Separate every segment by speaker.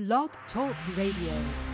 Speaker 1: Blog Talk Radio.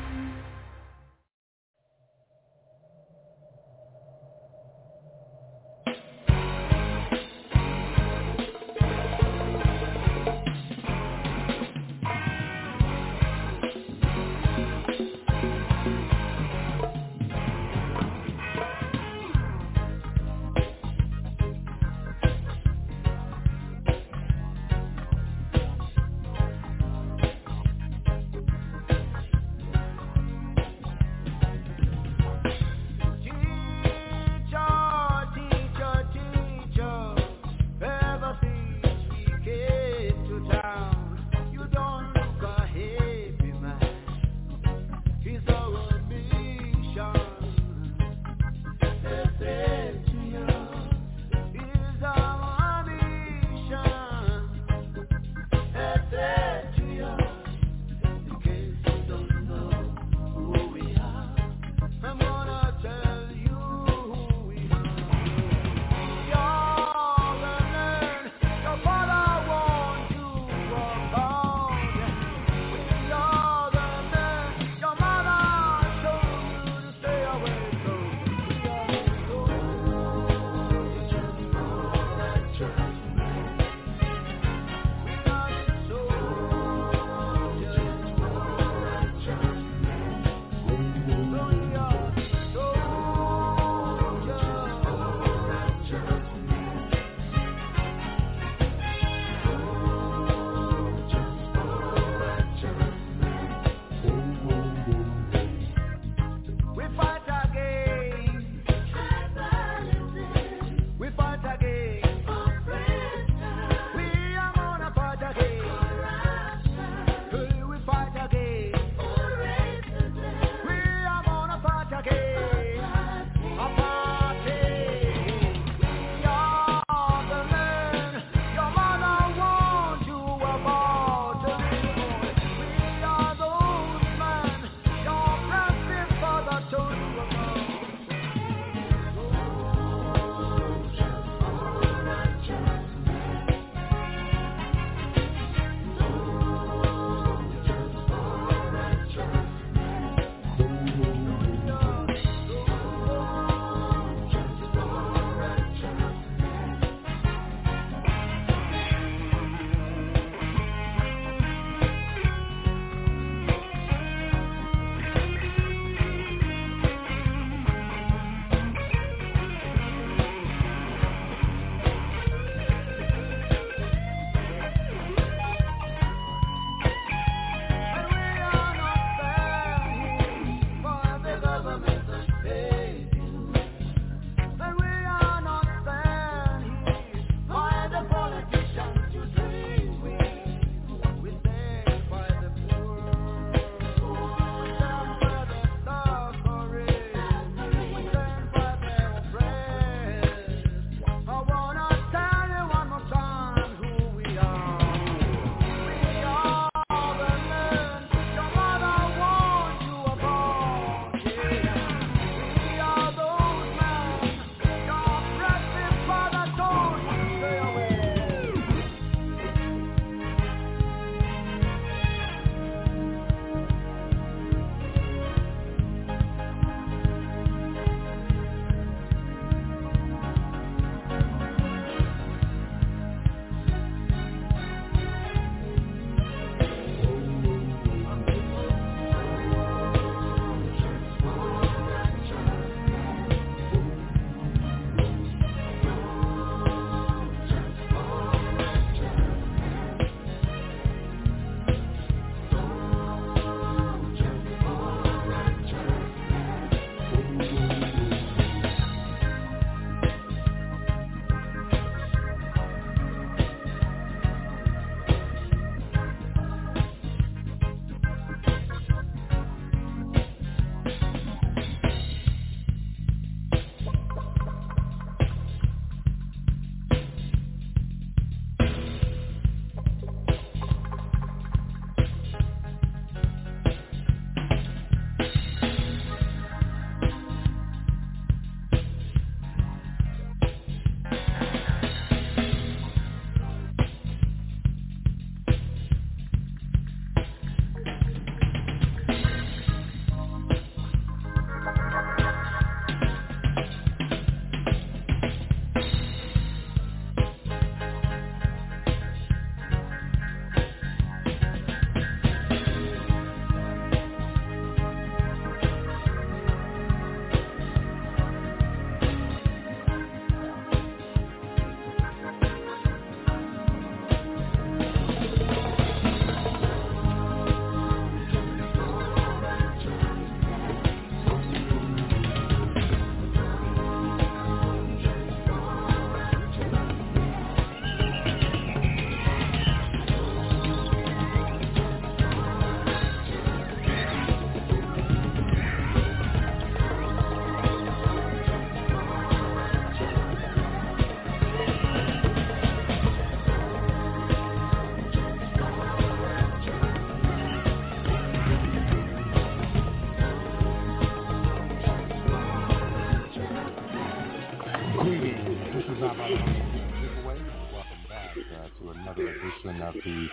Speaker 2: Welcome back uh, to another edition of the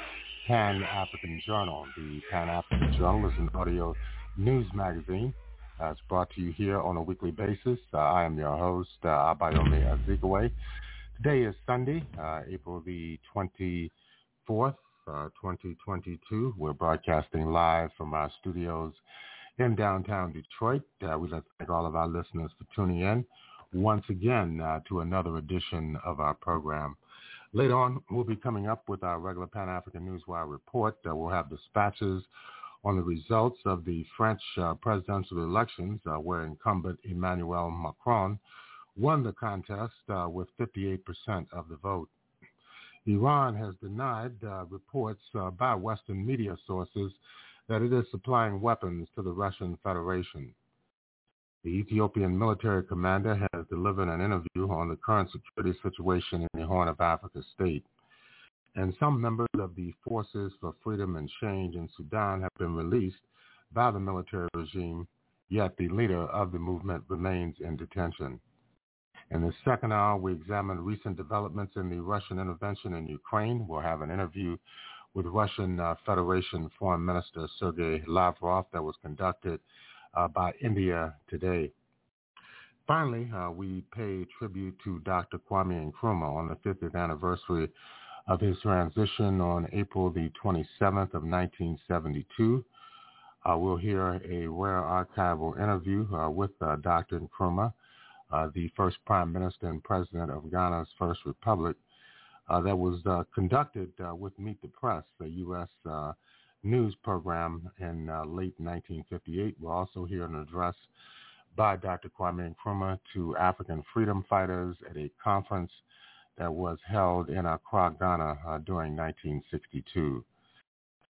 Speaker 2: Pan-African Journal. The Pan-African Journal is an audio news magazine uh, that's brought to you here on a weekly basis. Uh, I am your host, uh, Abayomi Azikiwe. Today is Sunday, uh, April the 24th, uh, 2022. We're broadcasting live from our studios in downtown Detroit. Uh, we'd like to thank all of our listeners for tuning in once again uh, to another edition of our program. Later on, we'll be coming up with our regular Pan-African Newswire report. Uh, we'll have dispatches on the results of the French uh, presidential elections, uh, where incumbent Emmanuel Macron won the contest uh, with 58% of the vote. Iran has denied uh, reports by Western media sources that it is supplying weapons to the Russian Federation. The Ethiopian military commander has delivered an interview on the current security situation in the Horn of Africa state. And some members of the Forces for Freedom and Change in Sudan have been released by the military regime, yet the leader of the movement remains in detention. In the second hour, we examine recent developments in the Russian intervention in Ukraine. We'll have an interview with Russian uh, Federation Foreign Minister Sergei Lavrov that was conducted uh, by India today. Finally, uh, we pay tribute to Dr. Kwame Nkrumah on the 50th anniversary of his transition on April the 27th of 1972. Uh, we'll hear a rare archival interview uh, with uh, Dr. Nkrumah, the first prime minister and president of Ghana's first republic, that was conducted with Meet the Press, the U.S news program in uh, late 1958. We'll also hear an address by Dr. Kwame Nkrumah to African freedom fighters at a conference that was held in Accra, Ghana uh, during 1962.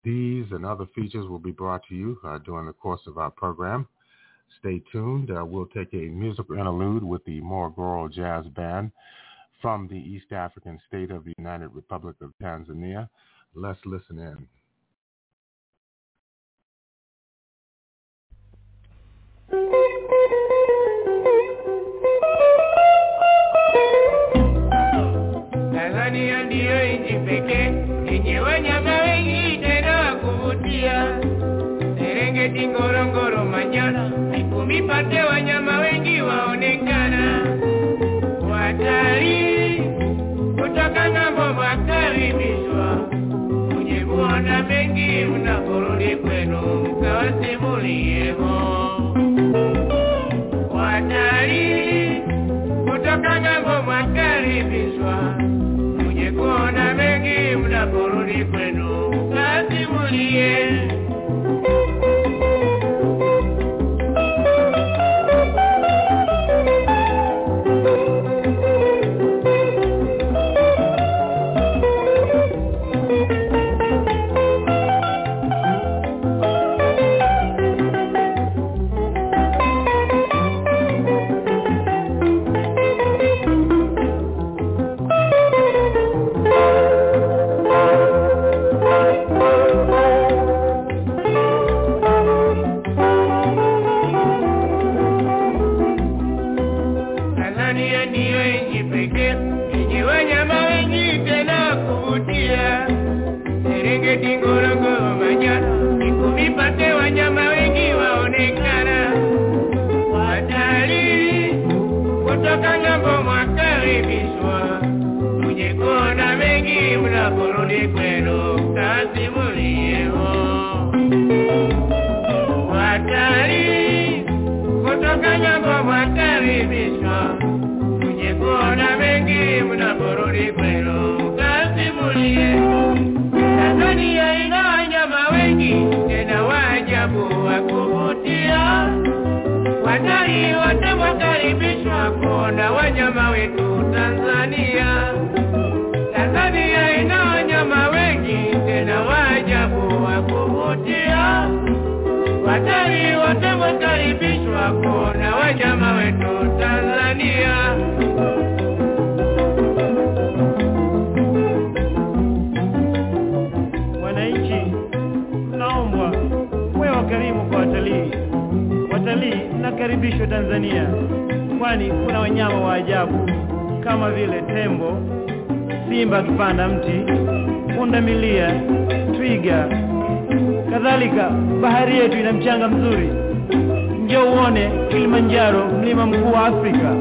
Speaker 2: These and other features will be brought to you uh, during the course of our program. Stay tuned. Uh, we'll take a musical interlude with the Morogoro Jazz Band from the East African state of the United Republic of Tanzania. Let's listen in.
Speaker 3: Serengeti, Ngorongoro, Manyara, Mikumi Pate, wanyama wengi waonekana. Watalii kutoka ng'ambo wakaribishwa, mwenye kuona mengi mnaporudi kwenu mkawasimuliemo. Watalii. Kuona wanyama wetu Tanzania. Tanzania ina wanyama wengi tena waajabu wa kuvutia. Watalii wote wakaribishwa kuona wanyama wetu Tanzania.
Speaker 4: Wananchi, mnaombwa mwe wakarimu kwa watalii. Watalii nakaribishwa Tanzania, kwani kuna wanyama wa ajabu kama vile tembo, simba kipanda mti, pundamilia, twiga. Kadhalika bahari yetu ina mchanga mzuri. Njoo uone Kilimanjaro, mlima mkuu wa Afrika.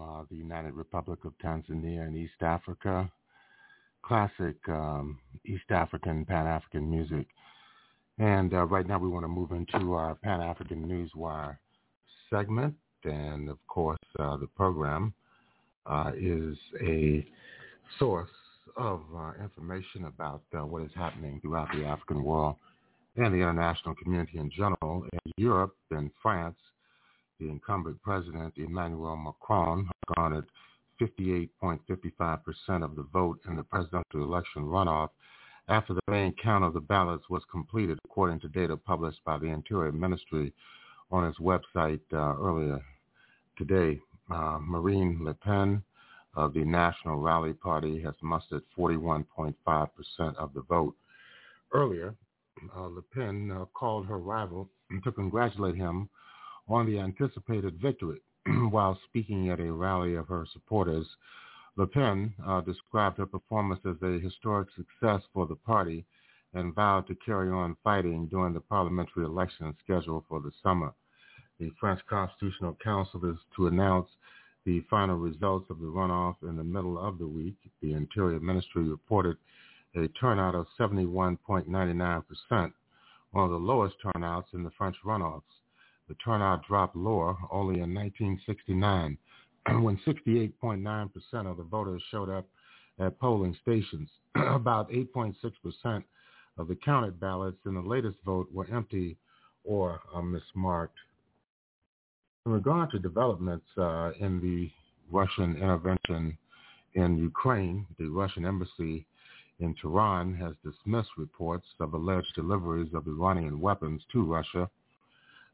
Speaker 4: Uh,
Speaker 2: the United Republic of Tanzania in East Africa. Classic um, East African, Pan-African music. And uh, right now we want to move into our Pan-African Newswire segment. And of course, uh, the program is a source of information about what is happening throughout the African world and the international community in general. In Europe and France, the incumbent president, Emmanuel Macron, garnered 58.55% of the vote in the presidential election runoff after the main count of the ballots was completed, according to data published by the Interior Ministry on its website uh, earlier today. Uh, Marine Le Pen of the National Rally Party has mustered 41.5% of the vote. Earlier, uh, Le Pen uh, called her rival to congratulate him on the anticipated victory. While speaking at a rally of her supporters, Le Pen uh, described her performance as a historic success for the party and vowed to carry on fighting during the parliamentary election scheduled for the summer. The French Constitutional Council is to announce the final results of the runoff in the middle of the week. The Interior Ministry reported a turnout of 71.99%, one of the lowest turnouts in the French runoffs. The turnout dropped lower only in 1969 when 68.9% of the voters showed up at polling stations. About 8.6% of the counted ballots in the latest vote were empty or uh, mismarked. In regard to developments uh, in the Russian intervention in Ukraine, the Russian embassy in Tehran has dismissed reports of alleged deliveries of Iranian weapons to Russia.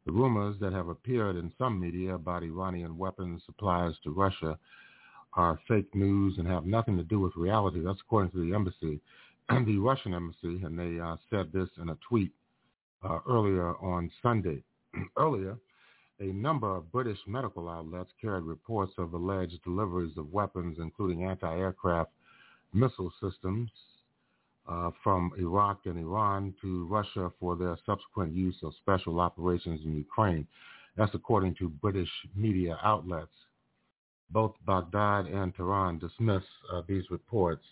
Speaker 2: The rumors that have appeared in some media about Iranian weapons supplies to Russia are fake news and have nothing to do with reality. That's according to the embassy, the Russian embassy, and they uh, said this in a tweet uh, earlier on Sunday. earlier, a number of British medical outlets carried reports of alleged deliveries of weapons, including anti-aircraft missile systems, uh, from Iraq and Iran to Russia for their subsequent use of special operations in Ukraine. That's according to British media outlets. Both Baghdad and Tehran dismiss uh, these reports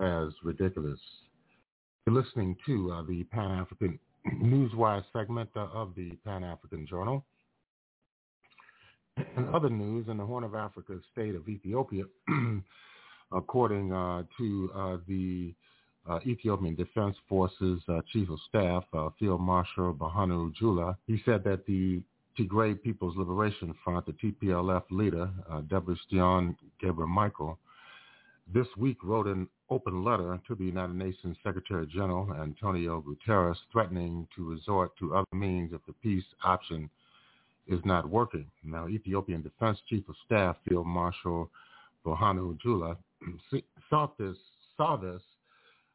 Speaker 2: as ridiculous. You're listening to uh, the Pan-African Newswire segment uh, of the Pan-African Journal. In other news, in the Horn of Africa state of Ethiopia, according uh, to the uh, Ethiopian Defense Forces uh, Chief of Staff, uh, Field Marshal Birhanu Jula, he said that the Tigray People's Liberation Front, the TPLF leader, uh, Debretsion Gabriel Michael, this week wrote an open letter to the United Nations Secretary General Antonio Guterres threatening to resort to other means if the peace option is not working. Now, Ethiopian Defense Chief of Staff Field Marshal Birhanu Jula saw this, saw this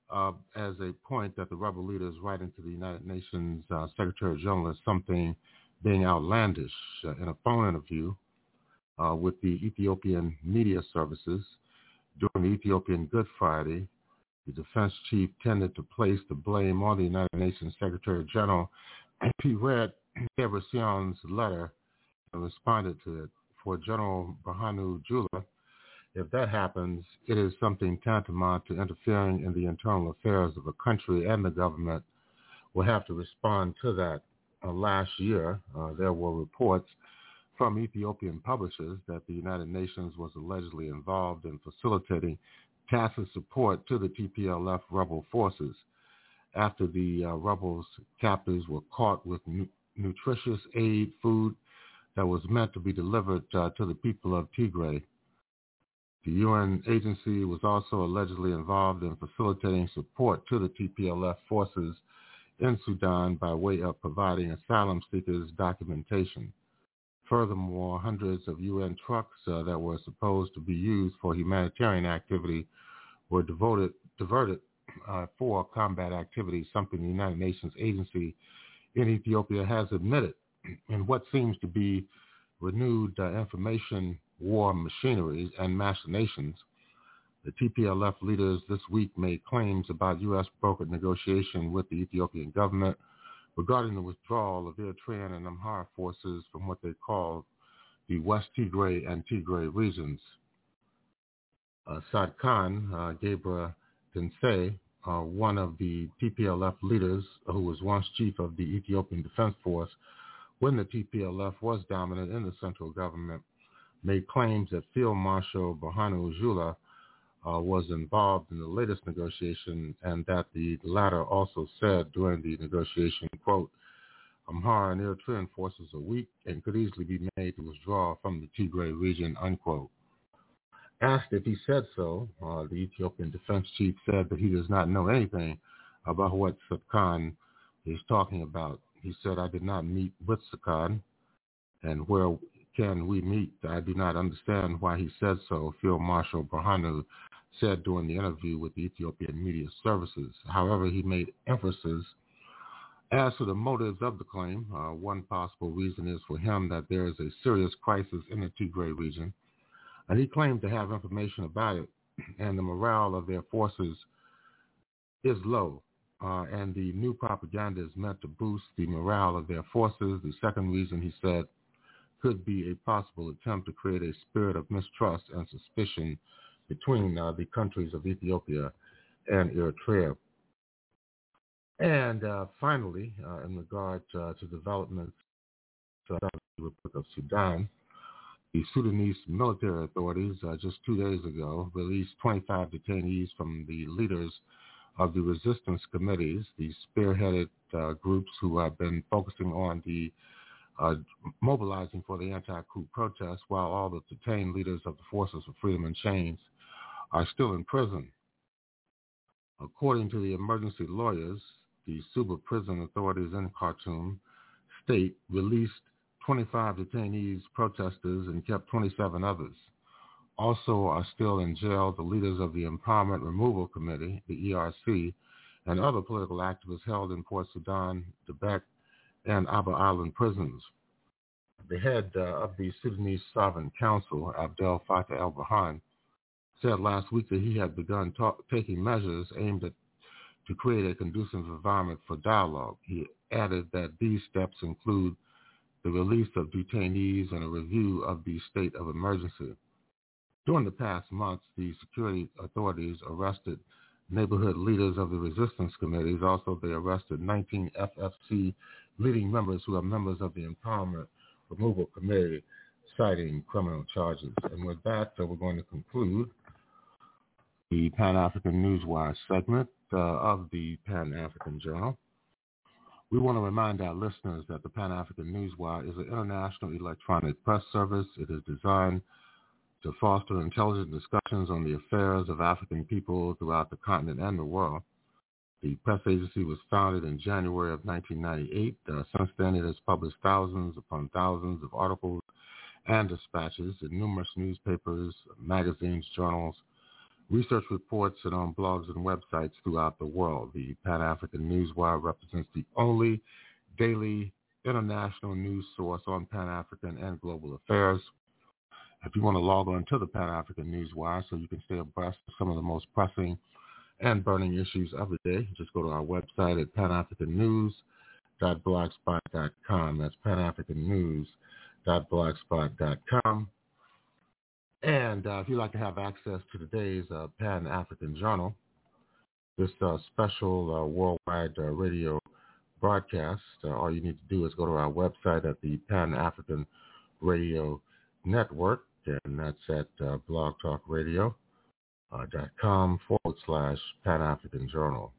Speaker 2: uh, as a point that the rebel leaders writing to the United Nations uh, Secretary General as something being outlandish. Uh, in a phone interview uh, with the Ethiopian media services during the Ethiopian Good Friday, the defense chief tended to place the blame on the United Nations Secretary General. He read Debretsion's letter and responded to it. For General Birhanu Jula, if that happens, it is something tantamount to interfering in the internal affairs of a country and the government will have to respond to that. Uh, last year, uh, there were reports from Ethiopian publishers that the United Nations was allegedly involved in facilitating tacit support to the TPLF rebel forces after the uh, rebels' captives were caught with nu- nutritious aid food that was meant to be delivered uh, to the people of Tigray. The UN agency was also allegedly involved in facilitating support to the TPLF forces in Sudan by way of providing asylum seekers documentation. Furthermore, hundreds of UN trucks uh, that were supposed to be used for humanitarian activity were devoted, diverted uh, for combat activities, something the United Nations agency in Ethiopia has admitted in what seems to be renewed uh, information war machineries and machinations, The TPLF leaders this week made claims about U.S. brokered negotiation with the Ethiopian government regarding the withdrawal of Eritrean and Amhara forces from what they call the West Tigray and Tigray regions. Uh, Tsadkan, uh, Gebra Tensay, uh, one of the TPLF leaders who was once chief of the Ethiopian Defense Force when the TPLF was dominant in the central government, made claims that Field Marshal Berhanu Jula uh, was involved in the latest negotiation and that the latter also said during the negotiation, quote, Amhara and Eritrean forces are weak and could easily be made to withdraw from the Tigray region, unquote. Asked if he said so, uh, the Ethiopian defense chief said that he does not know anything about what Tsadkan is talking about. He said, I did not meet with Sakan, and where can we meet? I do not understand why he said so, Field Marshal Berhanu said during the interview with the Ethiopian Media Services. However, he made emphasis as to the motives of the claim. Uh, one possible reason is for him that there is a serious crisis in the Tigray region, and he claimed to have information about it, and the morale of their forces is low. Uh, and the new propaganda is meant to boost the morale of their forces. The second reason, he said, could be a possible attempt to create a spirit of mistrust and suspicion between uh, the countries of Ethiopia and Eritrea. And uh, finally, uh, in regard uh, to developments in the Republic of Sudan, the Sudanese military authorities uh, just two days ago released 25 detainees from the leaders of the resistance committees, the spearheaded uh, groups who have been focusing on the uh, mobilizing for the anti-coup protests, while all the detained leaders of the Forces for Freedom and Change are still in prison. According to the emergency lawyers, the Soba prison authorities in Khartoum state released 25 detainees, protesters, and kept 27 others. Also are still in jail the leaders of the Empowerment Removal Committee, the ERC, and other political activists held in Port Sudan, Debek, and Abba Island prisons. The head uh, of the Sudanese Sovereign Council, Abdel Fattah el-Burhan, said last week that he had begun taking measures aimed at to create a conducive environment for dialogue. He added that these steps include the release of detainees and a review of the state of emergency. During the past months, the security authorities arrested neighborhood leaders of the resistance committees. Also, they arrested 19 FFC leading members who are members of the Empowerment Removal Committee, citing criminal charges. And with that, uh, we're going to conclude the Pan-African Newswire segment uh, of the Pan-African Journal. We want to remind our listeners that the Pan-African Newswire is an international electronic press service. It is designed to foster intelligent discussions on the affairs of African people throughout the continent and the world. The press agency was founded in January of 1998. Uh, since then, it has published thousands upon thousands of articles and dispatches in numerous newspapers, magazines, journals, research reports and on blogs and websites throughout the world. The Pan-African Newswire represents the only daily international news source on Pan-African and global affairs. If you want to log on to the Pan-African Newswire so you can stay abreast of some of the most pressing and burning issues of the day, just go to our website at panafricannews.blogspot.com. That's panafricannews.blogspot.com. And uh, if you'd like to have access to today's uh, Pan-African Journal, this uh, special uh, worldwide uh, radio broadcast, uh, all you need to do is go to our website at the Pan-African Radio Network, and that's at uh, blogtalkradio.com forward slash Pan-African Journal.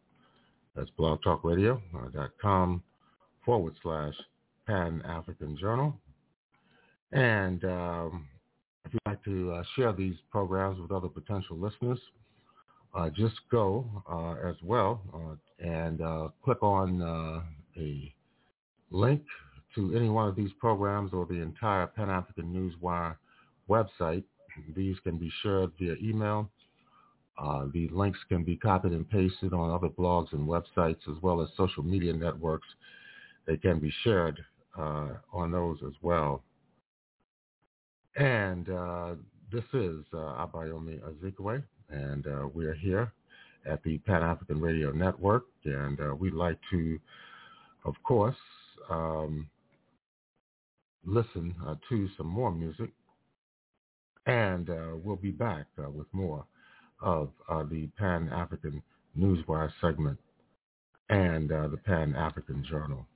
Speaker 2: That's blogtalkradio.com forward slash Pan-African Journal. And um, if you'd like to uh, share these programs with other potential listeners, uh, just go uh, as well uh, and click on a link to any one of these programs or the entire Pan-African Newswire website. These can be shared via email. The links can be copied and pasted on other blogs and websites as well as social media networks. They can be shared on those as well. And uh,
Speaker 5: this is uh, Abayomi Azikiwe, and uh, we're here at the Pan-African Radio Network, and uh, we'd like to, of course, um, listen uh, to some more music, and uh, we'll be back uh, with more of uh, the Pan-African Newswire segment and uh, the Pan-African Journal.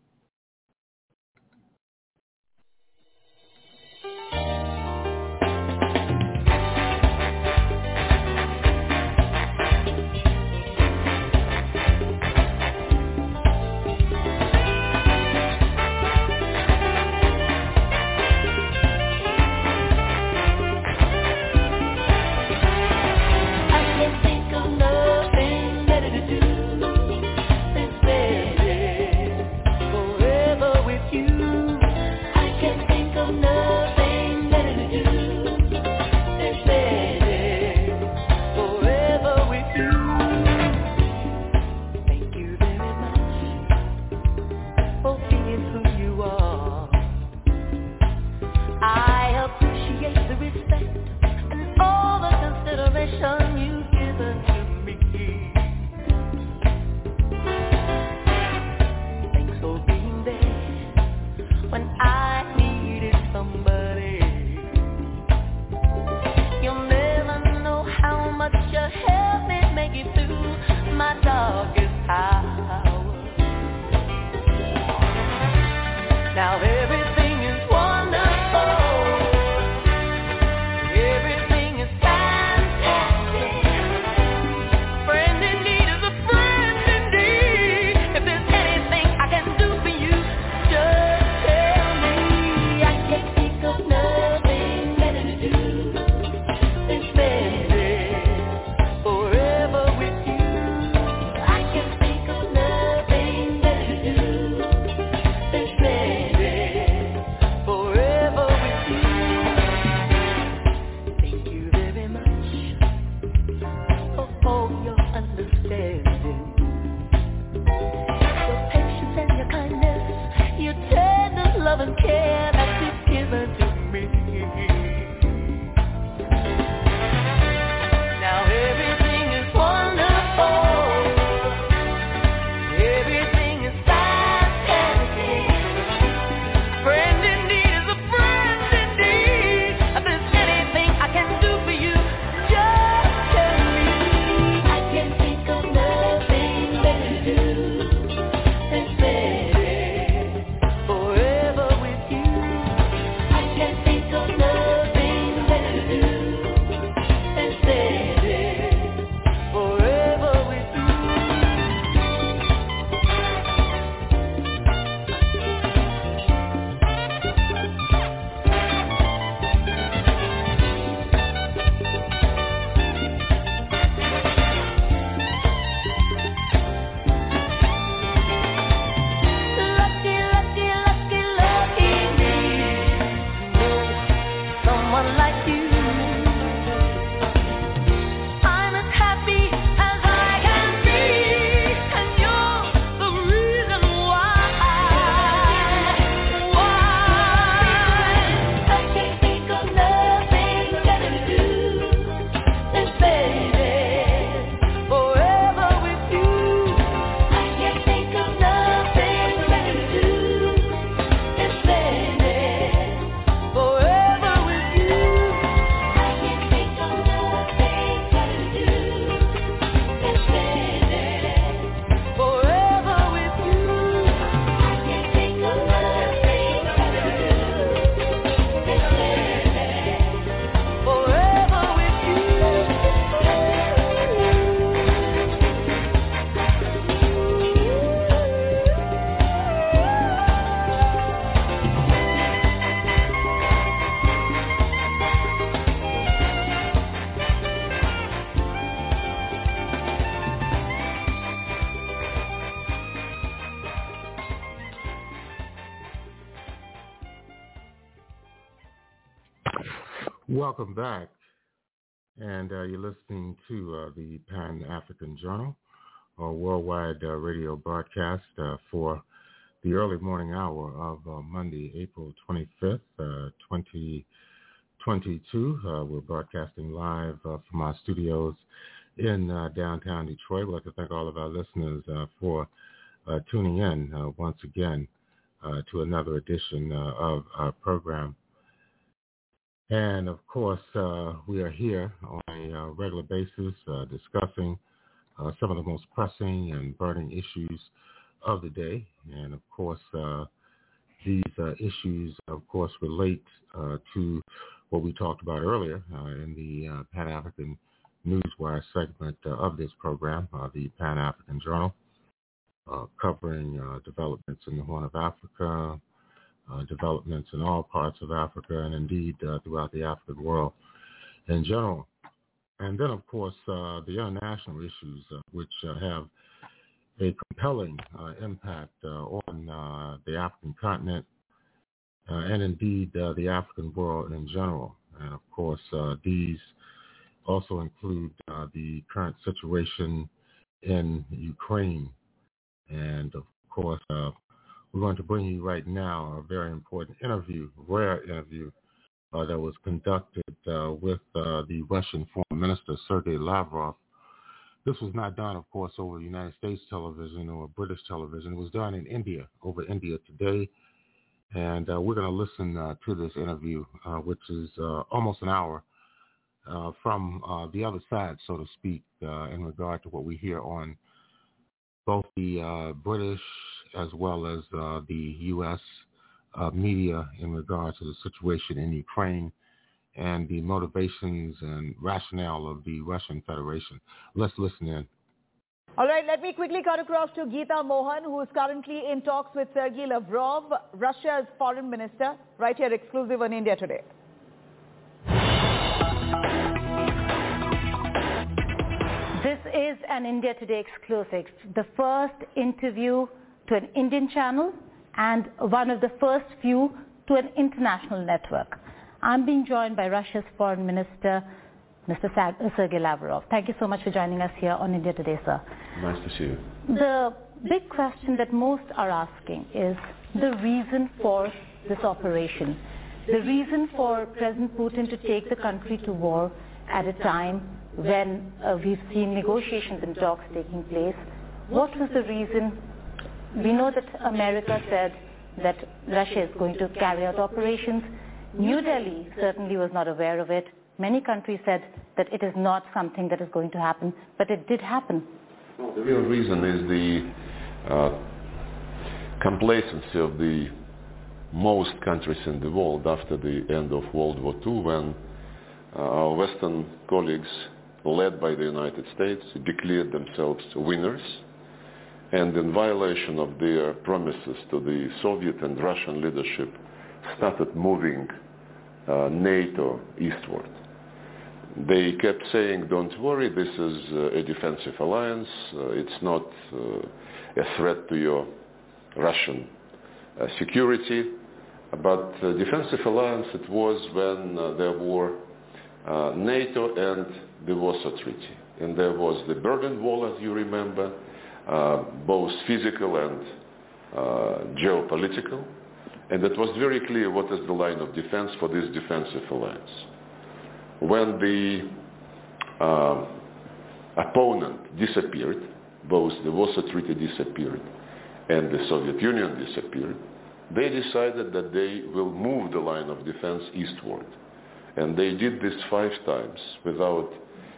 Speaker 5: Welcome back. And uh, you're listening to uh, the Pan-African Journal, a worldwide uh, radio broadcast uh, for the early morning hour of uh, Monday, April 25th, uh,
Speaker 2: 22. Uh, we're broadcasting live from our studios in downtown Detroit. We'd like to thank all of our listeners for tuning in once again to another edition of our program. And of course, we are here on a regular basis discussing some of the most pressing and burning issues of the day. And of course, these uh, issues, of course, relate uh, to what we talked about earlier uh, in the uh, Pan-African Newswire segment uh, of this program, the Pan-African Journal, covering developments in the Horn of Africa, Uh, developments in all parts of Africa, and indeed uh, throughout the African world in general. And then, of course, uh, the international issues, which have a compelling uh, impact uh, on uh, the African continent and indeed the African world in general. And of course, these also include the current situation in Ukraine. And of course, we're going to bring you right now a very important interview, rare interview uh, that was conducted uh, with uh, the Russian Foreign Minister Sergei Lavrov this was not done, of course, over United States television or British television. It was done in India, over India Today. And uh, we're going to listen uh, to this interview, uh, which is almost an hour from the other side, so to speak, in regard to what we hear on both the uh, British as well as uh, the U.S. Uh, media in regard to the situation in Ukraine and the motivations and rationale of the Russian Federation. Let's listen in.
Speaker 6: All right, let me quickly cut across to Geeta Mohan, who is currently in talks with Sergei Lavrov, Russia's foreign minister, right here exclusive on India Today.
Speaker 7: This is an India Today exclusive, the first interview to an Indian channel and one of the first few to an international network. I'm being joined by Russia's Foreign Minister, Mr. Sergei Lavrov. Thank you so much for joining us here on India Today, sir.
Speaker 8: Nice to see you.
Speaker 7: The big question that most are asking is the reason for this operation, the reason for President Putin to take the country to war at a time when uh, we've seen negotiations and talks taking place. What was the reason? We know that America said that Russia is going to carry out operations. New Delhi certainly was not aware of it. Many countries said that it is not something that is going to happen, but it did happen.
Speaker 8: Well, the real reason is the uh, complacency of the most countries in the world after the end of World War II when uh, our Western colleagues, led by the United States, declared themselves winners and in violation of their promises to the Soviet and Russian leadership started moving uh, NATO eastward. They kept saying, don't worry, this is uh, a defensive alliance. Uh, it's not uh, a threat to your Russian uh, security. But uh, defensive alliance it was when there were Uh, NATO and the Warsaw Treaty. And there was the Berlin Wall, as you remember, uh, both physical and uh, geopolitical. And it was very clear what is the line of defense for this defensive alliance. When the uh, opponent disappeared, both the Warsaw Treaty disappeared and the Soviet Union disappeared, they decided that they will move the line of defense eastward. And they did this five times without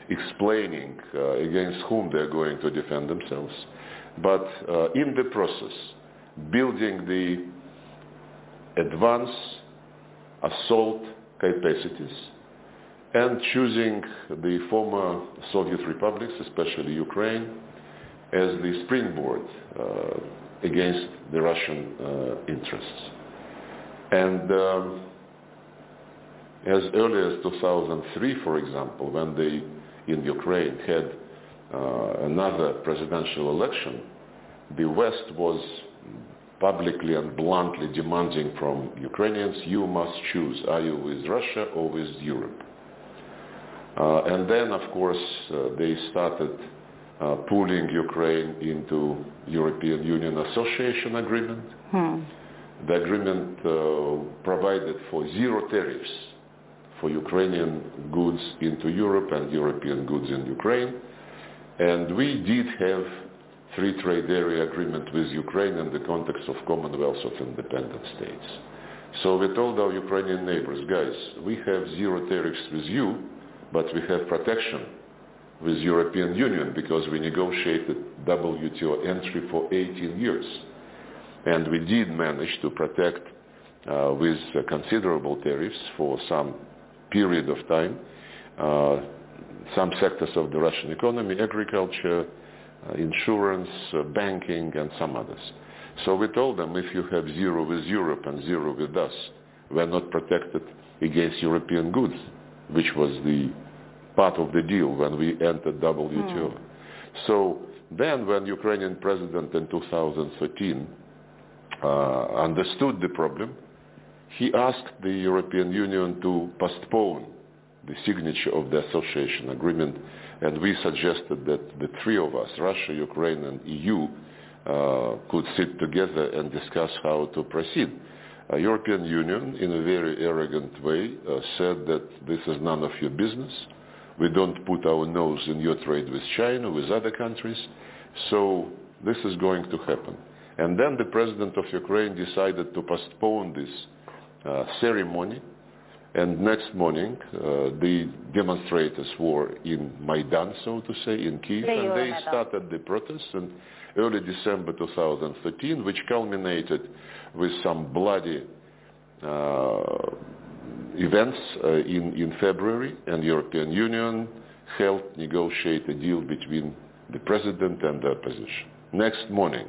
Speaker 8: explaining uh, against whom they're going to defend themselves. But uh, in the process, building the advance assault capacities and choosing the former Soviet republics, especially Ukraine, as the springboard uh, against the Russian uh, interests. And um, as early as 2003, for example, when they in Ukraine had uh, another presidential election, the West was publicly and bluntly demanding from Ukrainians, you must choose, are you with Russia or with Europe? Uh, and then, of course, uh, they started uh, pulling Ukraine into European Union Association Agreement. Hmm. The agreement uh, provided for zero tariffs for Ukrainian goods into Europe and European goods in Ukraine. And we did have free trade area agreement with Ukraine in the context of Commonwealth of Independent States. So we told our Ukrainian neighbors, guys, we have zero tariffs with you, but we have protection with European Union because we negotiated WTO entry for 18 years. And we did manage to protect uh, with uh, considerable tariffs for some period of time uh, some sectors of the Russian economy, agriculture, uh, insurance, uh, banking, and some others. So we told them if you have zero with Europe and zero with us, we're not protected against European goods, which was the part of the deal when we entered WTO. Mm. So then when Ukrainian president in 2013 uh, understood the problem, he asked the European Union to postpone the signature of the association agreement, and we suggested that the three of us, Russia, Ukraine, and EU, uh, could sit together and discuss how to proceed. Uh, European Union, in a very arrogant way, uh, said that this is none of your business. We don't put our nose in your trade with China, with other countries. So this is going to happen. And then the president of Ukraine decided to postpone this ceremony. And next morning, uh, the demonstrators were in Maidan, so to say, in Kiev, and they started the protests in early December 2013, which culminated with some bloody uh, events uh, in, in February, and European Union helped negotiate a deal between the president and the opposition. Next morning,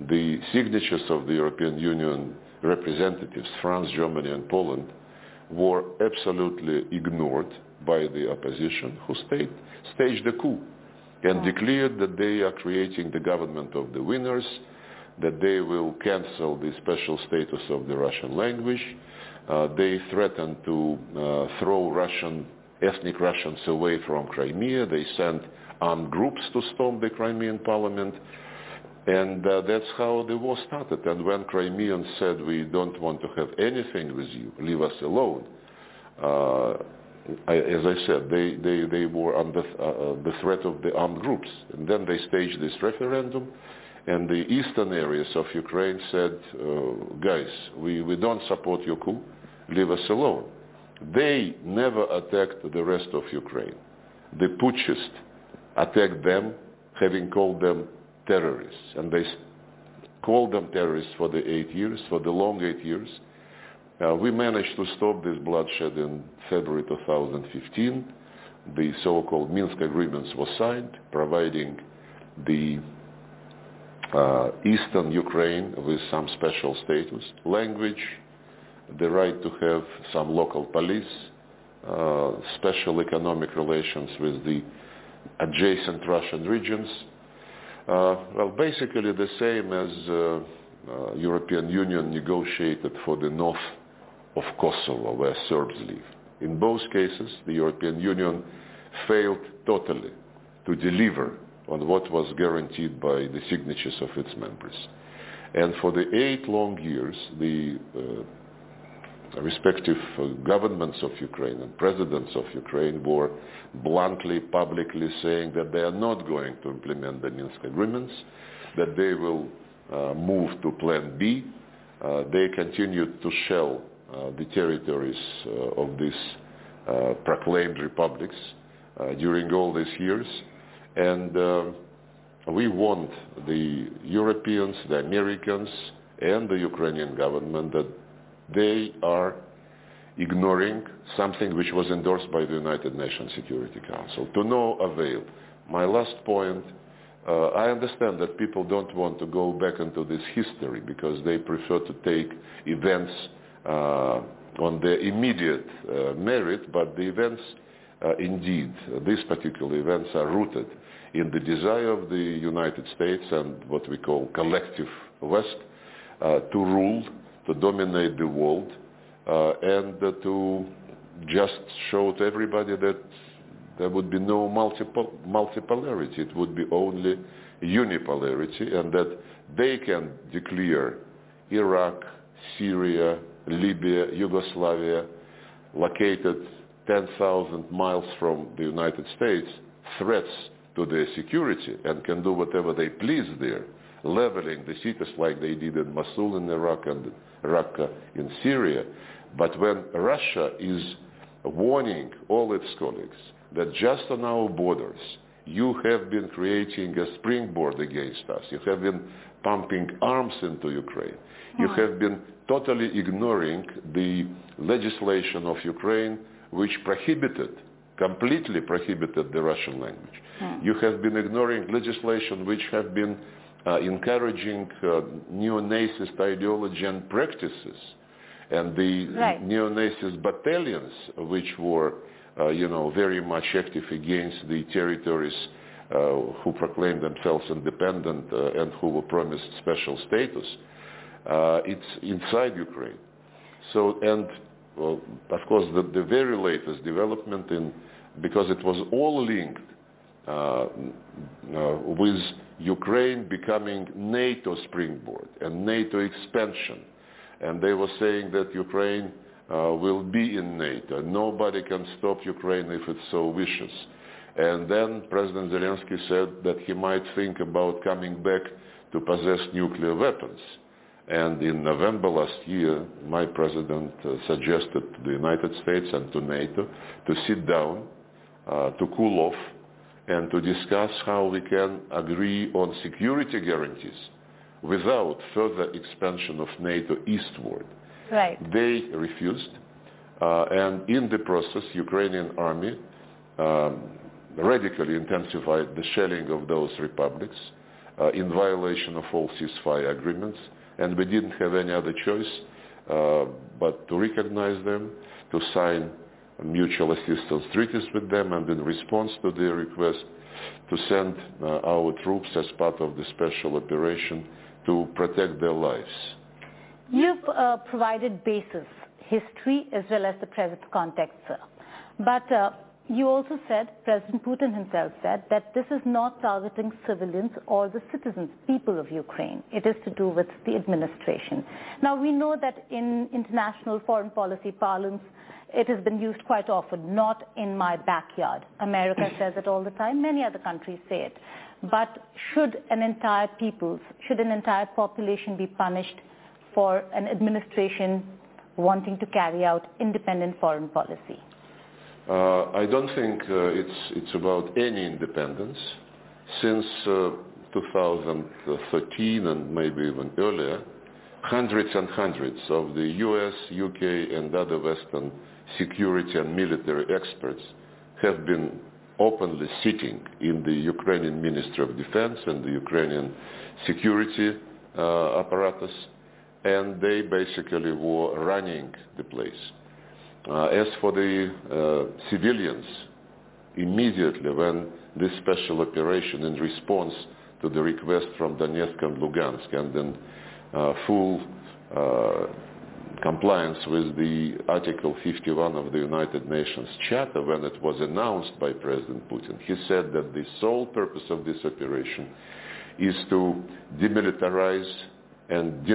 Speaker 8: the signatures of the European Union representatives, France, Germany, and Poland, were absolutely ignored by the opposition, who stayed, staged a coup and declared that they are creating the government of the winners, that they will cancel the special status of the Russian language. Uh, they threatened to uh, throw Russian, ethnic Russians away from Crimea. They sent armed groups to storm the Crimean parliament. And uh, that's how the war started. And when Crimeans said, we don't want to have anything with you, leave us alone, uh, I, as I said, they, they, they were under uh, uh, the threat of the armed groups. And then they staged this referendum, and the eastern areas of Ukraine said, uh, guys, we, we don't support your coup, leave us alone. They never attacked the rest of Ukraine. The putschists attacked them, having called them terrorists. And they called them terrorists for the eight years, for the long eight years. Uh, we managed to stop this bloodshed in February 2015. The so-called Minsk agreements were signed, providing the uh, eastern Ukraine with some special status, language, the right to have some local police, uh, special economic relations with the adjacent Russian regions, well, basically the same as uh, uh, European Union negotiated for the north of Kosovo, where Serbs live. In both cases, the European Union failed totally to deliver on what was guaranteed by the signatures of its members. And for the eight long years, the uh, respective uh, governments of Ukraine and presidents of Ukraine were bluntly, publicly saying that they are not going to implement the Minsk agreements, that they will uh, move to Plan B. Uh, they continued to shell uh, the territories uh, of these uh, proclaimed republics during all these years. And we want the Europeans, the Americans, and the Ukrainian government that they are ignoring something which was endorsed by the United Nations Security Council. To no avail. My last point, uh, I understand that people don't want to go back into this history because they prefer to take events uh, on their immediate uh, merit, but the events, uh, indeed, these particular events are rooted in the desire of the United States and what we call collective West uh, to rule to dominate the world uh, and to just show to everybody that there would be no multiple, multipolarity. It would be only unipolarity and that they can declare Iraq, Syria, Libya, Yugoslavia located 10,000 miles from the United States threats to their security and can do whatever they please there, leveling the cities like they did in Mosul in Iraq and Raqqa in Syria. But when Russia is warning all its colleagues that just on our borders you have been creating a springboard against us, you have been pumping arms into Ukraine, you hmm. have been totally ignoring the legislation of Ukraine which prohibited, completely prohibited the Russian language. Hmm. You have been ignoring legislation which have been encouraging uh, neo-Nazist ideology and practices and the
Speaker 7: Right.
Speaker 8: neo-Nazist battalions which were, uh, you know, very much active against the territories uh, who proclaimed themselves independent uh, and who were promised special status. Uh, it's inside Ukraine. So, and well, of course, the, the very latest development in, because it was all linked uh, uh, with Ukraine becoming NATO springboard and NATO expansion. And they were saying that Ukraine uh, will be in NATO. Nobody can stop Ukraine if it so wishes. And then President Zelensky said that he might think about coming back to possess nuclear weapons. And in November last year, my president uh, suggested to the United States and to NATO to sit down, uh, to cool off, and to discuss how we can agree on security guarantees without further expansion of NATO eastward.
Speaker 7: Right.
Speaker 8: They refused, uh, and in the process, Ukrainian army um, radically intensified the shelling of those republics uh, in violation of all ceasefire agreements, and we didn't have any other choice uh, but to recognize them, to sign mutual assistance treaties with them, and in response to their request, to send uh, our troops as part of the special operation to protect their lives.
Speaker 7: You've uh, provided basis, history, as well as the present context, sir. But uh, you also said, President Putin himself said, that this is not targeting civilians or the citizens, people of Ukraine. It is to do with the administration. Now, we know that in international foreign policy parlance, it has been used quite often, not in my backyard. America says it all the time. Many other countries say it. But should an entire people's, should an entire population be punished for an administration wanting to carry out independent foreign policy?
Speaker 8: Uh, I don't think uh, it's, it's about any independence. Since uh, 2013 and maybe even earlier, hundreds and hundreds of the US, UK and other Western security and military experts have been openly sitting in the Ukrainian Ministry of Defense and the Ukrainian security uh, apparatus, and they basically were running the place. Uh, as for the uh, civilians, immediately when this special operation in response to the request from Donetsk and Lugansk and then uh, full uh, compliance with the Article 51 of the United Nations Charter when it was announced by President Putin. He said that the sole purpose of this operation is to demilitarize and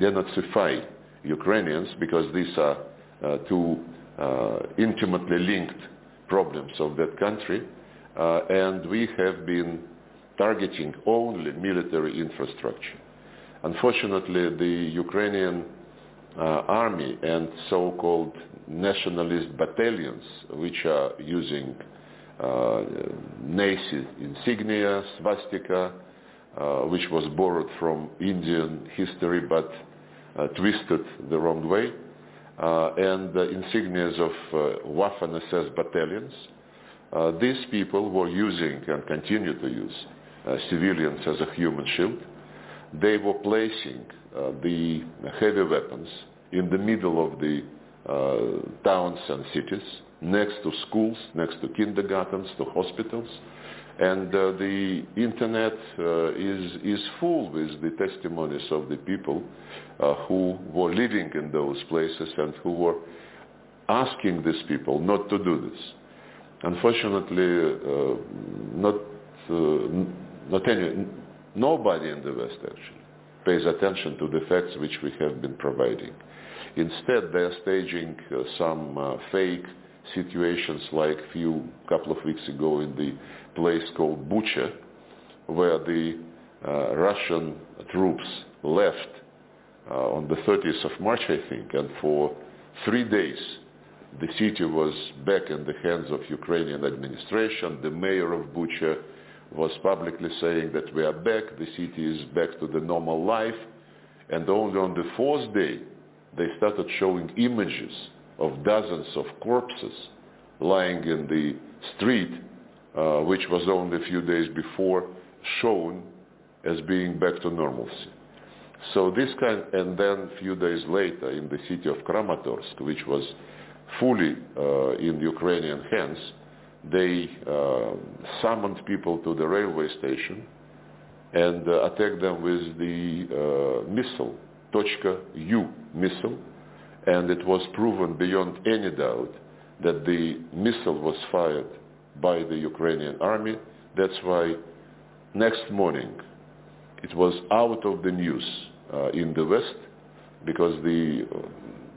Speaker 8: denazify, Ukrainians because these are uh, two uh, intimately linked problems of that country. Uh, and we have been targeting only military infrastructure. Unfortunately, the Ukrainian army and so-called nationalist battalions, which are using uh, Nazi insignia, swastika, uh, which was borrowed from Indian history but uh, twisted the wrong way, uh, and the insignias of uh, Waffen-SS battalions. Uh, these people were using and continue to use uh, civilians as a human shield. They were placing uh, the heavy weapons in the middle of the uh, towns and cities, next to schools, next to kindergartens, to hospitals. And uh, the internet uh, is, is full with the testimonies of the people uh, who were living in those places and who were asking these people not to do this. Unfortunately, uh, not, not any, nobody in the West actually pays attention to the facts which we have been providing. Instead, they are staging uh, some uh, fake situations like a few couple of weeks ago in the place called Bucha, where the uh, Russian troops left uh, on the 30th of March, I think, and for three days the city was back in the hands of Ukrainian administration. The mayor of Bucha was publicly saying that we are back, the city is back to the normal life, and only on the fourth day they started showing images of dozens of corpses lying in the street, uh, which was only a few days before shown as being back to normalcy. So this kind, and then a few days later in the city of Kramatorsk, which was fully uh, in Ukrainian hands, they uh, summoned people to the railway station and uh, attacked them with the uh, missile, Tochka U missile, and it was proven beyond any doubt that the missile was fired by the Ukrainian army. That's why next morning it was out of the news uh, in the West because the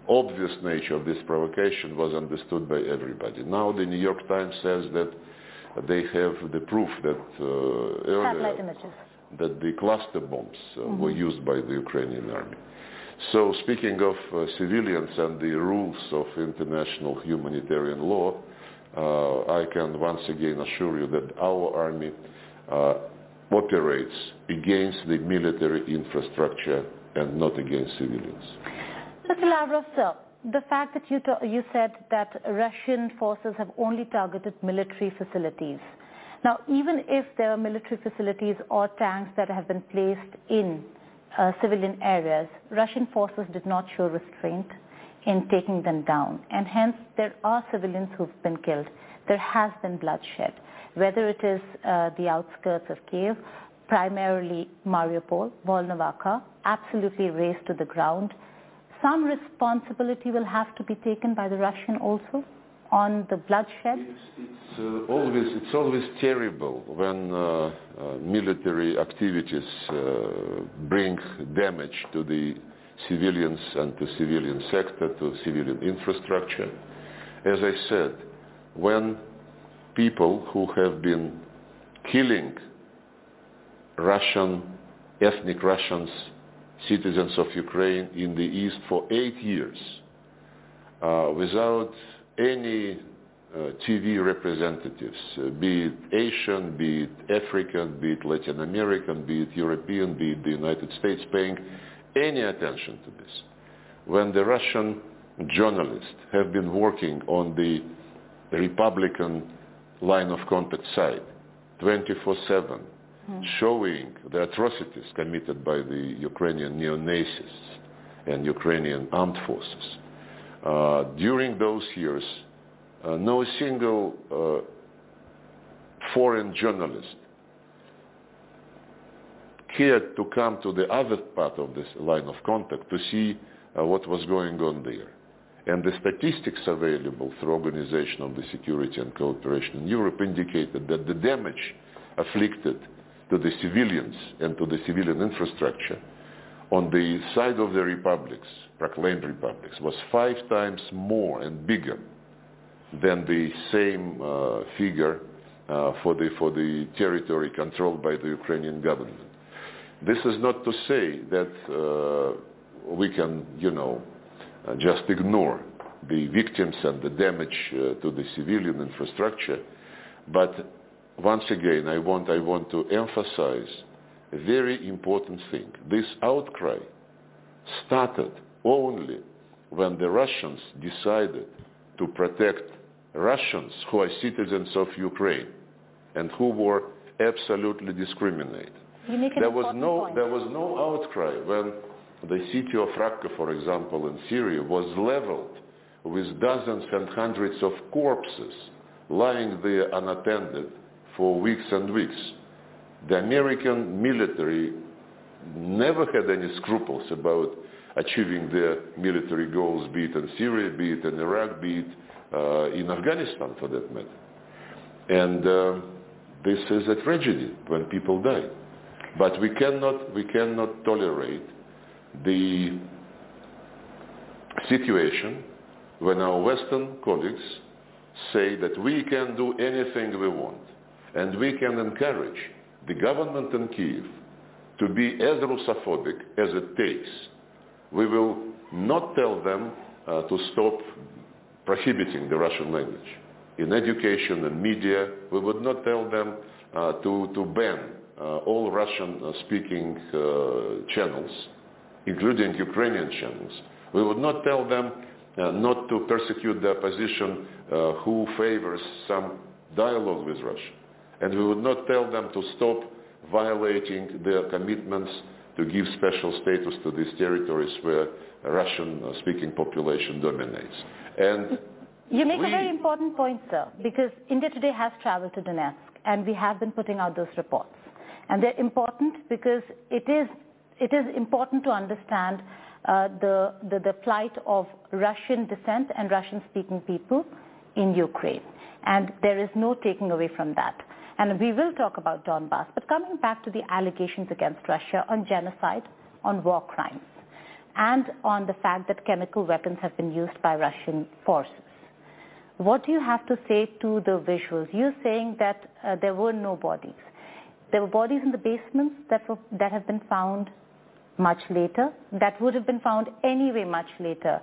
Speaker 8: obvious nature of this provocation was understood by everybody. Now the New York Times says that they have the proof that uh, earlier that the cluster bombs uh, mm-hmm. were used by the Ukrainian army. So speaking of uh, civilians and the rules of international humanitarian law, uh, I can once again assure you that our army uh, operates against the military infrastructure and not against civilians.
Speaker 7: Mr. Lavrov, sir, the fact that you, you said that Russian forces have only targeted military facilities. Now, even if there are military facilities or tanks that have been placed in uh, civilian areas, Russian forces did not show restraint in taking them down. And hence, there are civilians who've been killed. There has been bloodshed, whether it is uh, the outskirts of Kiev, primarily Mariupol, Volnovakha, absolutely razed to the ground. Some responsibility will have to be taken by the Russian also on the bloodshed?
Speaker 8: It's, it's uh, always it's always terrible when uh, uh, military activities uh, bring damage to the civilians and to civilian sector, to civilian infrastructure. As I said, when people who have been killing Russian, ethnic Russians, citizens of Ukraine in the East for eight years, uh, without any uh, TV representatives, uh, be it Asian, be it African, be it Latin American, be it European, be it the United States, paying any attention to this. When the Russian journalists have been working on the Republican line of contact side 24-7, mm. showing the atrocities committed by the Ukrainian neo-Nazis and Ukrainian armed forces, uh, during those years, uh, no single uh, foreign journalist cared to come to the other part of this line of contact to see uh, what was going on there. And the statistics available through Organization of the Security and Cooperation in Europe indicated that the damage afflicted to the civilians and to the civilian infrastructure on the side of the republics, proclaimed republics, was five times more and bigger than the same uh, figure uh, for, the, for the territory controlled by the Ukrainian government. This is not to say that uh, we can, you know, uh, just ignore the victims and the damage uh, to the civilian infrastructure, but once again, I want, I want to emphasize a very important thing. This outcry started only when the Russians decided to protect Russians who are citizens of Ukraine and who were absolutely discriminated.
Speaker 7: There
Speaker 8: was no
Speaker 7: point.
Speaker 8: there was no outcry when the city of Raqqa, for example, in Syria, was leveled with dozens and hundreds of corpses lying there unattended for weeks and weeks the American military never had any scruples about achieving their military goals, be it in Syria, be it in Iraq, be it uh, in Afghanistan for that matter. And uh, this is a tragedy when people die. But we cannot, we cannot tolerate the situation when our Western colleagues say that we can do anything we want and we can encourage the government in Kiev to be as Russophobic as it takes. We will not tell them uh, to stop prohibiting the Russian language. In education and media, we would not tell them uh, to, to ban uh, all Russian-speaking uh, channels, including Ukrainian channels. We would not tell them uh, not to persecute the opposition uh, who favors some dialogue with Russia. And we would not tell them to stop violating their commitments to give special status to these territories where Russian-speaking population dominates. And
Speaker 7: you make
Speaker 8: we,
Speaker 7: a very important point, sir, because India Today has traveled to Donetsk, and we have been putting out those reports. And they're important because it is, it is important to understand uh, the, the, the plight of Russian descent and Russian-speaking people in Ukraine. And there is no taking away from that. And we will talk about Donbass. But coming back to the allegations against Russia on genocide, on war crimes, and on the fact that chemical weapons have been used by Russian forces. What do you have to say to the visuals? You're saying that uh, there were no bodies. There were bodies in the basements that, were, that have been found much later, that would have been found anyway much later.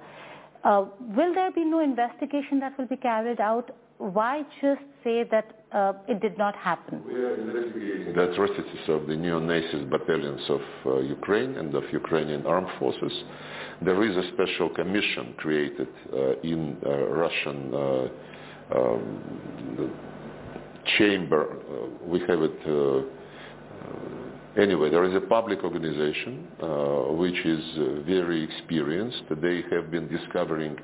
Speaker 7: Uh, will there be no investigation that will be carried out? Why just say that uh, it did not happen?
Speaker 8: We are investigating the atrocities of the neo-Nazis battalions of uh, Ukraine and of Ukrainian armed forces. There is a special commission created uh, in Russian um, chamber. we have it Anyway, there is a public organization uh, which is uh, very experienced. They have been discovering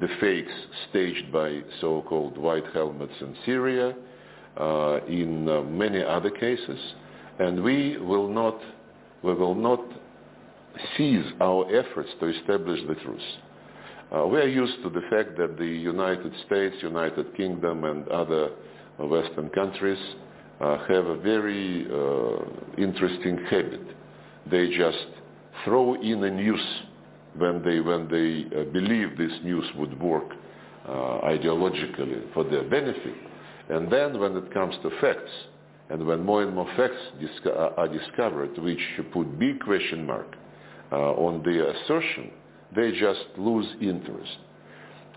Speaker 8: the fakes staged by so-called white helmets in Syria, uh, in uh, many other cases, and we will not, we will not cease our efforts to establish the truth. Uh, we are used to the fact that the United States, United Kingdom, and other Western countries have a very uh, interesting habit. They just throw in a news when they, when they uh, believe this news would work ideologically for their benefit. And then when it comes to facts, and when more and more facts are discovered which put big question mark uh, on their assertion, they just lose interest.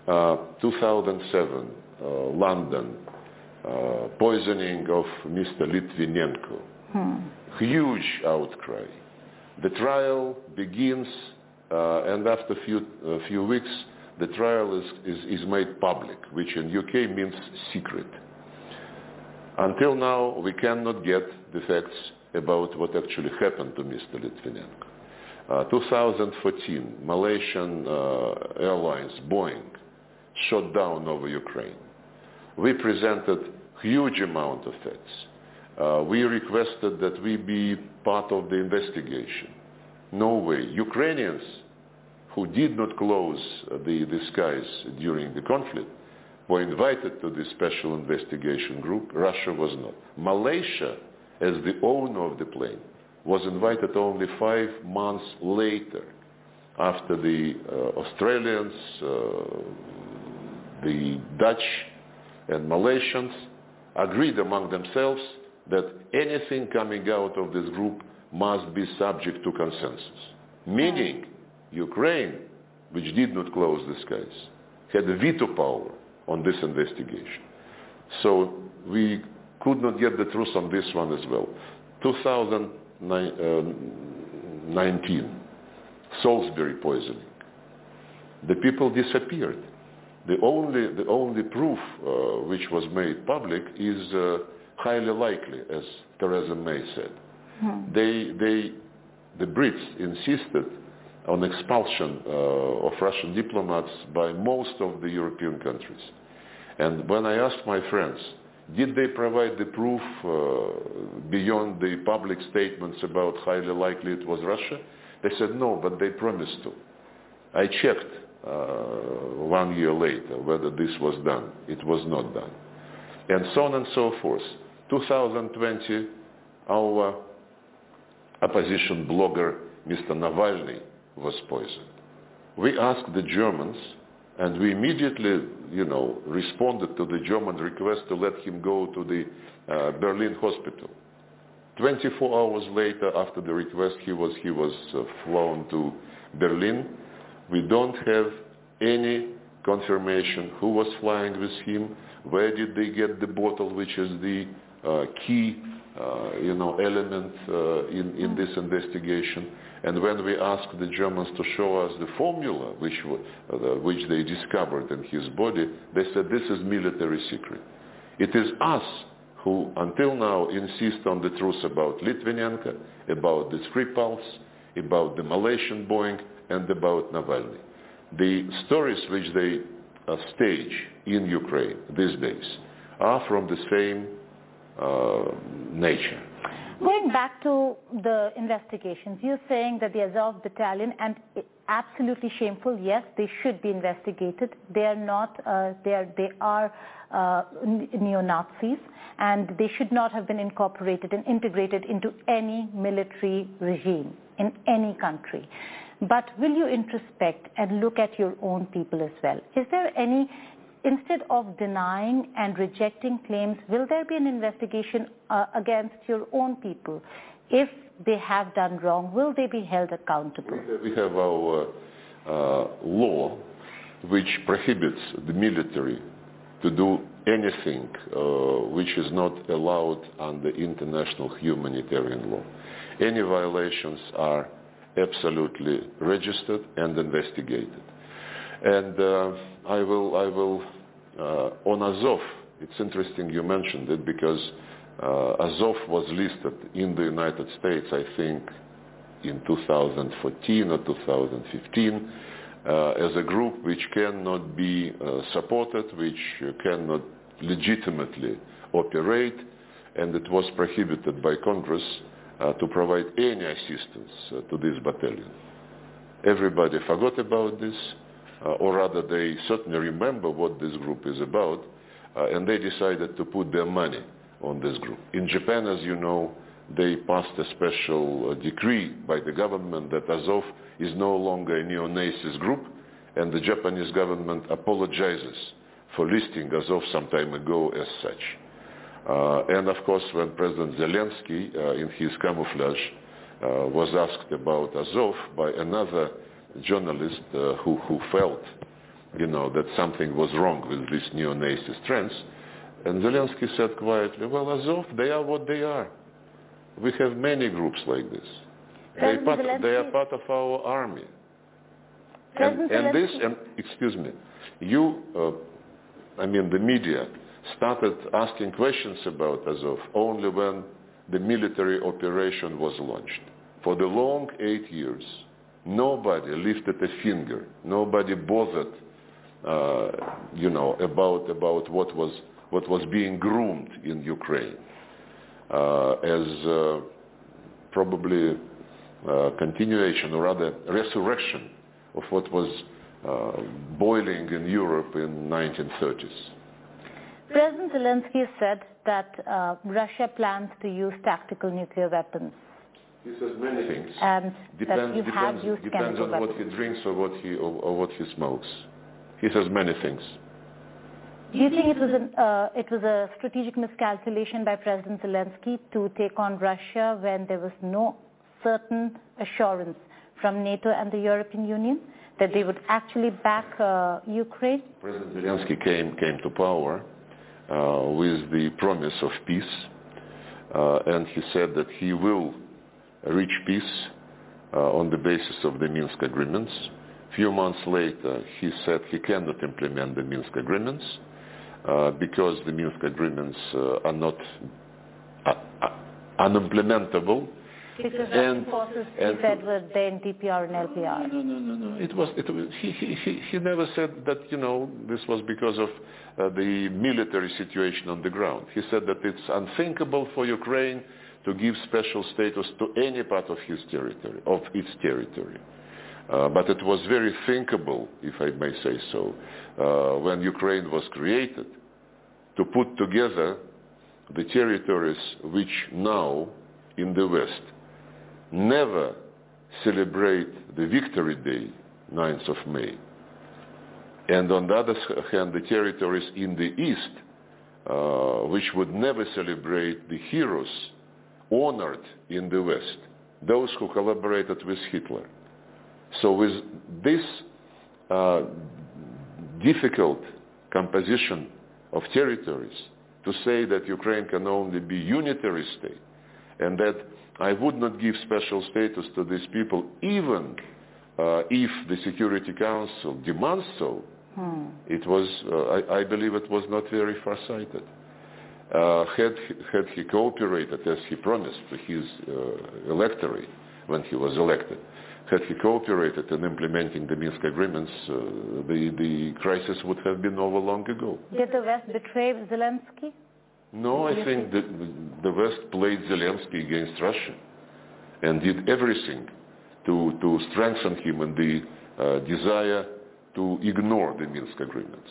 Speaker 8: Uh, 2007, uh, London, uh, poisoning of Mr. Litvinenko. Hmm. Huge outcry. The trial begins, uh, and after a few, a few weeks, the trial is, is, is made public, which in UK means secret. Until now, we cannot get the facts about what actually happened to Mr. Litvinenko. Uh, 2014, Malaysian uh, Airlines, Boeing, shot down over Ukraine. We presented huge amount of facts. Uh, we requested that we be part of the investigation. No way. Ukrainians who did not close the, the skies during the conflict were invited to this special investigation group. Russia was not. Malaysia, as the owner of the plane, was invited only five months later after the uh, Australians, uh, the Dutch, and Malaysians agreed among themselves that anything coming out of this group must be subject to consensus. Meaning, Ukraine, which did not close the skies, had a veto power on this investigation. So we could not get the truth on this one as well. 2019, uh, Salisbury poisoning. The people disappeared. The only, the only proof uh, which was made public is uh, highly likely, as Theresa May said. Hmm. They, they, the Brits insisted on expulsion uh, of Russian diplomats by most of the European countries. And when I asked my friends, did they provide the proof uh, beyond the public statements about highly likely it was Russia? They said no, but they promised to. I checked uh, one year later whether this was done. It was not done. And so on and so forth. 2020, our opposition blogger, Mr. Navalny, was poisoned. We asked the Germans And we immediately, you know, responded to the German request to let him go to the uh, Berlin hospital. 24 hours later, after the request, he was he was uh, flown to Berlin. We don't have any confirmation who was flying with him, where did they get the bottle, which is the uh, key, uh, you know, element uh, in in this investigation. And when we asked the Germans to show us the formula which, uh, which they discovered in his body, they said this is military secret. It is us who until now insist on the truth about Litvinenko, about the Skripals, about the Malaysian Boeing, and about Navalny. The stories which they uh, stage in Ukraine these days are from the same uh, nature.
Speaker 7: Going back to the investigations, you're saying that the Azov battalion, and absolutely shameful, yes, they should be investigated. They are not, uh, they are, they are uh, neo-Nazis, and they should not have been incorporated and integrated into any military regime in any country. But will you introspect and look at your own people as well? Is there any instead of denying and rejecting claims, will there be an investigation uh, against your own people? If they have done wrong, will they be held accountable?
Speaker 8: We have our uh, law which prohibits the military to do anything uh, which is not allowed under international humanitarian law. Any violations are absolutely registered and investigated. And uh, I will, I will uh, on Azov, it's interesting you mentioned it because uh, Azov was listed in the United States, I think, in 2014 or 2015 uh, as a group which cannot be uh, supported, which cannot legitimately operate, and it was prohibited by Congress to provide any assistance uh, to this battalion. Everybody forgot about this, uh, or rather they certainly remember what this group is about, uh, and they decided to put their money on this group. In Japan, as you know, they passed a special uh, decree by the government that Azov is no longer a neo-Nazis group, and the Japanese government apologizes for listing Azov some time ago as such. Uh, and of course, when President Zelensky, uh, in his camouflage, uh, was asked about Azov by another journalist uh, who, who felt, you know, that something was wrong with these neo-Nazi trends, and Zelensky said quietly, well, Azov, they are what they are. We have many groups like this. They, part, they are part of our army. And, and, this, and excuse me, you, uh, I mean the media, started asking questions about Azov only when the military operation was launched. For the long eight years, nobody lifted a finger. Nobody bothered, uh, you know, about, about what, was, what was being groomed in Ukraine uh, as uh, probably uh, continuation or rather resurrection of what was uh, boiling in Europe in 1930s.
Speaker 7: President Zelensky said that uh, Russia plans to use tactical nuclear weapons.
Speaker 8: He says many things.
Speaker 7: And
Speaker 8: depends,
Speaker 7: that you
Speaker 8: depends,
Speaker 7: have used
Speaker 8: depends on
Speaker 7: weapons.
Speaker 8: what he drinks or what he or, or, what he smokes. He says many things.
Speaker 7: Do you think it was, an, uh, it was a strategic miscalculation by President Zelensky to take on Russia when there was no certain assurance from NATO and the European Union that they would actually back uh, Ukraine?
Speaker 8: President Zelensky came, came to power with the promise of peace, uh, and he said that he will reach peace uh, on the basis of the Minsk agreements. A few months later, he said he cannot implement the Minsk agreements uh, because the Minsk agreements uh, are not uh, unimplementable.
Speaker 7: Because
Speaker 8: And-
Speaker 7: forces
Speaker 8: and-
Speaker 7: he said were DPR and LPR.
Speaker 8: No, no, no, no. It was. It was. He, he, he never said that. You know, this was because of uh, the military situation on the ground. He said that it's unthinkable for Ukraine to give special status to any part of his territory, of its territory. Uh, but it was very thinkable, if I may say so, uh, when Ukraine was created, to put together the territories which now in the West never celebrate the Victory Day, 9th of May, And on the other hand, the territories in the east, uh, which would never celebrate the heroes honored in the west, those who collaborated with Hitler. So with this uh, difficult composition of territories, to say that Ukraine can only be a unitary state, and that I would not give special status to these people even uh, if the Security Council demands so, hmm. it was, uh, I, I, believe it was not very far-sighted. Uh, had, had he cooperated as he promised to his uh, electorate when he was elected, had he cooperated in implementing the Minsk agreements, uh, the, the crisis would have been over long ago.
Speaker 7: Did the West betray Zelensky?
Speaker 8: No, I think that the West played Zelensky against Russia and did everything to, to strengthen him in the uh, desire to ignore the Minsk agreements.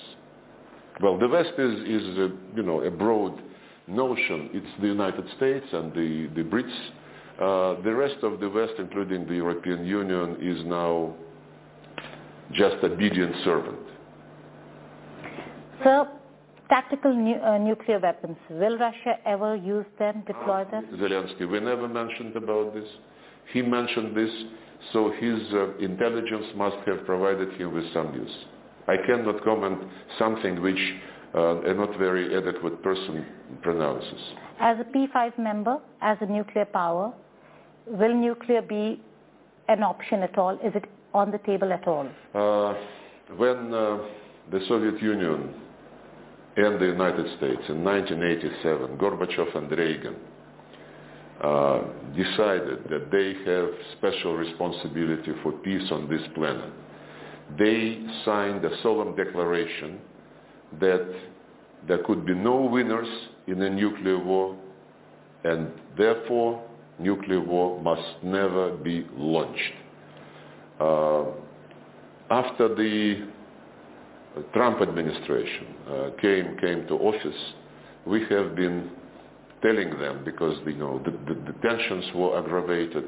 Speaker 8: Well, the West is, is a, you know, a broad notion. It's the United States and the, the Brits. Uh, the rest of the West, including the European Union, is now just obedient servant.
Speaker 7: So tactical nu- uh, nuclear weapons. Will Russia ever use them, deploy them?
Speaker 8: Zelensky, we never mentioned about this. He mentioned this, so his uh, intelligence must have provided him with some news. I cannot comment something which uh, a not very adequate person pronounces.
Speaker 7: As a P5 member, as a nuclear power, will nuclear be an option at all? Is it on the table at all?
Speaker 8: Uh, when uh, the Soviet Union and the United States in 1987, Gorbachev and Reagan uh, decided that they have special responsibility for peace on this planet. They signed a solemn declaration that there could be no winners in a nuclear war and therefore nuclear war must never be launched. Uh, after the Trump administration uh, came came to office, we have been telling them because you know the, the, the tensions were aggravated,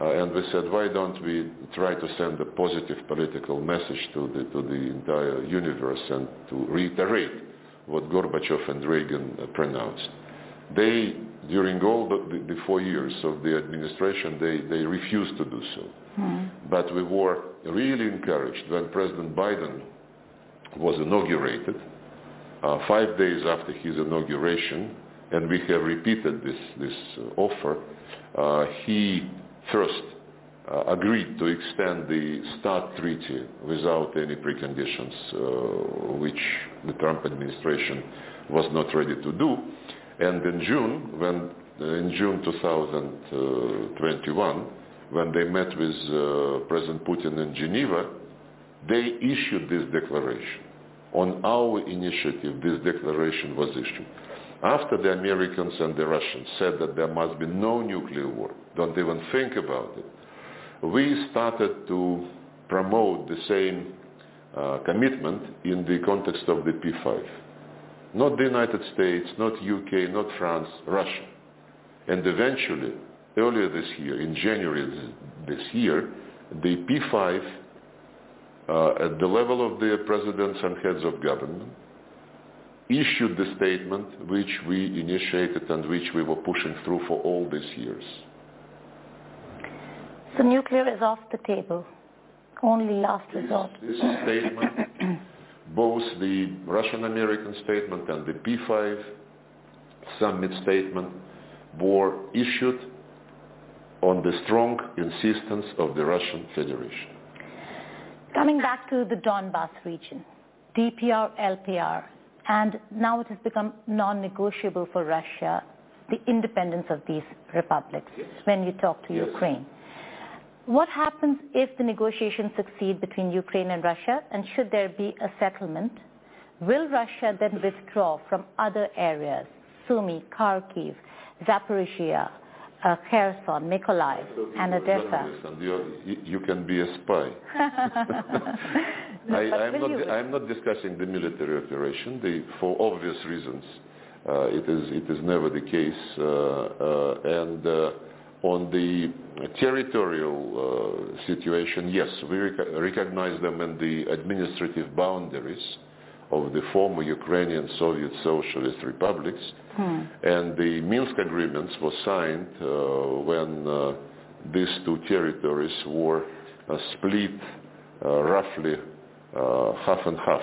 Speaker 8: uh, and we said why don't we try to send a positive political message to the to the entire universe and to reiterate what Gorbachev and Reagan uh, pronounced. They during all the, the, the, four years of the administration they, they refused to do so. Mm. But we were really encouraged when President Biden was inaugurated, uh, five days after his inauguration, and we have repeated this, this uh, offer, uh, he first uh, agreed to extend the START treaty without any preconditions, uh, which the Trump administration was not ready to do. And in June, when in June 2021, when they met with President Putin in Geneva, they issued this declaration. On our initiative, this declaration was issued. After the Americans and the Russians said that there must be no nuclear war, don't even think about it, we started to promote the same uh, commitment in the context of the P5. Not the United States, not UK, not France, Russia. And eventually, earlier this year, in January this year, the P5 uh, at the level of the presidents and heads of government, issued the statement which we initiated and which we were pushing through for all these years.
Speaker 7: So nuclear is off the table, only last resort.
Speaker 8: This, this statement, both the Russian-American statement and the P5 summit statement were issued on the strong insistence of the Russian Federation.
Speaker 7: Coming back to the Donbas region, DPR, LPR, and now it has become non-negotiable for Russia, the independence of these republics yes. when you talk to yes. Ukraine. What happens if the negotiations succeed between Ukraine and Russia, and should there be a settlement? Will Russia then withdraw from other areas, Sumy, Kharkiv, Zaporizhia, uh, Kherson, Mykolaiv, and Odessa.
Speaker 8: You, you can be a spy.
Speaker 7: no,
Speaker 8: I, am not, I'm not discussing the military operation. The, for obvious reasons, uh, it, is, it is never the case. Uh, uh and uh, On the territorial uh, situation, yes, we rec- recognize them in the administrative boundaries of the former Ukrainian Soviet Socialist republics.
Speaker 7: Hmm.
Speaker 8: And the Minsk agreements were signed uh, when uh, these two territories were uh, split uh, roughly uh, half and half.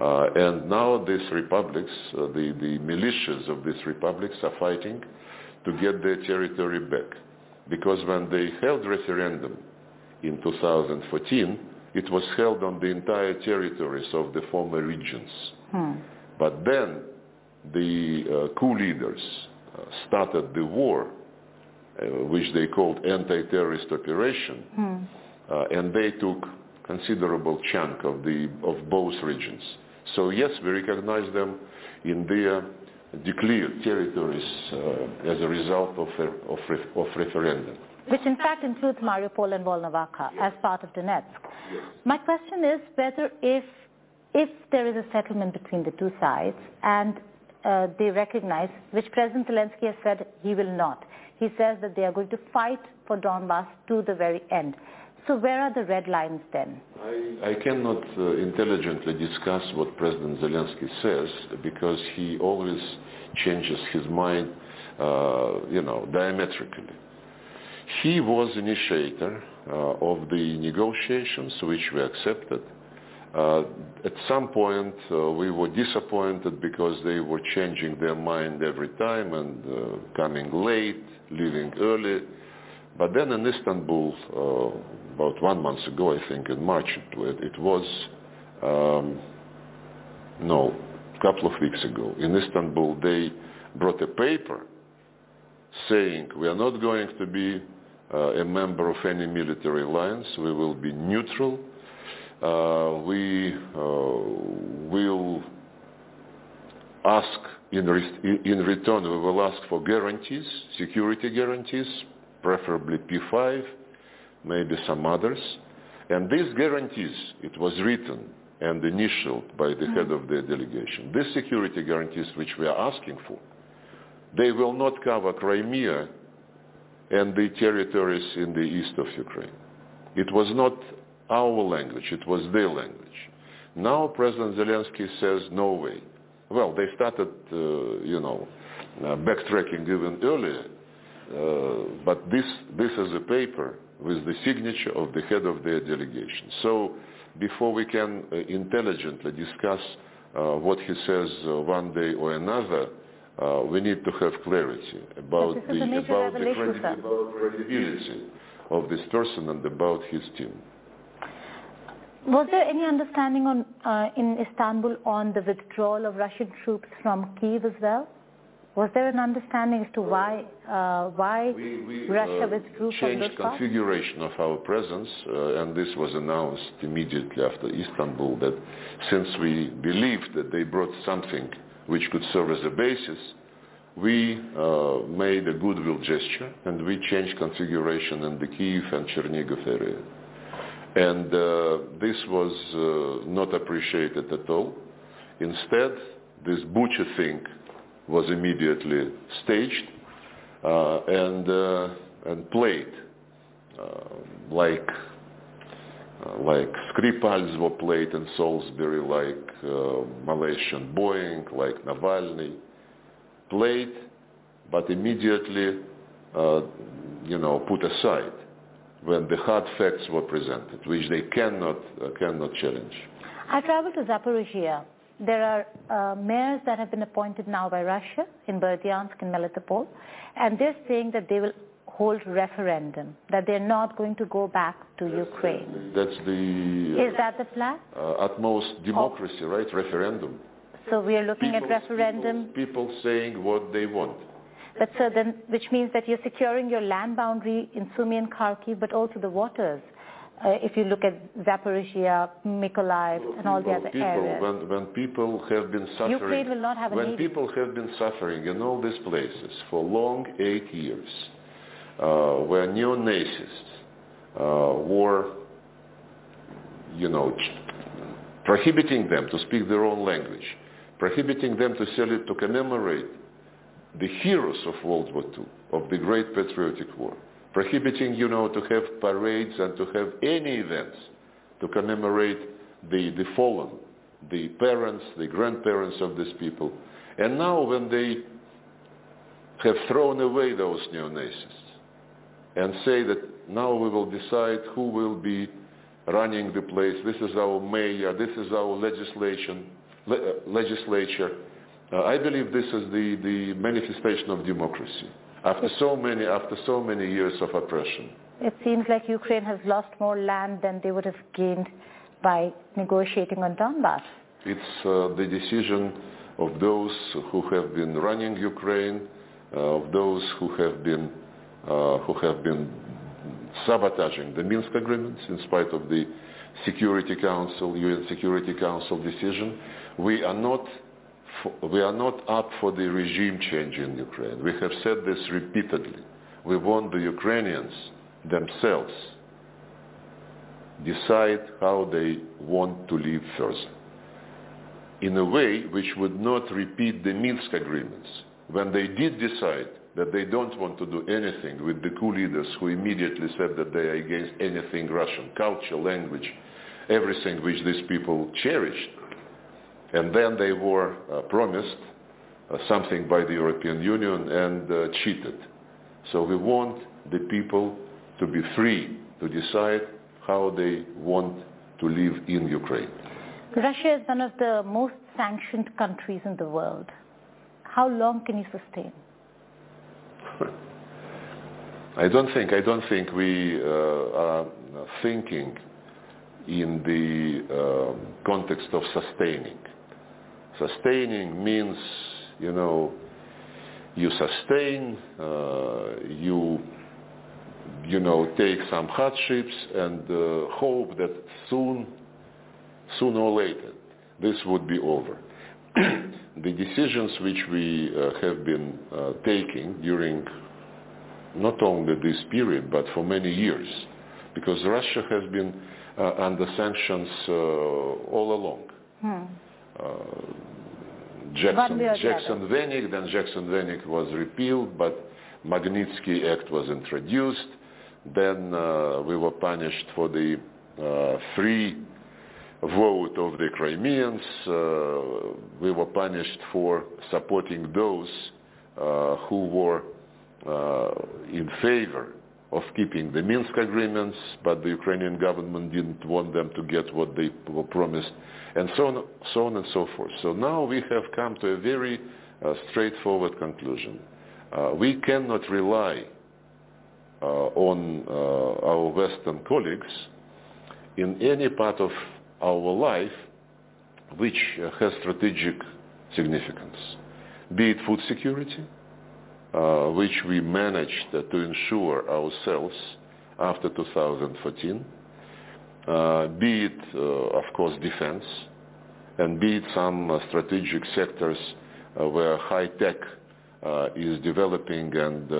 Speaker 8: Uh, and now these republics, uh, the, the militias of these republics are fighting to get their territory back. Because when they held referendum in 2014, it was held on the entire territories of the former regions.
Speaker 7: Hmm.
Speaker 8: But then the uh, coup leaders uh, started the war, uh, which they called anti-terrorist operation,
Speaker 7: Hmm.
Speaker 8: uh, and they took considerable chunk of the of both regions. So yes, we recognize them in their declared territories uh, as a result of a, of, re- of referendum.
Speaker 7: Which in fact includes Mariupol and Volnovakha as part of Donetsk. My question is whether if, if there is a settlement between the two sides and uh, they recognize, which President Zelensky has said he will not. He says that they are going to fight for Donbass to the very end. So where are the red lines then?
Speaker 8: I, I cannot uh, intelligently discuss what President Zelensky says because he always changes his mind, uh, you know, diametrically. He was initiator uh, of the negotiations which we accepted. Uh, at some point uh, we were disappointed because they were changing their mind every time and uh, coming late, leaving early. But then in Istanbul, uh, about one month ago, I think in March, it, it was, um, no, a couple of weeks ago, in Istanbul, they brought a paper saying we are not going to be a member of any military alliance. We will be neutral. Uh, we uh, will ask in, re- in return, we will ask for guarantees, security guarantees, preferably P5, maybe some others. And these guarantees, it was written and initialed by the head of the delegation. These security guarantees which we are asking for, they will not cover Crimea and the territories in the east of Ukraine. It was not our language, it was their language. Now President Zelensky says no way. Well, they started, uh, you know, uh, backtracking even earlier, uh, but this, this is a paper with the signature of the head of their delegation. So before we can uh, intelligently discuss uh, what he says uh, one day or another, uh, we need to have clarity about
Speaker 7: But this is
Speaker 8: the about the credi- about credibility of this person and about his team.
Speaker 7: Was there any understanding on, uh, in Istanbul on the withdrawal of Russian troops from Kiev as well? Was there an understanding as to why, uh, why
Speaker 8: We, we
Speaker 7: Russia
Speaker 8: uh,
Speaker 7: withdrew from
Speaker 8: changed
Speaker 7: parts?
Speaker 8: configuration of our presence, uh, and this was announced immediately after Istanbul that since we believed that they brought something which could serve as a basis, we uh, made a goodwill gesture and we changed configuration in the Kiev and Chernigov area. And uh, this was uh, not appreciated at all. Instead, this Bucha thing was immediately staged uh, and uh, and played uh, like uh, like Skripals were played in Salisbury, like uh, Malaysian Boeing, like Navalny played, but immediately uh, you know put aside when the hard facts were presented, which they cannot uh, cannot challenge.
Speaker 7: I traveled to Zaporizhia. There are uh, mayors that have been appointed now by Russia in Berdyansk and Melitopol, and they're saying that they will hold referendum, that they're not going to go back to Ukraine.
Speaker 8: That's the
Speaker 7: Is that the plan?
Speaker 8: uh, utmost democracy, right? Referendum.
Speaker 7: So we are looking at referendum,
Speaker 8: People, people saying what they want.
Speaker 7: but so then, which means that you're securing your land boundary in Sumy and Kharkiv, but also the waters. Uh, if you look at Zaporizhia, Mykolaiv, and all the other
Speaker 8: people,
Speaker 7: areas.
Speaker 8: When, when people have been suffering,
Speaker 7: Ukraine will not have a
Speaker 8: when people have been suffering in all these places for long eight years, uh, where neo-Nazis uh, were, you know, prohibiting them to speak their own language, prohibiting them to, sell it to commemorate the heroes of World War II, of the Great Patriotic War, prohibiting, you know, to have parades and to have any events to commemorate the, the fallen, the parents, the grandparents of these people. And now when they have thrown away those neo-Nazis and say that now we will decide who will be running the place, this is our mayor, this is our legislation, le- uh, legislature, uh, I believe this is the, the manifestation of democracy after so many after so many years of oppression.
Speaker 7: It seems like Ukraine has lost more land than they would have gained by negotiating on Donbass.
Speaker 8: It's uh, the decision of those who have been running Ukraine, uh, of those who have been uh, who have been sabotaging the Minsk agreements in spite of the Security Council, UN Security Council decision. We are not we are not up for the regime change in Ukraine. We have said this repeatedly. We want the Ukrainians themselves decide how they want to live first in a way which would not repeat the Minsk agreements. When they did decide that they don't want to do anything with the coup leaders who immediately said that they are against anything Russian, culture, language, everything which these people cherished, and then they were uh, promised uh, something by the European Union and uh, cheated. So we want the people to be free to decide how they want to live in Ukraine.
Speaker 7: Russia is one of the most sanctioned countries in the world. How long can you sustain?
Speaker 8: I don't think I don't think we uh, are thinking in the uh, context of sustaining. Sustaining means, you know, you sustain, uh, you, you know, take some hardships and uh, hope that soon, sooner or later, this would be over. The decisions which we uh, have been uh, taking during not only this period, but for many years, because Russia has been uh, under sanctions uh, all along.
Speaker 7: Hmm.
Speaker 8: Jackson,
Speaker 7: way
Speaker 8: Jackson Vanik, then Jackson Vanik was repealed, but Magnitsky Act was introduced. Then uh, we were punished for the uh, free vote of the Crimeans. Uh, we were punished for supporting those uh, who were uh, in favor of keeping the Minsk agreements, but the Ukrainian government didn't want them to get what they were promised, and so on, so on and so forth. So now we have come to a very uh, straightforward conclusion. Uh, we cannot rely uh, on our Western colleagues in any part of our life which uh, has strategic significance, be it food security, uh, which we managed uh, to ensure ourselves after 2014, uh, be it, uh, of course, defense, and be it some uh, strategic sectors uh, where high tech is developing and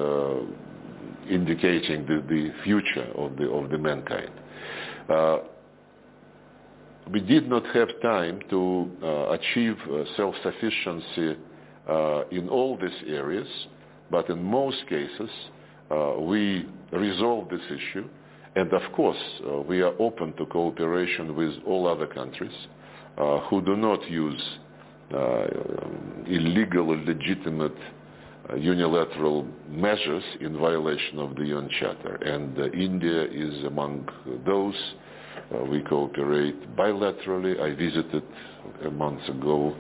Speaker 8: indicating the, the, future of the, of the mankind. We did not have time to achieve self-sufficiency in all these areas, but in most cases, uh, we resolved this issue. And of course, uh, we are open to cooperation with all other countries uh, who do not use uh, illegal or legitimate uh, unilateral measures in violation of the UN Charter. And uh, India is among those. We cooperate bilaterally. I visited a month ago,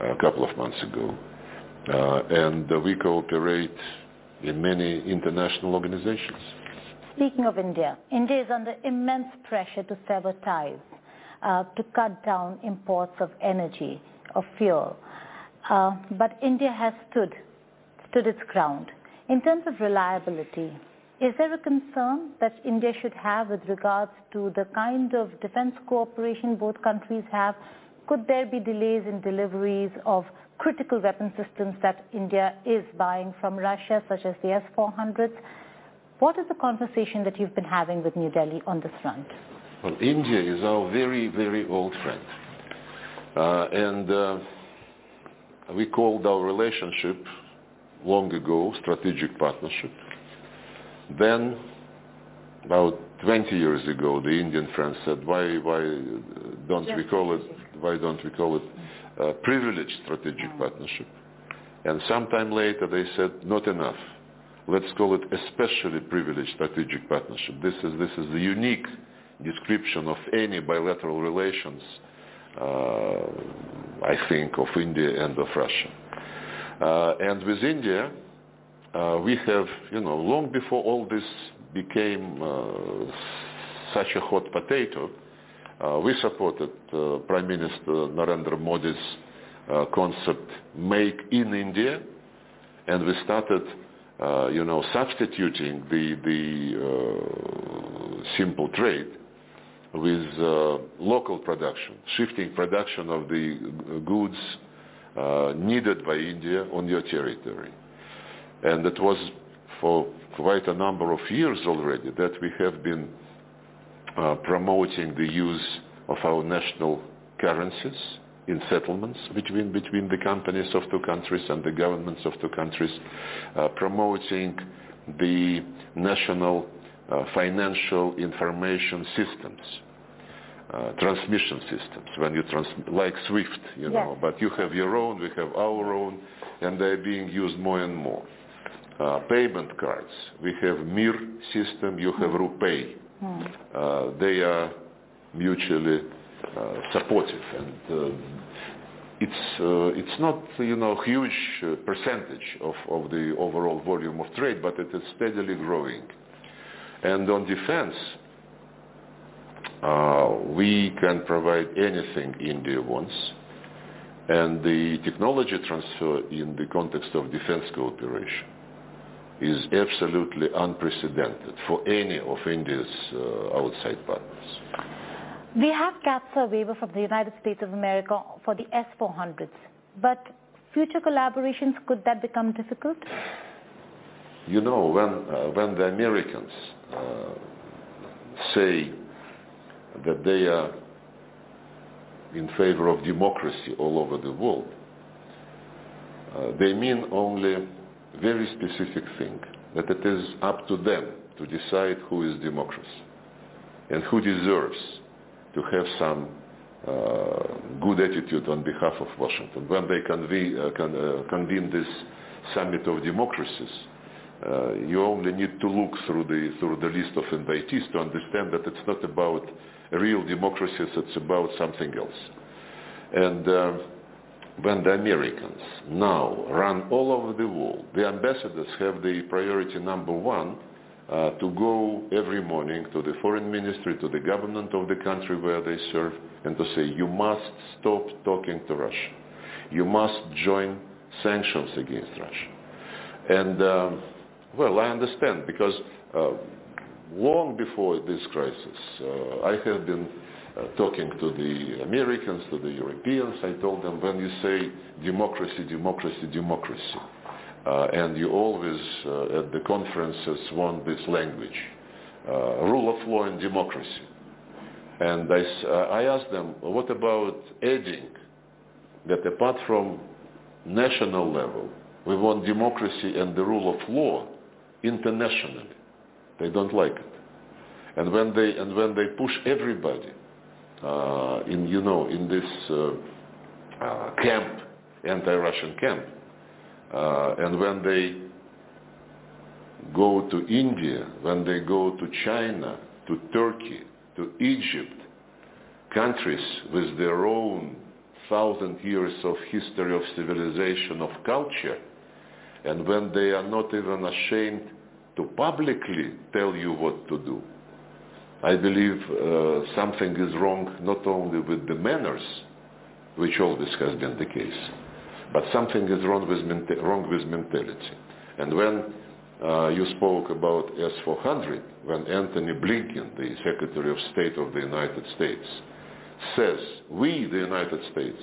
Speaker 8: a couple of months ago, uh, and uh, we cooperate in many international organizations.
Speaker 7: Speaking of India, India is under immense pressure to sever ties, uh, to cut down imports of energy, of fuel. Uh, but India has stood, stood its ground. In terms of reliability, is there a concern that India should have with regards to the kind of defense cooperation both countries have? Could there be delays in deliveries of critical weapon systems that India is buying from Russia, such as the S-400s. What is the conversation that you've been having with New Delhi on this front?
Speaker 8: Well, India is our very, very old friend. Uh, and uh, we called our relationship long ago, strategic partnership. Then, about 20 years ago, the Indian friends said, why, why don't we call it, why don't we call it uh, privileged strategic partnership? And sometime later they said, not enough. Let's call it especially privileged strategic partnership. This is, this is the unique description of any bilateral relations, uh, I think, of India and of Russia. Uh, and with India, uh, we have, you know, long before all this became uh, such a hot potato, uh, we supported uh, Prime Minister Narendra Modi's concept "Make in India," and we started, you know, substituting the the simple trade with local production, shifting production of the goods needed by India on your territory. And it was for quite a number of years already that we have been uh, promoting the use of our national currencies in settlements between, between the companies of two countries and the governments of two countries, uh, promoting the national uh, financial information systems, uh, transmission systems, when you trans- like SWIFT, you
Speaker 7: Yes.
Speaker 8: know, but you have your own, we have our own, and they're being used more and more. Uh, payment cards, we have MIR system, you have RuPay. Uh, they are mutually uh, supportive and uh, it's uh, it's not you know huge percentage of, of the overall volume of trade, but it is steadily growing. And on defense, uh, we can provide anything India wants, and the technology transfer in the context of defense cooperation is absolutely unprecedented for any of India's uh, outside partners.
Speaker 7: We have CAATSA waiver from the United States of America for the S-400s, but future collaborations, could that become difficult?
Speaker 8: You know, when, uh, when the Americans uh, say that they are in favor of democracy all over the world, uh, they mean only very specific thing, that it is up to them to decide who is democracy and who deserves to have some uh, good attitude on behalf of Washington. When they convene, uh, con- uh, convene this summit of democracies, uh, you only need to look through the, through the list of invitees to understand that it's not about real democracies, it's about something else. And uh, when the Americans now run all over the world, the ambassadors have the priority number one uh, to go every morning to the foreign ministry, to the government of the country where they serve, and to say, you must stop talking to Russia. You must join sanctions against Russia. And, um, well, I understand, because uh, long before this crisis, uh, I have been talking to the Americans, to the Europeans, I told them when you say democracy, democracy, democracy, uh, and you always uh, at the conferences want this language, uh, rule of law and democracy. And I, uh, I asked them, what about adding that apart from national level, we want democracy and the rule of law internationally. They don't like it. And when they, and when they push everybody uh, in, you know, in this uh, uh, camp, anti-Russian camp, uh, and when they go to India, when they go to China, to Turkey, to Egypt, countries with their own thousand years of history of civilization, of culture, and when they are not even ashamed to publicly tell you what to do, I believe uh, something is wrong not only with the manners, which always has been the case, but something is wrong with, menta- wrong with mentality. And when uh, you spoke about S-400, when Antony Blinken, the Secretary of State of the United States, says, we, the United States,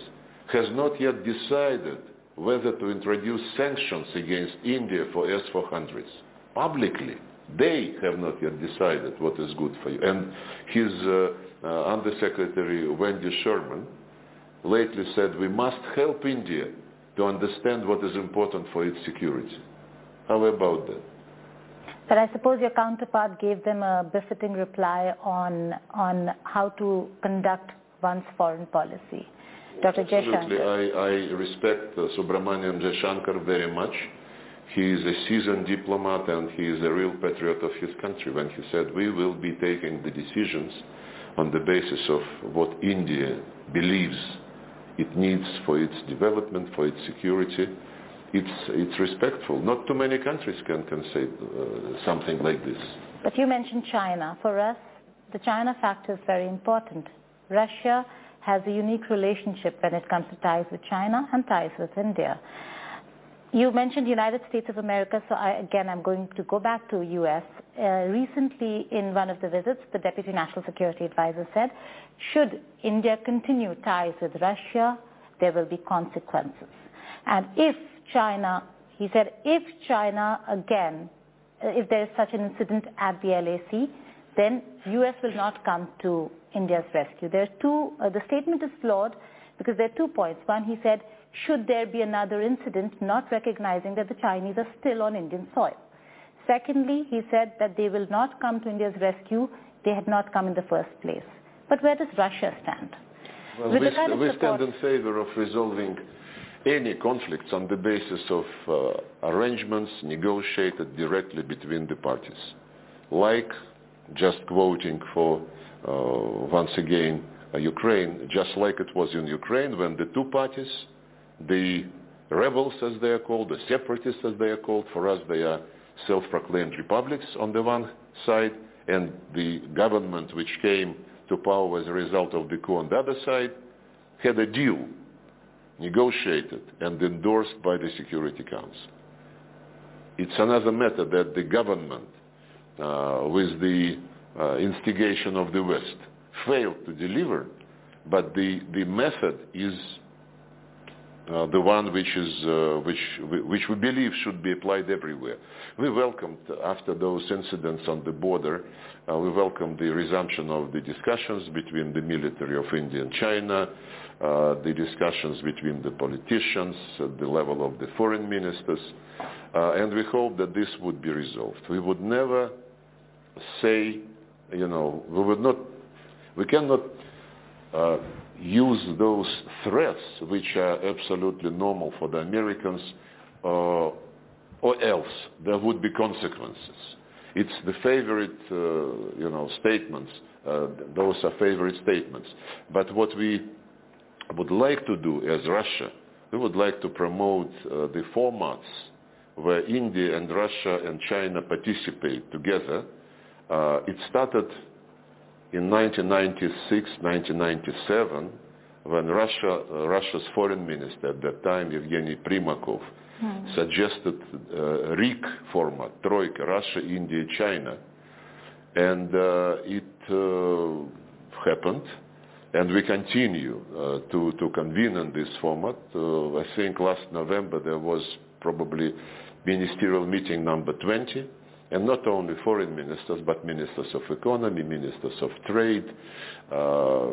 Speaker 8: has not yet decided whether to introduce sanctions against India for S-400s publicly. They have not yet decided what is good for you. And his uh, uh, Undersecretary Wendy Sherman lately said we must help India to understand what is important for its security. How about that?
Speaker 7: But I suppose your counterpart gave them a befitting reply on on how to conduct one's foreign policy. Dr.
Speaker 8: Absolutely. I, I respect uh, Subrahmanyam Jaishankar very much. He is a seasoned diplomat and he is a real patriot of his country when he said we will be taking the decisions on the basis of what India believes it needs for its development, for its security. It's, it's respectful. Not too many countries can, can say uh, something like this.
Speaker 7: But you mentioned China. For us, the China factor is very important. Russia has a unique relationship when it comes to ties with China and ties with India. You mentioned United States of America, so I, again, I'm going to go back to U.S. Uh, recently, in one of the visits, the Deputy National Security Advisor said, should India continue ties with Russia, there will be consequences. And if China, he said, if China again, uh, if there is such an incident at the LAC, then U.S. will not come to India's rescue. There are two, uh, the statement is flawed because there are two points. One, he said, should there be another incident, not recognizing that the Chinese are still on Indian soil. Secondly, he said that they will not come to India's rescue. They had not come in the first place. But where does Russia stand?
Speaker 8: Well, we,
Speaker 7: kind
Speaker 8: we stand in favor of resolving any conflicts on the basis of uh, arrangements negotiated directly between the parties. Like, just quoting for, uh, once again, uh, Ukraine, just like it was in Ukraine when the two parties, the rebels as they are called, the separatists as they are called, for us they are self-proclaimed republics on the one side, and the government which came to power as a result of the coup on the other side, had a deal negotiated and endorsed by the Security Council. It's another matter that the government, uh, with the uh, instigation of the West, failed to deliver, but the, the method is uh, the one which is uh, which which we believe should be applied everywhere. We welcomed after those incidents on the border, uh, we welcomed the resumption of the discussions between the military of India and China, uh, the discussions between the politicians at the level of the foreign ministers, uh, and we hope that this would be resolved. We would never say, you know, we would not, we cannot uh, use those threats, which are absolutely normal for the Americans, uh, or else there would be consequences. It's the favorite, uh, you know, statements. Uh, those are favorite statements. But what we would like to do as Russia, we would like to promote uh, the formats where India and Russia and China participate together. Uh, it started in 1996, 1997, when Russia, uh, Russia's foreign minister at that time, Evgeny Primakov, suggested uh, RIC format, Troika, Russia, India, China. And uh, it uh, happened, and we continue uh, to, to convene in this format. Uh, I think last November there was probably ministerial meeting number 20, and not only foreign ministers, but ministers of economy, ministers of trade, uh,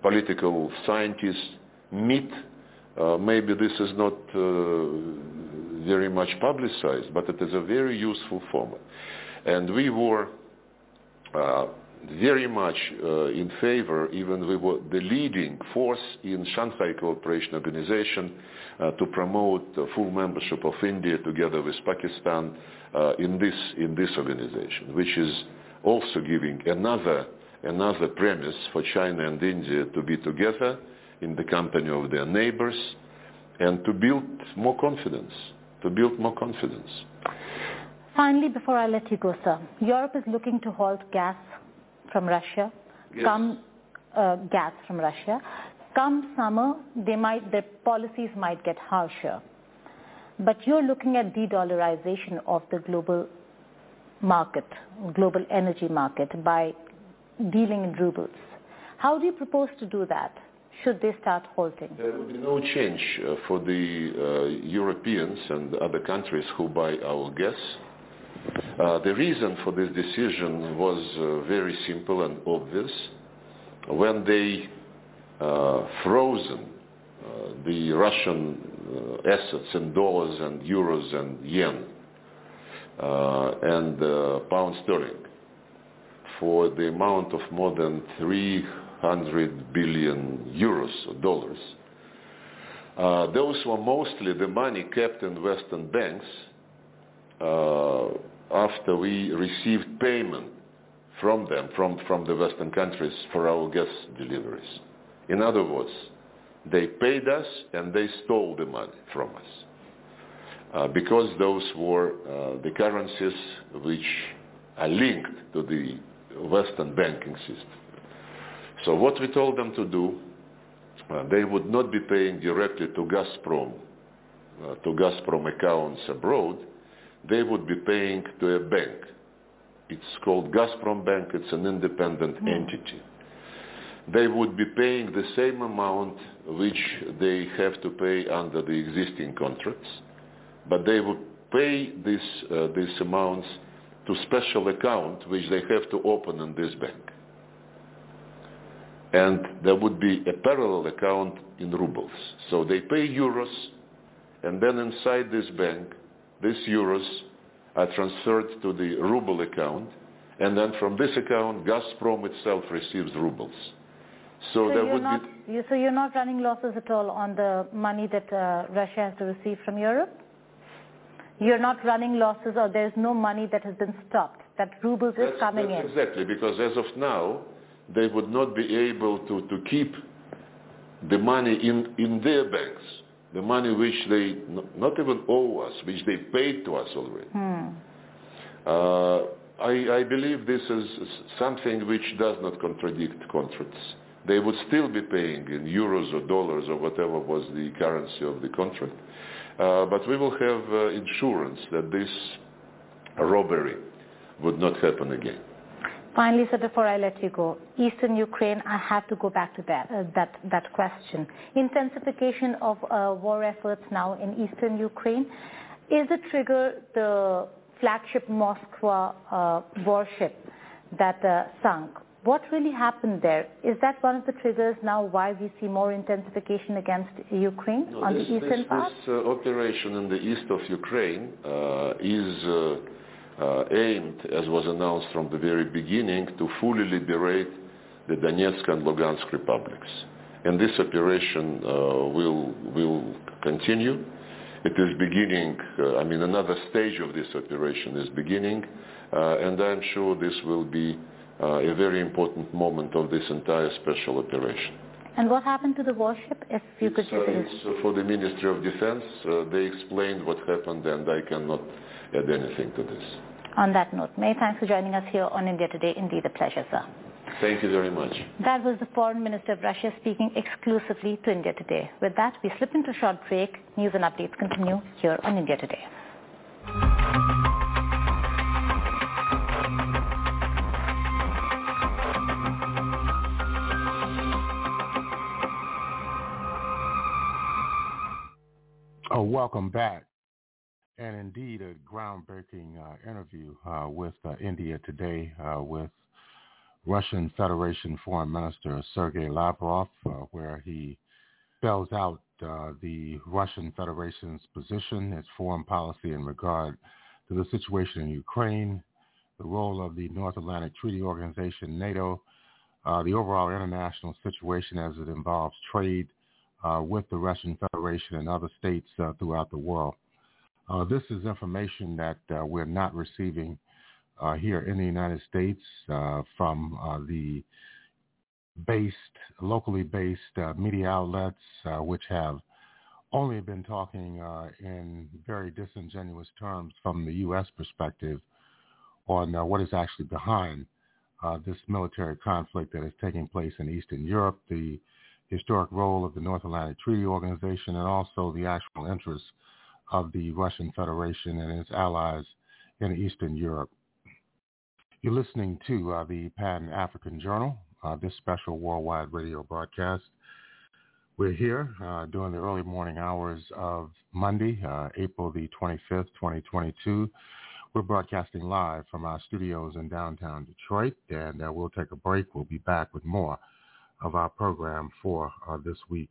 Speaker 8: political scientists meet. Uh, maybe this is not uh, very much publicized, but it is a very useful format. And we were uh, very much uh, in favor, even we were the leading force in Shanghai Cooperation Organization uh, to promote full membership of India together with Pakistan uh, in this in this organization, which is also giving another another premise for China and India to be together in the company of their neighbors and to build more confidence, to build more confidence.
Speaker 7: Finally, before I let you go, sir, Europe is looking to halt gas from Russia.
Speaker 8: Yes.
Speaker 7: Come uh, gas from Russia. Come summer, they might their policies might get harsher. But you're looking at de-dollarization of the global market, global energy market by dealing in rubles. How do you propose to do that? Should they start halting?
Speaker 8: There will be no change uh, for the uh, Europeans and other countries who buy our gas. Uh, the reason for this decision was uh, very simple and obvious. When they uh, frozen uh, the Russian assets in dollars and euros and yen uh, and uh, pound sterling for the amount of more than 300 billion euros or dollars. Uh, those were mostly the money kept in Western banks uh, after we received payment from them, from, from the Western countries for our gas deliveries. In other words, they paid us and they stole the money from us. Uh, because those were uh, the currencies which are linked to the Western banking system. So what we told them to do, uh, they would not be paying directly to Gazprom, uh, to Gazprom accounts abroad. They would be paying to a bank. It's called Gazprom Bank. It's an independent mm. entity. They would be paying the same amount which they have to pay under the existing contracts but they would pay this, uh, these amounts to special account which they have to open in this bank. And there would be a parallel account in rubles. So they pay euros, and then inside this bank, these euros are transferred to the ruble account, and then from this account, Gazprom itself receives rubles.
Speaker 7: So, so there would not, be... You, so you're not running losses at all on the money that uh, Russia has to receive from Europe? you're not running losses or there's no money that has been stopped, that rubles is coming
Speaker 8: in.
Speaker 7: Exactly,
Speaker 8: because as of now, they would not be able to, to keep the money in, in their banks, the money which they not even owe us, which they paid to us already.
Speaker 7: Hmm.
Speaker 8: Uh, I, I believe this is something which does not contradict contracts. They would still be paying in euros or dollars or whatever was the currency of the contract. Uh, but we will have uh, insurance that this robbery would not happen again.
Speaker 7: Finally, sir, before I let you go, Eastern Ukraine, I have to go back to that, uh, that, that question. Intensification of uh, war efforts now in Eastern Ukraine. Is the trigger the flagship Moskva uh, warship that uh, sunk? What really happened there? Is that one of the triggers now why we see more intensification against Ukraine
Speaker 8: no,
Speaker 7: on
Speaker 8: this,
Speaker 7: the eastern
Speaker 8: this,
Speaker 7: part?
Speaker 8: This uh, operation in the east of Ukraine uh, is uh, uh, aimed, as was announced from the very beginning, to fully liberate the Donetsk and Lugansk republics. And this operation uh, will, will continue. It is beginning, uh, I mean, another stage of this operation is beginning, and I'm sure this will be a very important moment of this entire special operation.
Speaker 7: And what happened to the warship, if you
Speaker 8: it's,
Speaker 7: could
Speaker 8: uh, it's for the Ministry of Defense. Uh, they explained what happened, and I cannot add anything to this.
Speaker 7: On that note, May, thanks for joining us here on India Today. Indeed, a pleasure, sir.
Speaker 8: Thank you very much.
Speaker 7: That was the Foreign Minister of Russia speaking exclusively to India Today. With that, we slip into a short break. News and updates continue here on India Today.
Speaker 2: Welcome back. And indeed, a groundbreaking uh, interview uh, with uh, India today uh, with Russian Federation Foreign Minister Sergei Lavrov, uh, where he spells out uh, the Russian Federation's position, its foreign policy in regard to the situation in Ukraine, the role of the North Atlantic Treaty Organization, NATO, the overall international situation as it involves trade, with the Russian Federation and other states uh, throughout the world. Uh, this is information that uh, we're not receiving uh, here in the United States uh, from the based, locally based media outlets, which have only been talking in very disingenuous terms from the U.S. perspective on what is actually behind this military conflict that is taking place in Eastern Europe, the historic role of the North Atlantic Treaty Organization and also the actual interests of the Russian Federation and its allies in Eastern Europe. You're listening to uh, the Pan-African Journal, uh, this special worldwide radio broadcast. We're here uh, during the early morning hours of Monday, uh, April the 25th, 2022. We're broadcasting live from our studios in downtown Detroit, and uh, we'll take a break. We'll be back with more of our program for uh, this week.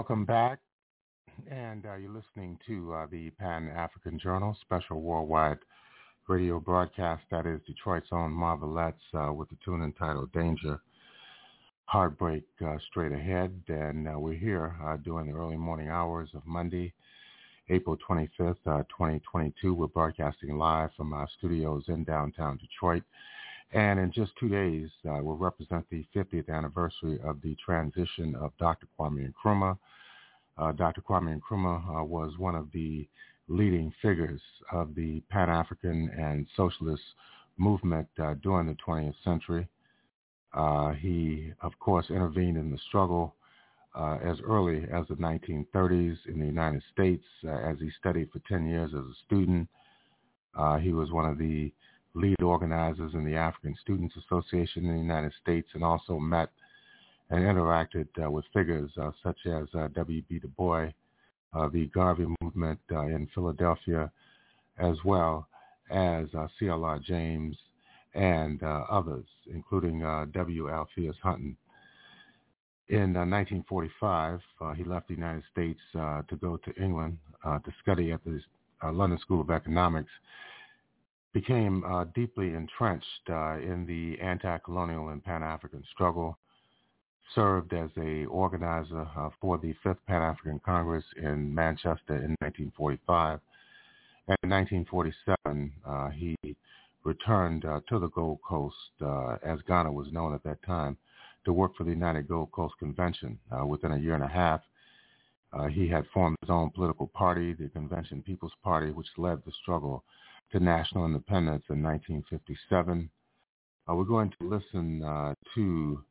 Speaker 2: Welcome back. And uh, you're listening to uh, the Pan-African Journal special worldwide radio broadcast. That is Detroit's own Marvelettes uh, with the tune entitled Danger. Heartbreak uh, straight ahead. And uh, we're here uh, during the early morning hours of Monday, April 25th, 2022. We're broadcasting live from our studios in downtown Detroit. And in just two days, uh, we'll represent the 50th anniversary of the transition of Dr. Kwame Nkrumah. Uh, Dr. Kwame Nkrumah uh, was one of the leading figures of the Pan-African and socialist movement uh, during the 20th century. Uh, he, of course, intervened in the struggle uh, as early as the 1930s in the United States as he studied for 10 years as a student. he was one of the lead organizers in the African Students Association in the United States and also met and interacted uh, with figures uh, such as uh, W.B. Du Bois, the Garvey movement in Philadelphia, as well as C.L.R. James and others, including W. Alpheus Hunton. In 1945, he left the United States to go to England to study at the London School of Economics became uh, deeply entrenched uh, in the anti-colonial and Pan-African struggle, served as a organizer uh, for the Fifth Pan-African Congress in Manchester in 1945. And in 1947, uh, he returned uh, to the Gold Coast, uh, as Ghana was known at that time, to work for the United Gold Coast Convention. within a year and a half, he had formed his own political party, the Convention People's Party, which led the struggle to national independence in 1957. Uh, we're going to listen uh, to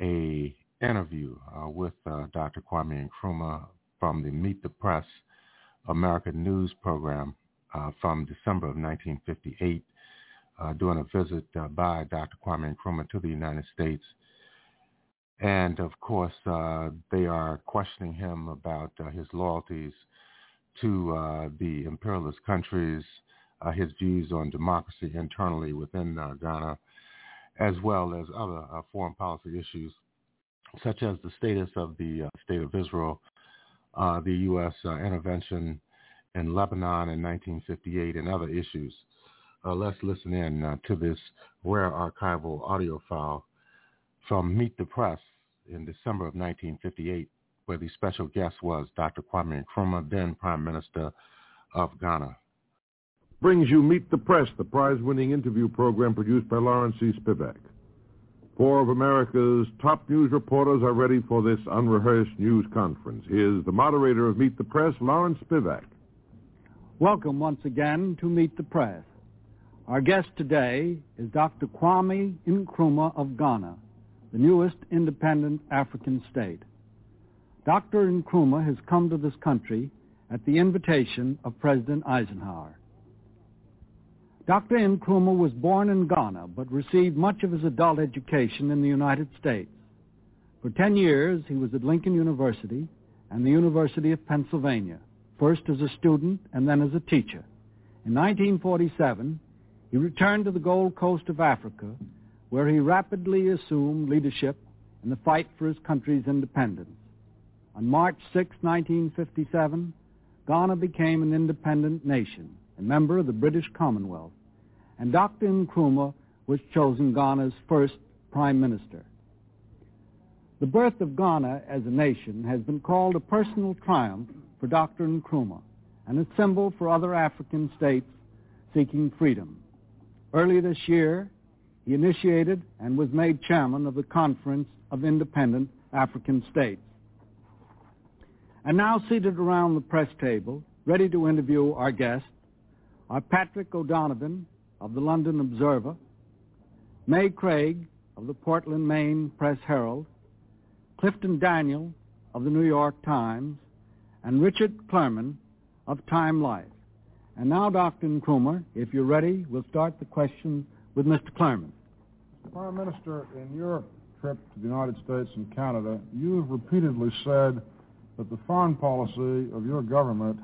Speaker 2: a interview uh, with uh, Dr. Kwame Nkrumah from the Meet the Press American News program uh, from December of 1958 uh, during a visit by Dr. Kwame Nkrumah to the United States. And of course, they are questioning him about his loyalties to the imperialist countries, uh, his views on democracy internally within uh, Ghana, as well as other uh, foreign policy issues, such as the status of the uh, State of Israel, uh, the U.S. Uh, intervention in Lebanon in 1958, and other issues. let's listen in to this rare archival audio file from Meet the Press in December of 1958, where the special guest was Dr. Kwame Nkrumah, then Prime Minister of Ghana
Speaker 9: brings you Meet the Press, the prize-winning interview program produced by Lawrence C. Spivak. Four of America's top news reporters are ready for this unrehearsed news conference. Here's the moderator of Meet the Press, Lawrence Spivak.
Speaker 10: Welcome once again to Meet the Press. Our guest today is Dr. Kwame Nkrumah of Ghana, the newest independent African state. Dr. Nkrumah has come to this country at the invitation of President Eisenhower. Dr. Nkrumah was born in Ghana but received much of his adult education in the United States. For 10 years, he was at Lincoln University and the University of Pennsylvania, first as a student and then as a teacher. In 1947, he returned to the Gold Coast of Africa, where he rapidly assumed leadership in the fight for his country's independence. On March 6, 1957, Ghana became an independent nation member of the British Commonwealth, and Dr. Nkrumah was chosen Ghana's first prime minister. The birth of Ghana as a nation has been called a personal triumph for Dr. Nkrumah and a symbol for other African states seeking freedom. Early this year, he initiated and was made chairman of the Conference of Independent African States. And now seated around the press table, ready to interview our guest, are Patrick O'Donovan of the London Observer, May Craig of the Portland, Maine Press Herald, Clifton Daniel of the New York Times, and Richard Clurman of Time Life. And now, Dr. Nkrumah, if you're ready, we'll start the question with Mr. Clurman.
Speaker 11: Prime Minister, in your trip to the United States and Canada, you've repeatedly said that the foreign policy of your government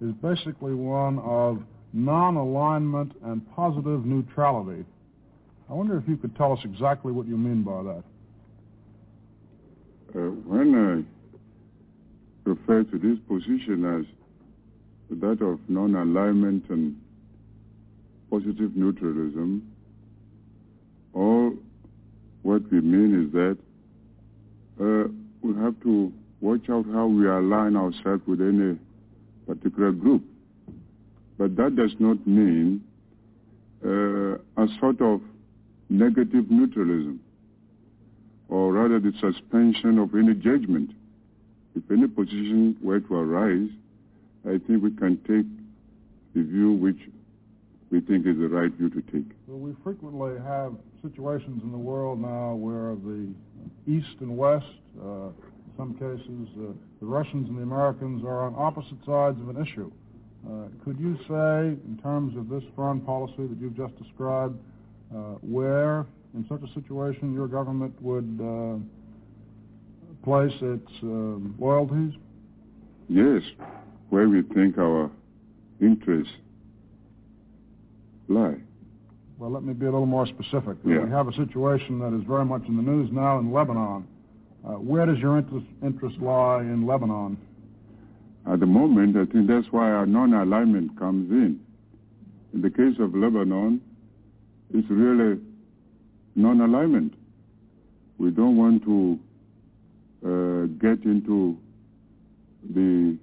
Speaker 11: is basically one of non-alignment, and positive neutrality. I wonder if you could tell us exactly what you mean by that.
Speaker 12: Uh, when I refer to this position as that of non-alignment and positive neutralism, all what we mean is that uh, we have to watch out how we align ourselves with any particular group. But that does not mean uh, a sort of negative neutralism, or rather the suspension of any judgment. If any position were to arise, I think we can take the view which we think is the right view to take.
Speaker 11: Well, we frequently have situations in the world now where the East and West, uh, in some cases, uh, the Russians and the Americans are on opposite sides of an issue. Uh, could you say, in terms of this foreign policy that you've just described, uh, where, in such a situation, your government would uh, place its loyalties?
Speaker 12: Yes, where we think our interests lie.
Speaker 11: Well, let me be a little more specific.
Speaker 12: Yeah.
Speaker 11: We have a situation that is very much in the news now in Lebanon. Uh, where does your interest, interest lie in Lebanon?
Speaker 12: At the moment, I think that's why our non-alignment comes in. In the case of Lebanon, it's really non-alignment. We don't want to uh, get into the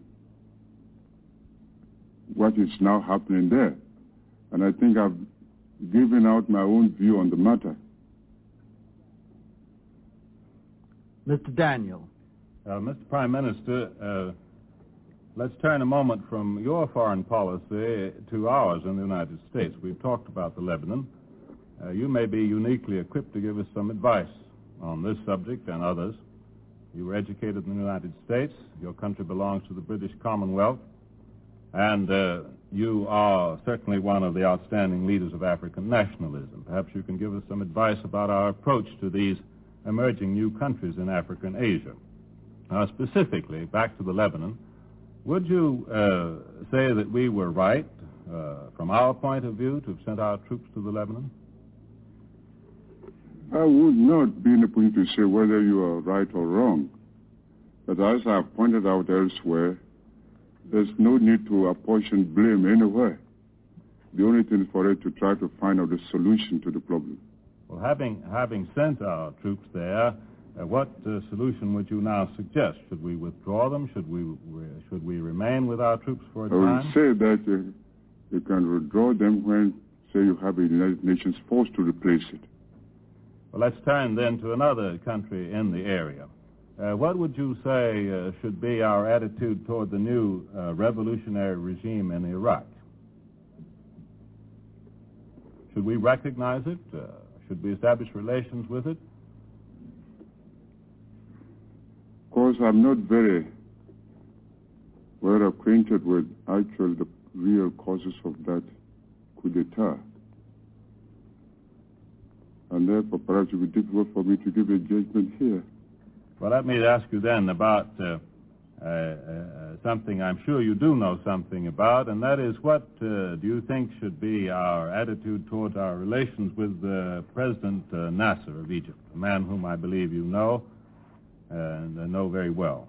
Speaker 12: what is now happening there. And I think I've given out my own view on the matter.
Speaker 10: Mr. Daniel.
Speaker 13: Uh, Mr. Prime Minister, uh, let's turn a moment from your foreign policy to ours in the United States. We've talked about the Lebanon. Uh, you may be uniquely equipped to give us some advice on this subject and others. You were educated in the United States. Your country belongs to the British Commonwealth. And uh, you are certainly one of the outstanding leaders of African nationalism. Perhaps you can give us some advice about our approach to these emerging new countries in Africa and Asia. Now, specifically, back to the Lebanon, would you uh, say that we were right, uh, from our point of view, to have sent our troops to the Lebanon?
Speaker 12: I would not be in a position to say whether you are right or wrong. But as I have pointed out elsewhere, there's no need to apportion blame anywhere. The only thing for it to try to find out the solution to the problem.
Speaker 13: Well, having, having sent our troops there, what uh, solution would you now suggest? Should we withdraw them? Should we, should we remain with our troops for a
Speaker 12: I
Speaker 13: time?
Speaker 12: would say that uh, you can withdraw them when, say, you have a United Nations force to replace it.
Speaker 13: Well, let's turn then to another country in the area. Uh, what would you say uh, should be our attitude toward the new uh, revolutionary regime in Iraq? Should we recognize it? Uh, should we establish relations with it?
Speaker 12: Of course, I'm not very well acquainted with actual the real causes of that coup d'etat. And therefore, perhaps it would be difficult for me to give a judgment here.
Speaker 13: Well, let me ask you then about uh, uh, uh, something I'm sure you do know something about, and that is what uh, do you think should be our attitude towards our relations with President uh, Nasser of Egypt, a man whom I believe you know and I know very well?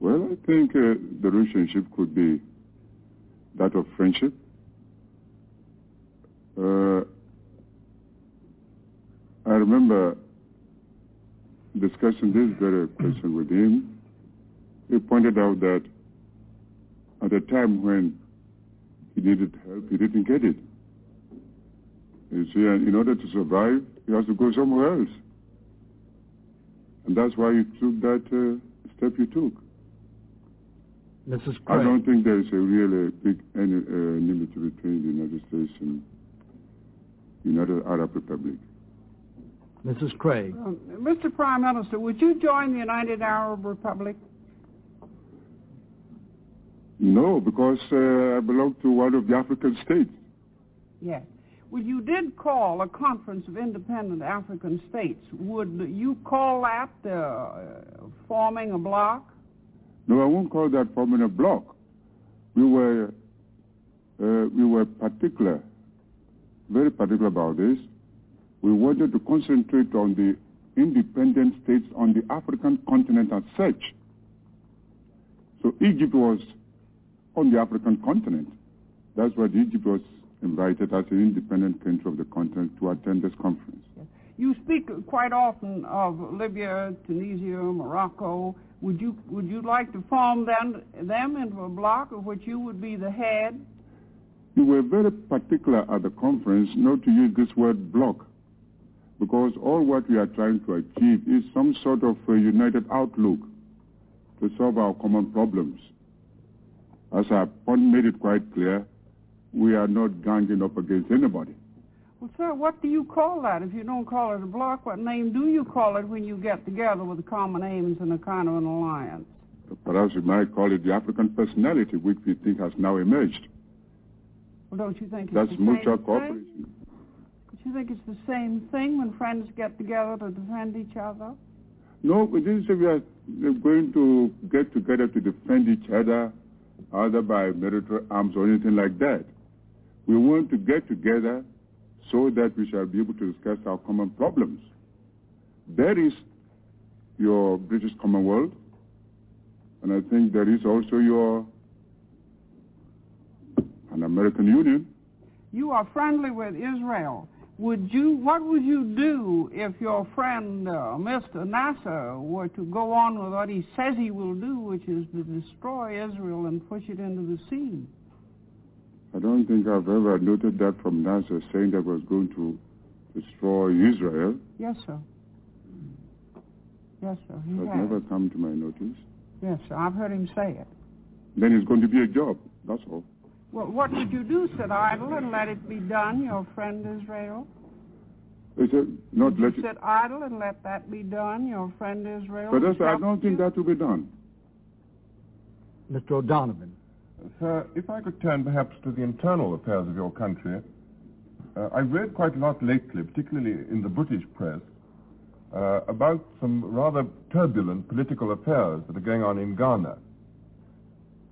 Speaker 12: Well, I think uh, the relationship could be that of friendship. Uh, I remember discussing this very question with him. He pointed out that at a time when he needed help, he didn't get it. You see, and in order to survive, he has to go somewhere else. And that's why you took that uh, step you took.
Speaker 10: Mrs. Craig.
Speaker 12: I don't think there is a really big any, uh, enmity between the United States and the United Arab Republic.
Speaker 10: Mrs. Craig.
Speaker 14: Um, Mr. Prime Minister, would you join the United Arab Republic?
Speaker 12: No, because uh, I belong to one of the African states.
Speaker 14: Yes. Well, you did call a conference of independent African states. Would you call that uh, forming a bloc?
Speaker 12: No, I won't call that forming a bloc. We were uh, we were particular, very particular about this. We wanted to concentrate on the independent states on the African continent as such. So Egypt was on the African continent. That's why Egypt was invited as an independent country of the continent to attend this conference.
Speaker 14: You speak quite often of Libya, Tunisia, Morocco. Would you would you like to form them them into a bloc of which you would be the head?
Speaker 12: You were very particular at the conference not to use this word block, because all what we are trying to achieve is some sort of a united outlook to solve our common problems. As I made it quite clear, we are not ganging up against anybody.
Speaker 14: Well, sir, what do you call that? If you don't call it a bloc, what name do you call it when you get together with common aims and a kind of an alliance?
Speaker 12: Perhaps we might call it the African personality, which we think has now emerged.
Speaker 14: Well, don't you think it's
Speaker 12: That's mutual cooperation.
Speaker 14: Don't you think it's the same thing when friends get together to defend each other?
Speaker 12: No, we didn't say we are going to get together to defend each other either by military arms or anything like that. We want to get together so that we shall be able to discuss our common problems. There is your British Commonwealth, and I think there is also your an American Union.
Speaker 14: You are friendly with Israel. Would you? What would you do if your friend uh, Mr. Nasser were to go on with what he says he will do, which is to destroy Israel and push it into the sea?
Speaker 12: I don't think I've ever noted that from Nasser saying that was going to destroy Israel.
Speaker 14: Yes, sir. Yes, sir. He
Speaker 12: Has
Speaker 14: has.
Speaker 12: never come to my notice.
Speaker 14: Yes, sir. I've heard him say it.
Speaker 12: Then it's going to be a job. That's all.
Speaker 14: Well, what would you do? Sit idle and let it be done, your friend Israel?
Speaker 12: It's a, not
Speaker 14: Would
Speaker 12: let
Speaker 14: you
Speaker 12: it.
Speaker 14: sit idle and let that be done, your friend Israel?
Speaker 12: But I don't think
Speaker 14: you?
Speaker 12: that will be done.
Speaker 10: Mr. O'Donovan.
Speaker 15: Sir, if I could turn perhaps to the internal affairs of your country. Uh, I've read quite a lot lately, particularly in the British press, uh, about some rather turbulent political affairs that are going on in Ghana.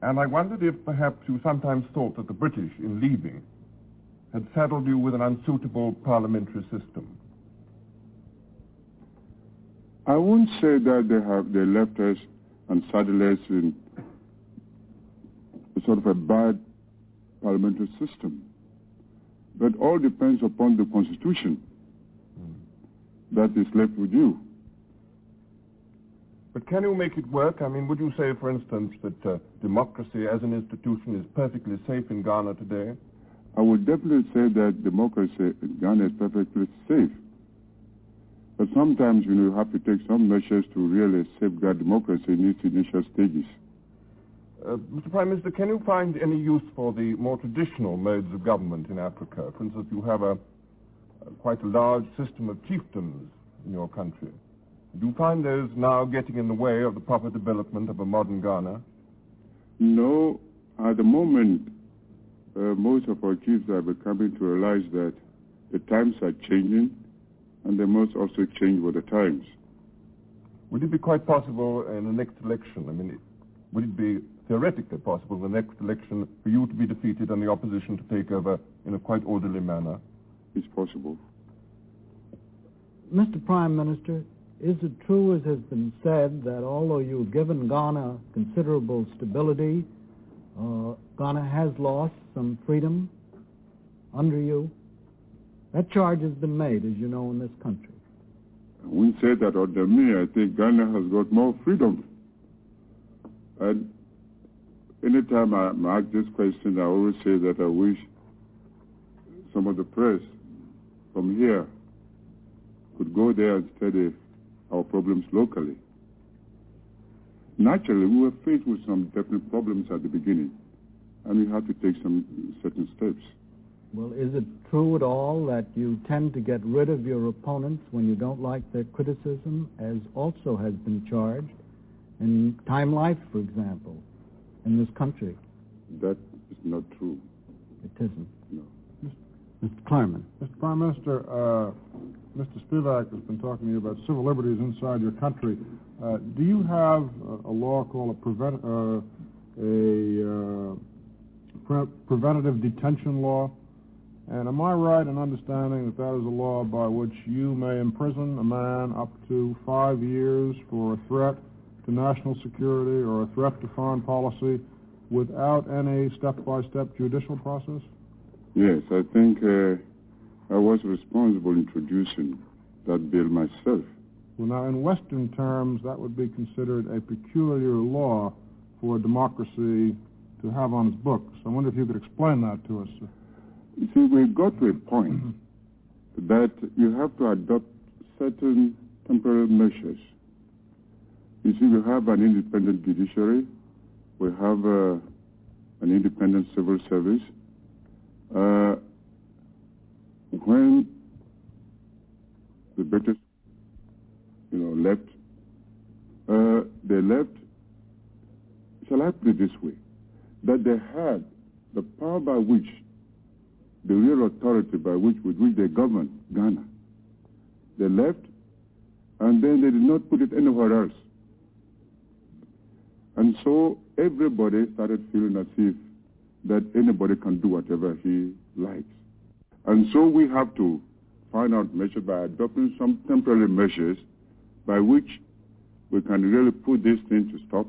Speaker 15: And I wondered if perhaps you sometimes thought that the British, in leaving, had saddled you with an unsuitable parliamentary system.
Speaker 12: I won't say that they have they left us and saddled us in a sort of a bad parliamentary system. But all depends upon the constitution that is left with you.
Speaker 15: But can you make it work? I mean, would you say, for instance, that uh, democracy as an institution is perfectly safe in Ghana today?
Speaker 12: I would definitely say that democracy in Ghana is perfectly safe. But sometimes you, know, you have to take some measures to really safeguard democracy in its initial stages.
Speaker 15: Uh, Mr. Prime Minister, can you find any use for the more traditional modes of government in Africa? For instance, you have a, a quite a large system of chieftains in your country. Do you find those now getting in the way of the proper development of a modern Ghana?
Speaker 12: No, at the moment, uh, most of our chiefs are becoming to realize that the times are changing, and they must also change with the times.
Speaker 15: Would it be quite possible in the next election? I mean, it, would it be theoretically possible in the next election for you to be defeated and the opposition to take over in a quite orderly manner?
Speaker 12: It's possible.
Speaker 10: Mr. Prime Minister, is it true, as has been said, that although you've given Ghana considerable stability, uh, Ghana has lost some freedom under you? That charge has been made, as you know, in this country.
Speaker 12: We say that under me. I think Ghana has got more freedom. And anytime I'm asked this question, I always say that I wish some of the press from here could go there and study our problems locally. Naturally, we were faced with some definite problems at the beginning, and we had to take some certain steps.
Speaker 10: Well, is it true at all that you tend to get rid of your opponents when you don't like their criticism, as also has been charged in Time Life, for example, in this country?
Speaker 12: That is not true.
Speaker 10: It isn't.
Speaker 12: No.
Speaker 10: Mr. Clurman.
Speaker 11: Mr. Prime Minister, uh, Mr. Spivak has been talking to you about civil liberties inside your country. Uh, do you have a, a law called a, prevent, uh, a uh, pre- preventative detention law? And am I right in understanding that that is a law by which you may imprison a man up to five years for a threat to national security or a threat to foreign policy without any step-by-step judicial process?
Speaker 12: Yes, I think uh, I was responsible introducing that bill myself.
Speaker 11: Well, now, in Western terms, that would be considered a peculiar law for a democracy to have on its books. I wonder if you could explain that to us.
Speaker 12: You see, we've got to a point that you have to adopt certain temporary measures. You see, we have an independent judiciary. We have uh, an independent civil service. Uh, when the British, you know, left, uh, they left, shall I put it this way, that they had the power by which the real authority by which with which they governed Ghana. They left, and then they did not put it anywhere else. And so everybody started feeling as if that anybody can do whatever he likes. And so we have to find out measures by adopting some temporary measures by which we can really put this thing to stop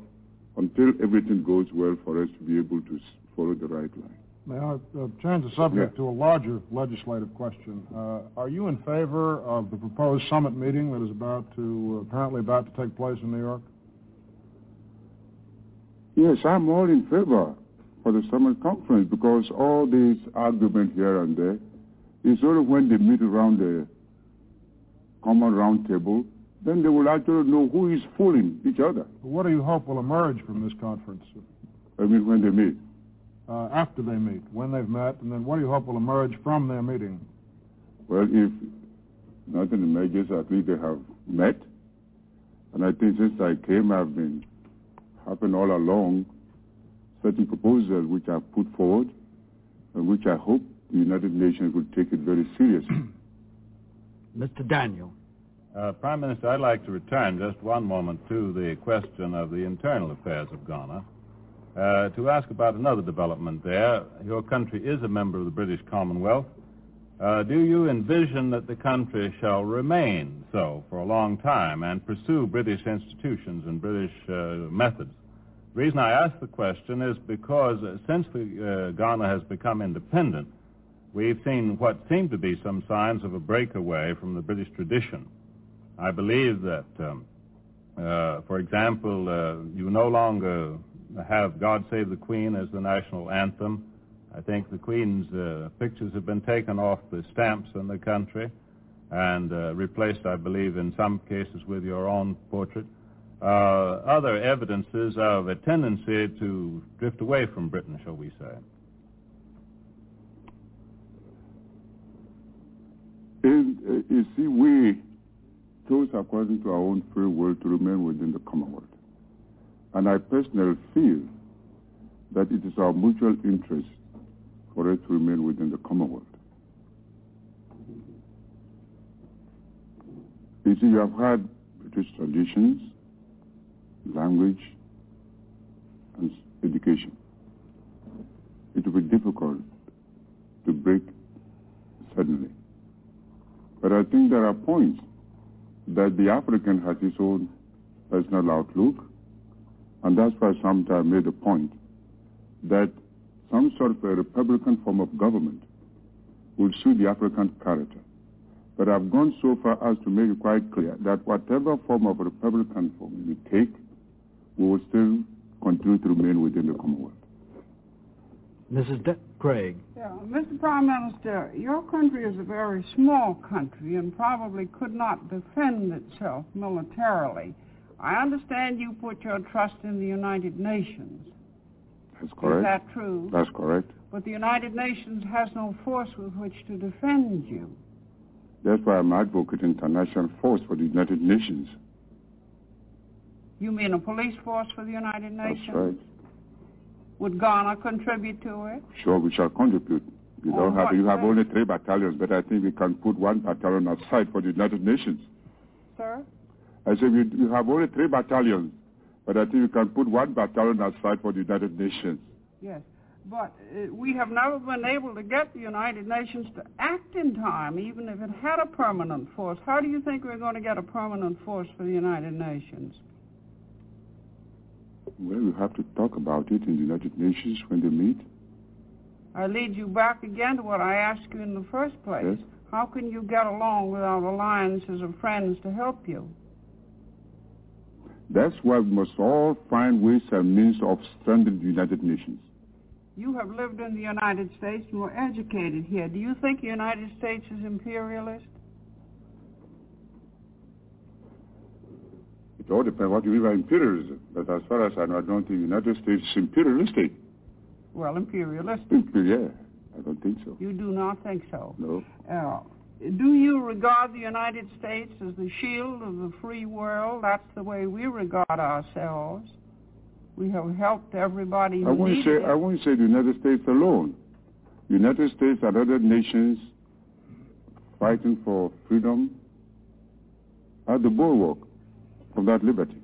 Speaker 12: until everything goes well for us to be able to follow the right line.
Speaker 11: Now, I uh, change the subject to a larger legislative question? Uh, are you in favor of the proposed summit meeting that is about to, uh, apparently about to take place in New York?
Speaker 12: Yes, I'm all in favor for the summit conference because all these arguments here and there is only when they meet around the common round table, then they will actually know who is fooling each other.
Speaker 11: What do you hope will emerge from this conference?
Speaker 12: I mean, when they meet
Speaker 11: uh, after they meet, when they've met, and then what do you hope will emerge from their meeting?
Speaker 12: Well, if nothing emerges, at least they have met. And I think since I came, I've been having all along certain proposals which I've put forward, and which I hope the United Nations will take it very seriously.
Speaker 10: Mr. Daniel.
Speaker 13: Uh, Prime Minister, I'd like to return just one moment to the question of the internal affairs of Ghana. Uh, to ask about another development there. Your country is a member of the British Commonwealth. Uh, do you envision that the country shall remain so for a long time and pursue British institutions and British uh, methods? The reason I ask the question is because uh, since the, uh, Ghana has become independent, we've seen what seem to be some signs of a breakaway from the British tradition. I believe that, um, uh, for example, you no longer have God Save the Queen as the national anthem. I think the Queen's uh, pictures have been taken off the stamps in the country and uh, replaced, I believe, in some cases with your own portrait. Uh, other evidences of a tendency to drift away from Britain, shall we say.
Speaker 12: And, uh, you see, we chose according to our own free will to remain within the Commonwealth. And I personally feel that it is our mutual interest for us to remain within the Commonwealth. You see, you have had British traditions, language, and education. It will be difficult to break suddenly. But I think there are points that the African has his own personal outlook, and that's why sometimes I made a point that some sort of a Republican form of government will suit the African character. But I've gone so far as to make it quite clear that whatever form of Republican form we take, we will still continue to remain within the Commonwealth.
Speaker 10: Mrs. De- Craig.
Speaker 14: Yeah, Mr. Prime Minister, your country is a very small country and probably could not defend itself militarily. I understand you put your trust in the United Nations.
Speaker 12: That's correct.
Speaker 14: Is that true?
Speaker 12: That's correct.
Speaker 14: But the United Nations has no force with which to defend you.
Speaker 12: That's why I'm advocating international force for the United Nations.
Speaker 14: You mean a police force for the United Nations?
Speaker 12: That's right.
Speaker 14: Would Ghana contribute to it?
Speaker 12: Sure, we shall contribute. You don't have you have only three battalions, but I think we can put one battalion aside for the United Nations.
Speaker 14: Sir?
Speaker 12: I said, you, you have only three battalions, but I think you can put one battalion aside for the United Nations.
Speaker 14: Yes. But uh, we have never been able to get the United Nations to act in time, even if it had a permanent force. How do you think we're going to get a permanent force for the United Nations?
Speaker 12: Well, we have to talk about it in the United Nations when they meet.
Speaker 14: I lead you back again to what I asked you in the first place.
Speaker 12: Yes.
Speaker 14: How can you get along without alliances of friends to help you?
Speaker 12: That's why we must all find ways and means of strengthening the United Nations.
Speaker 14: You have lived in the United States and were educated here. Do you think the United States is imperialist?
Speaker 12: It all depends what you mean by imperialism. But as far as I know, I don't think the United States is imperialistic.
Speaker 14: Well, imperialistic.
Speaker 12: Yeah, I don't think so.
Speaker 14: You do not think so.
Speaker 12: No.
Speaker 14: Uh, do you regard the United States as the shield of the free world? That's the way we regard ourselves. We have helped everybody
Speaker 12: I won't say
Speaker 14: it.
Speaker 12: I won't say the United States alone. The United States and other nations fighting for freedom are the bulwark of that liberty.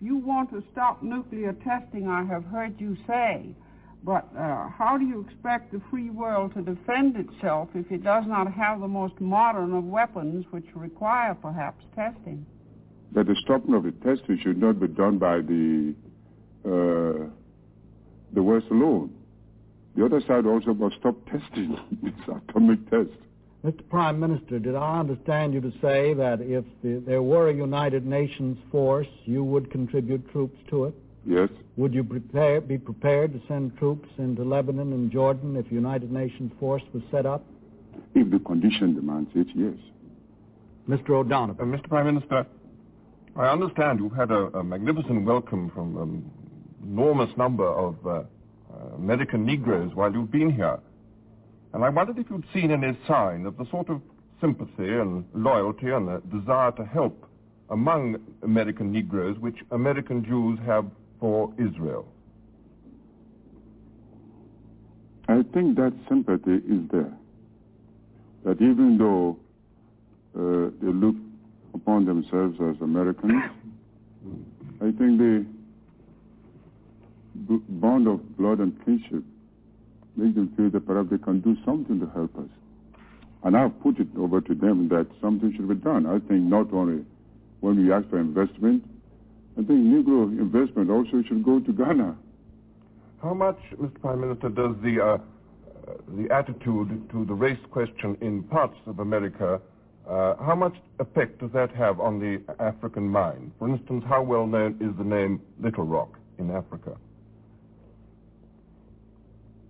Speaker 14: You want to stop nuclear testing, I have heard you say. But uh, how do you expect the free world to defend itself if it does not have the most modern of weapons, which require perhaps testing?
Speaker 12: That the stopping of the testing should not be done by the uh, the West alone. The other side also must stop testing its atomic test.
Speaker 10: Mr. Prime Minister, did I understand you to say that if the, there were a United Nations force, you would contribute troops to it?
Speaker 12: Yes.
Speaker 10: Would you prepare, be prepared to send troops into Lebanon and Jordan if a United Nations force was set up?
Speaker 12: If the condition demands it, yes.
Speaker 10: Mr. O'Donovan.
Speaker 15: Uh, Mr. Prime Minister, I understand you've had a, a magnificent welcome from an enormous number of uh, uh, American Negroes while you've been here. And I wondered if you'd seen any sign of the sort of sympathy and loyalty and the desire to help among American Negroes which American Jews have for Israel.
Speaker 12: I think that sympathy is there. That even though uh, they look upon themselves as Americans, I think the bond of blood and kinship make them feel that perhaps they can do something to help us. And I've put it over to them that something should be done. I think not only when we ask for investment, I think Negro investment also should go to Ghana.
Speaker 15: How much, Mr. Prime Minister, does the uh, the attitude to the race question in parts of America, uh, how much effect does that have on the African mind? For instance, how well known is the name Little Rock in Africa?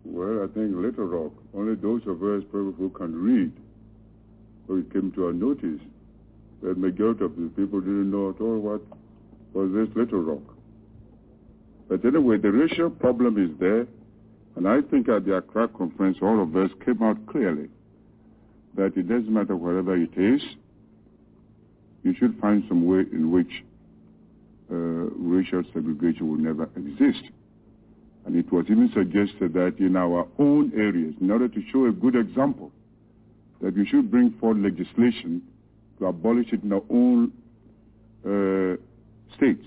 Speaker 12: Well, I think Little Rock, only those of us probably who can read, who it came to our notice, that majority of the people didn't know at all what was this Little Rock. But anyway, the racial problem is there, and I think at the Accra conference, all of us came out clearly that it doesn't matter wherever it is, you should find some way in which uh, racial segregation will never exist. And it was even suggested that in our own areas, in order to show a good example, that we should bring forward legislation to abolish it in our own uh, states.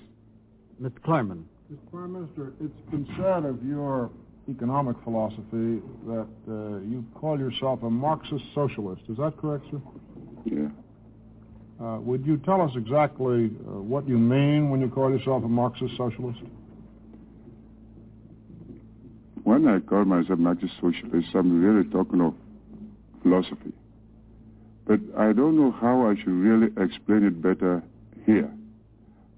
Speaker 10: Mr. Clurman.
Speaker 11: Mr. Prime Minister, it's been said of your economic philosophy that uh, you call yourself a Marxist socialist. Is that correct, sir?
Speaker 12: Yeah.
Speaker 11: Uh, would you tell us exactly uh, what you mean when you call yourself a Marxist socialist?
Speaker 12: When I call myself Marxist socialist, I'm really talking of philosophy. But I don't know how I should really explain it better here.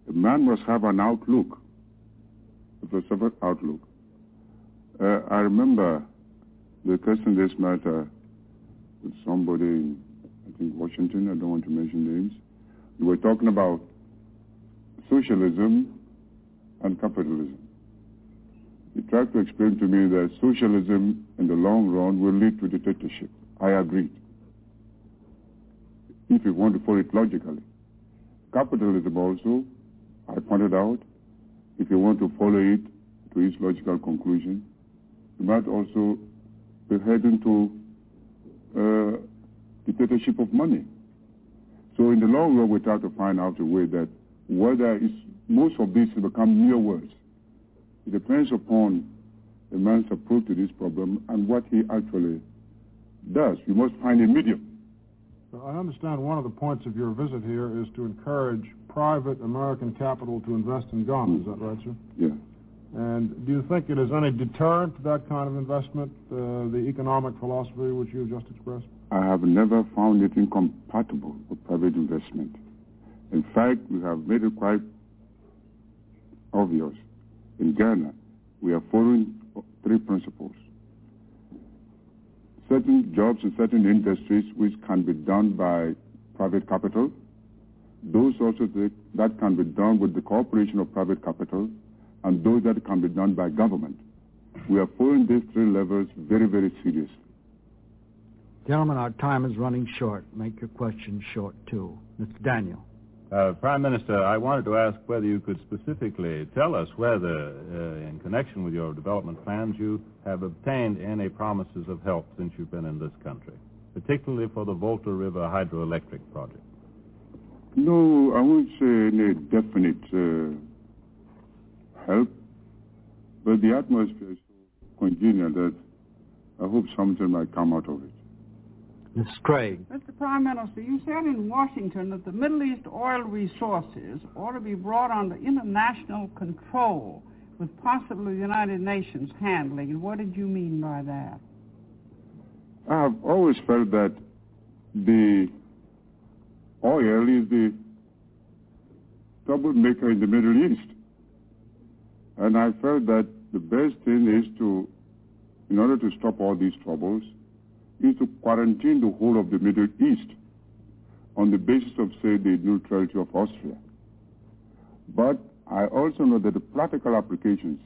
Speaker 12: A man must have an outlook, a philosophical outlook. Uh, I remember discussing this matter with somebody in, I think, Washington. I don't want to mention names. We were talking about socialism and capitalism. He tried to explain to me that socialism in the long run will lead to dictatorship. I agreed. If you want to follow it logically. Capitalism also, I pointed out, if you want to follow it to its logical conclusion, you might also be heading to uh, dictatorship of money. So in the long run, we try to find out a way that whether it's, most of these become mere words. It depends upon a man's approach to this problem and what he actually does. You must find a medium.
Speaker 11: I understand one of the points of your visit here is to encourage private American capital to invest in Ghana. Is that right, sir?
Speaker 12: Yeah.
Speaker 11: And do you think it is any deterrent to that kind of investment, uh, the economic philosophy which you have just expressed?
Speaker 12: I have never found it incompatible with private investment. In fact, we have made it quite obvious. In Ghana, we are following three principles. Certain jobs in certain industries which can be done by private capital, those also that can be done with the cooperation of private capital, and those that can be done by government. We are following these three levels very, very seriously.
Speaker 10: Gentlemen, our time is running short. Make your questions short, too. Mr. Daniel.
Speaker 13: Uh, Prime Minister, I wanted to ask whether you could specifically tell us whether, uh, in connection with your development plans, you have obtained any promises of help since you've been in this country, particularly for the Volta River hydroelectric project.
Speaker 12: No, I won't say any definite uh, help, but the atmosphere is so congenial that I hope something might come out of it.
Speaker 10: Ms. Craig.
Speaker 14: Mr. Prime Minister, you said in Washington that the Middle East oil resources ought to be brought under international control with possibly the United Nations handling. And what did you mean by that?
Speaker 12: I've always felt that the oil is the troublemaker in the Middle East. And I felt that the best thing is to, in order to stop all these troubles, is to quarantine the whole of the Middle East on the basis of, say, the neutrality of Austria. But I also know that the practical applications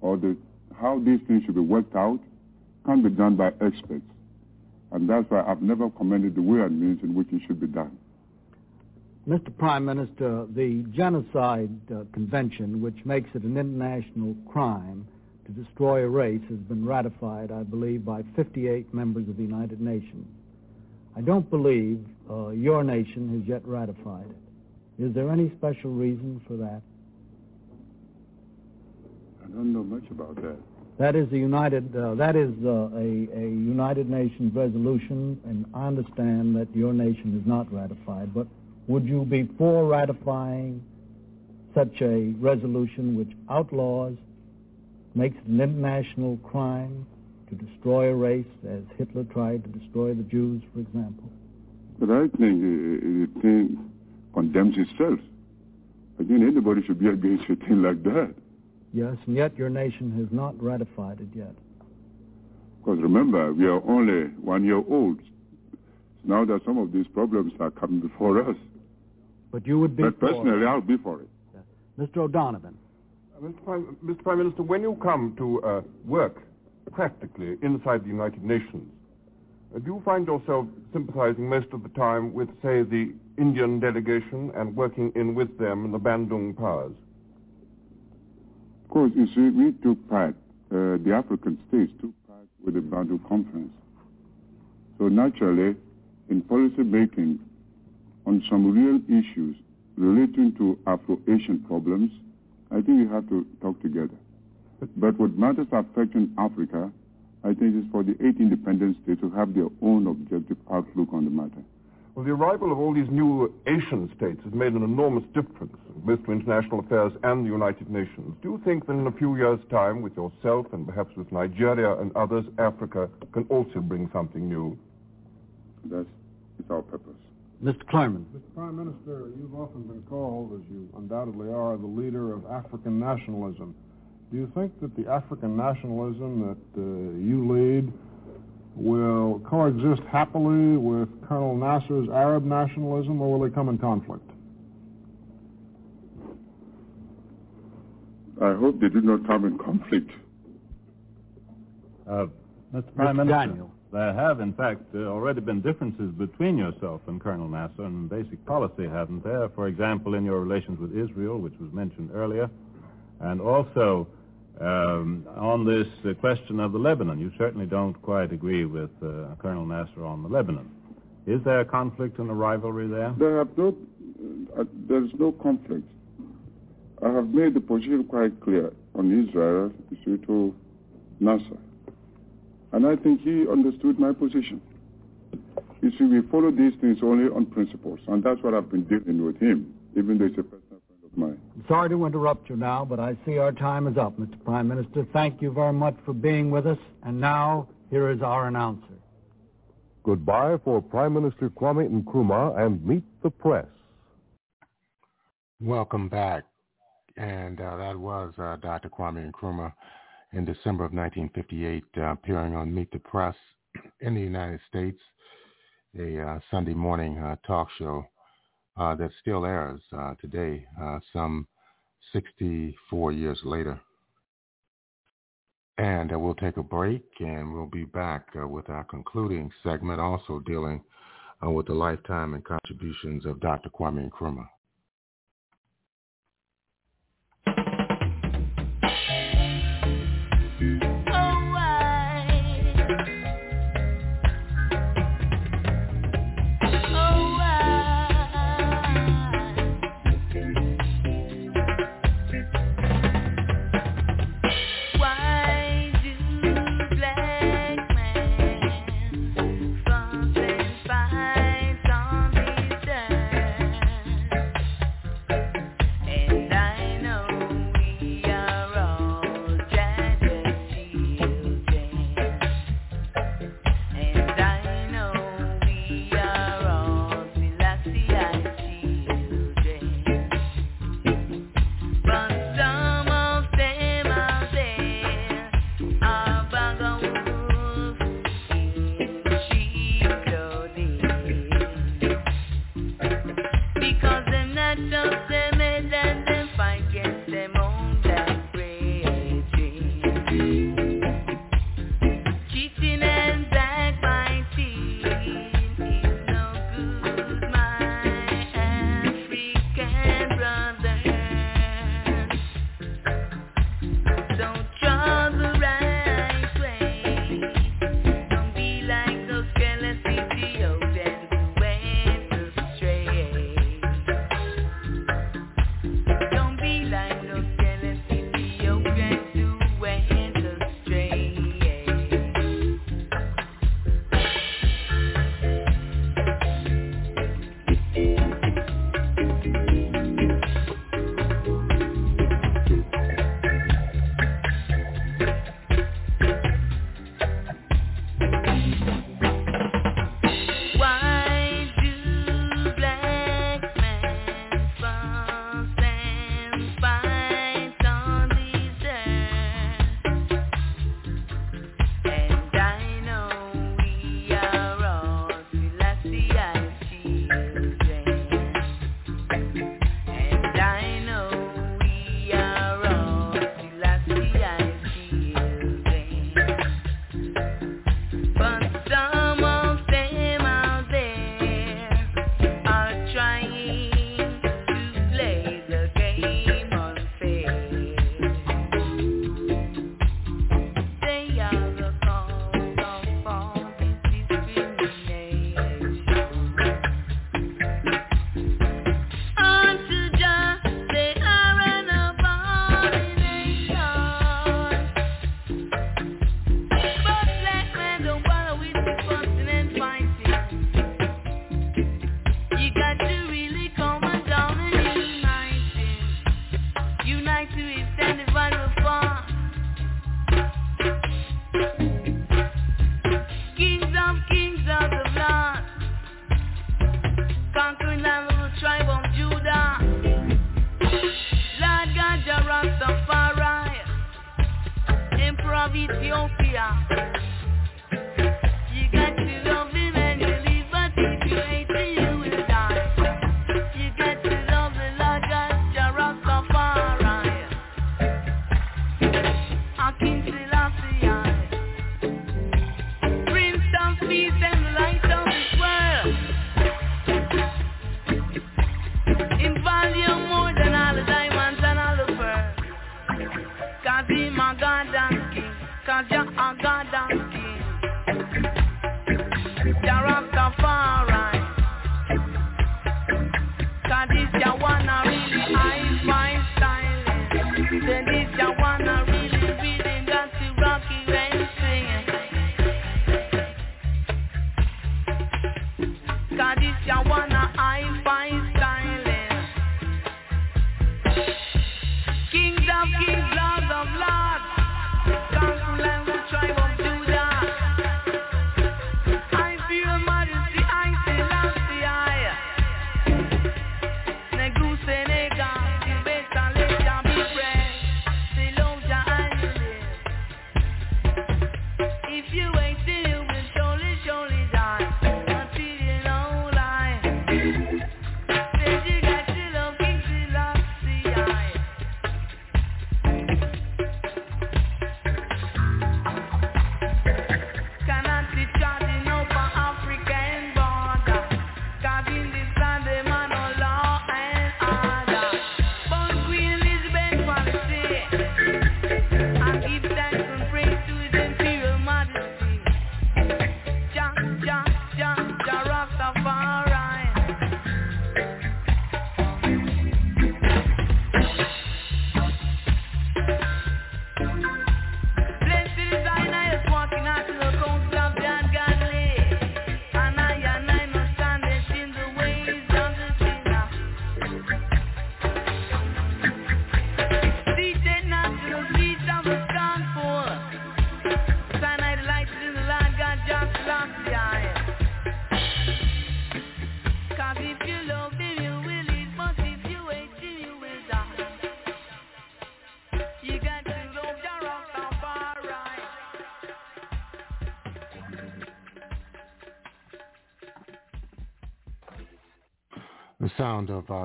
Speaker 12: or the, how these things should be worked out can be done by experts. And that's why I've never commended the way and means in which it should be done.
Speaker 10: Mr. Prime Minister, the Genocide uh, Convention, which makes it an international crime to destroy a race, has been ratified, I believe, by 58 members of the United Nations. I don't believe uh, your nation has yet ratified it. Is there any special reason for that?
Speaker 12: I don't know much about that.
Speaker 10: That is the United. Uh, that is uh, a, a United Nations resolution, and I understand that your nation has not ratified. But would you be for ratifying such a resolution which outlaws, makes it an international crime to destroy a race, as Hitler tried to destroy the Jews, for example?
Speaker 12: But I think the uh, uh, uh, thing condemns itself. I think anybody should be against a thing like that.
Speaker 10: Yes, and yet your nation has not ratified it yet.
Speaker 12: Because remember, we are only one year old. Now that some of these problems are coming before us.
Speaker 10: But you would be
Speaker 12: But personally, I'll be for it.
Speaker 10: Mr. O'Donovan.
Speaker 15: Mr. Prime, Mr. Prime Minister, when you come to uh, work practically inside the United Nations, uh, do you find yourself sympathizing most of the time with, say, the Indian delegation and working in with them in the Bandung powers?
Speaker 12: Of course, you see, we took part, uh, the African states took part with the Bandung Conference. So naturally, in policy making on some real issues relating to Afro-Asian problems, I think we have to talk together. But what matters affecting Africa, I think is for the eight independent states to have their own objective outlook on the matter.
Speaker 15: Well, the arrival of all these new Asian states has made an enormous difference, both to international affairs and the United Nations. Do you think that in a few years' time, with yourself and perhaps with Nigeria and others, Africa can also bring something new?
Speaker 12: That's our purpose.
Speaker 10: Mr. Clurman.
Speaker 11: Mr. Prime Minister, you've often been called, as you undoubtedly are, the leader of African nationalism. Do you think that the African nationalism that uh, you lead will coexist happily with Colonel Nasser's Arab nationalism, or will they come in conflict?
Speaker 12: I hope they do not come in conflict.
Speaker 13: Uh, Mr. Prime
Speaker 10: Mr.
Speaker 13: Minister,
Speaker 10: Daniel.
Speaker 13: There have, in fact, uh, already been differences between yourself and Colonel Nasser in basic policy, haven't there? For example, in your relations with Israel, which was mentioned earlier, and also um, on this uh, question of the Lebanon. You certainly don't quite agree with uh, Colonel Nasser on the Lebanon. Is there a conflict and a rivalry there?
Speaker 12: There no, uh, there is no conflict. I have made the position quite clear on Israel, see, to Nasser. And I think he understood my position. You see, we follow these things only on principles, and that's what I've been dealing with him, even though he's a personal friend of mine.
Speaker 10: Sorry to interrupt you now, but I see our time is up, Mr. Prime Minister. Thank you very much for being with us. And now, here is our announcer.
Speaker 9: Goodbye for Prime Minister Kwame Nkrumah and Meet the Press.
Speaker 5: Welcome back. And uh, that was uh, Dr. Kwame Nkrumah in December of 1958, uh, appearing on Meet the Press in the United States, a uh, Sunday morning uh, talk show uh, that still airs today, some 64 years later. And we'll take a break and we'll be back with our concluding segment, also dealing with the lifetime and contributions of Dr. Kwame Nkrumah.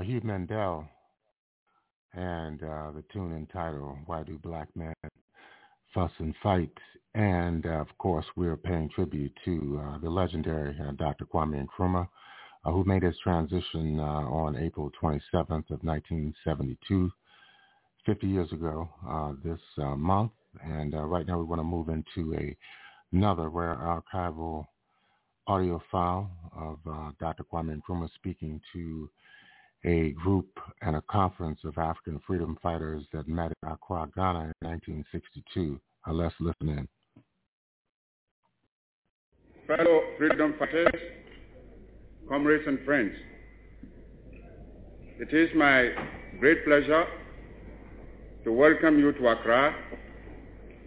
Speaker 2: Hugh Mundell and uh, the tune entitled Why Do Black Men Fuss and Fight? And uh, of course, we're paying tribute to uh, the legendary uh, Dr. Kwame Nkrumah, uh, who made his transition uh, on April 27th of 1972, 50 years ago this month. And right now we want to move into a, another rare archival audio file of Dr. Kwame Nkrumah speaking to a group and a conference of African freedom fighters that met in Accra, Ghana in 1962. Uh, let's listen in.
Speaker 16: fellow freedom fighters, comrades and friends. It is my great pleasure to welcome you to Accra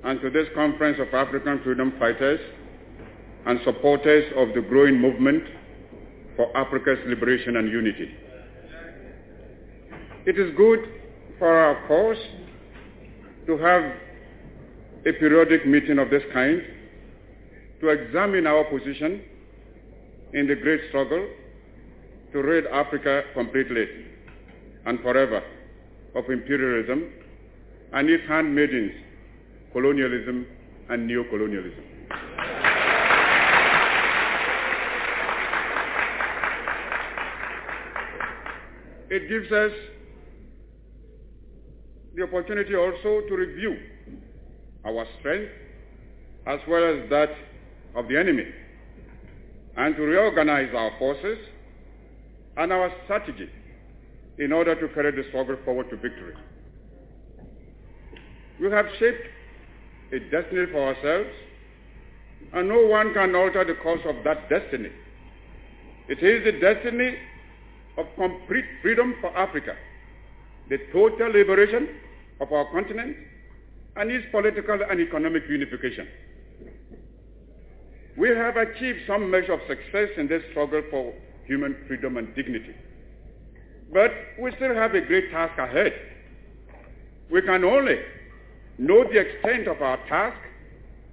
Speaker 16: and to this conference of African freedom fighters and supporters of the growing movement for Africa's liberation and unity. It is good for our cause to have a periodic meeting of this kind to examine our position in the great struggle to rid Africa completely and forever of imperialism and its handmaidens, colonialism and neocolonialism. It gives us the opportunity also to review our strength as well as that of the enemy and to reorganize our forces and our strategy in order to carry the struggle forward to victory. We have shaped a destiny for ourselves and no one can alter the course of that destiny. It is the destiny of complete freedom for Africa, the total liberation of our continent, and its political and economic unification. We have achieved some measure of success in this struggle for human freedom and dignity. But we still have a great task ahead. We can only know the extent of our task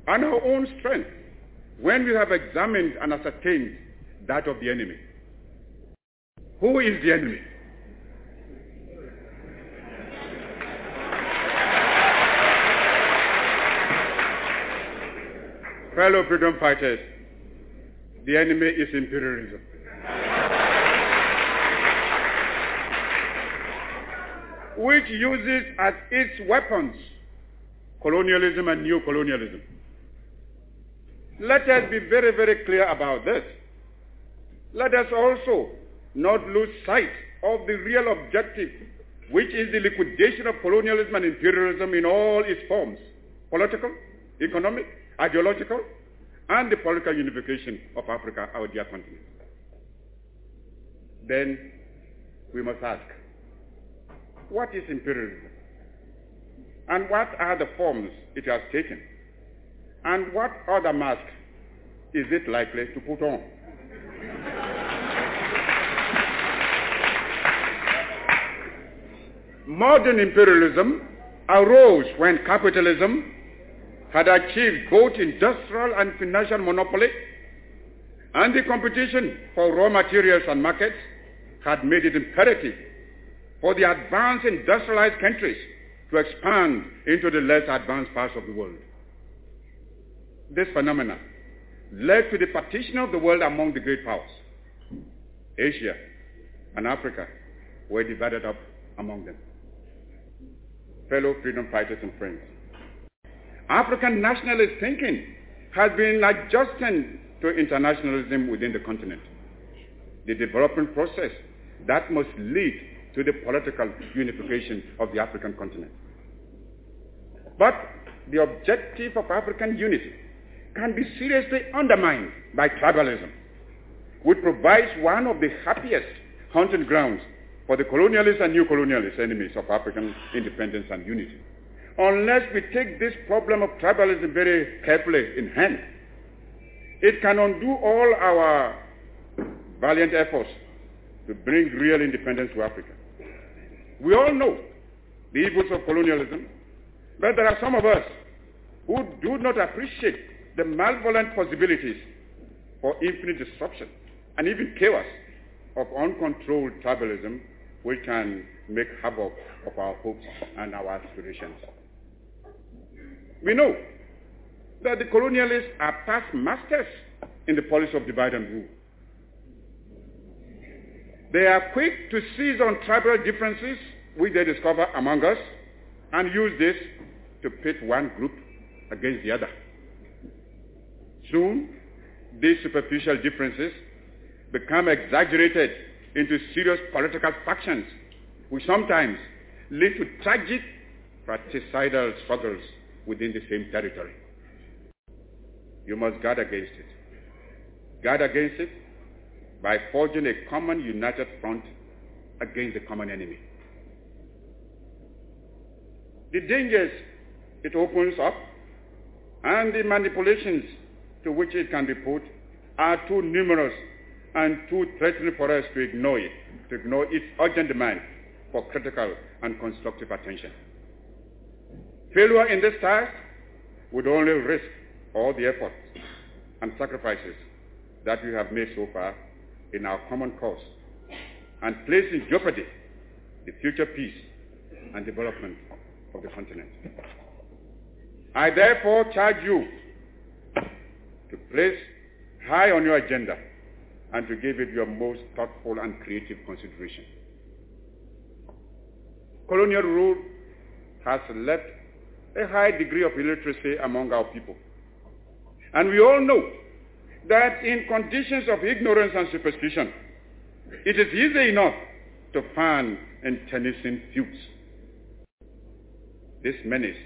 Speaker 16: and our own strength when we have examined and ascertained that of the enemy. Who is the enemy? Fellow freedom fighters, the enemy is imperialism. which uses as its weapons colonialism and neocolonialism. Let us be very, very clear about this. Let us also not lose sight of the real objective, which is the liquidation of colonialism and imperialism in all its forms, political, economic, ideological, and the political unification of Africa, our dear continent. then we must ask, what is imperialism? And what are the forms it has taken? And what other mask is it likely to put on? Modern imperialism arose when capitalism had achieved both industrial and financial monopoly and the competition for raw materials and markets had made it imperative for the advanced industrialized countries to expand into the less advanced parts of the world. This phenomenon led to the partition of the world among the great powers. Asia and Africa were divided up among them. Fellow freedom fighters and friends, African nationalist thinking has been adjusting to internationalism within the continent. The development process that must lead to the political unification of the African continent. But the objective of African unity can be seriously undermined by tribalism, which provides one of the happiest hunting grounds for the colonialist and new colonialist enemies of African independence and unity. Unless we take this problem of tribalism very carefully in hand, it can undo all our valiant efforts to bring real independence to Africa. We all know the evils of colonialism, but there are some of us who do not appreciate the malevolent possibilities for infinite disruption and even chaos of uncontrolled tribalism which can make havoc of our hopes and our aspirations. We know that the colonialists are past masters in the policy of divide and rule. They are quick to seize on tribal differences which they discover among us and use this to pit one group against the other. Soon, these superficial differences become exaggerated into serious political factions which sometimes lead to tragic fratricidal struggles within the same territory. You must guard against it. Guard against it by forging a common united front against the common enemy. The dangers it opens up and the manipulations to which it can be put are too numerous and too threatening for us to ignore it, to ignore its urgent demand for critical and constructive attention. Failure in this task would only risk all the efforts and sacrifices that we have made so far in our common cause and place in jeopardy the future peace and development of the continent. I therefore charge you to place high on your agenda and to give it your most thoughtful and creative consideration. Colonial rule has left a high degree of illiteracy among our people. And we all know that in conditions of ignorance and superstition, it is easy enough to fan and internecine feuds. This menace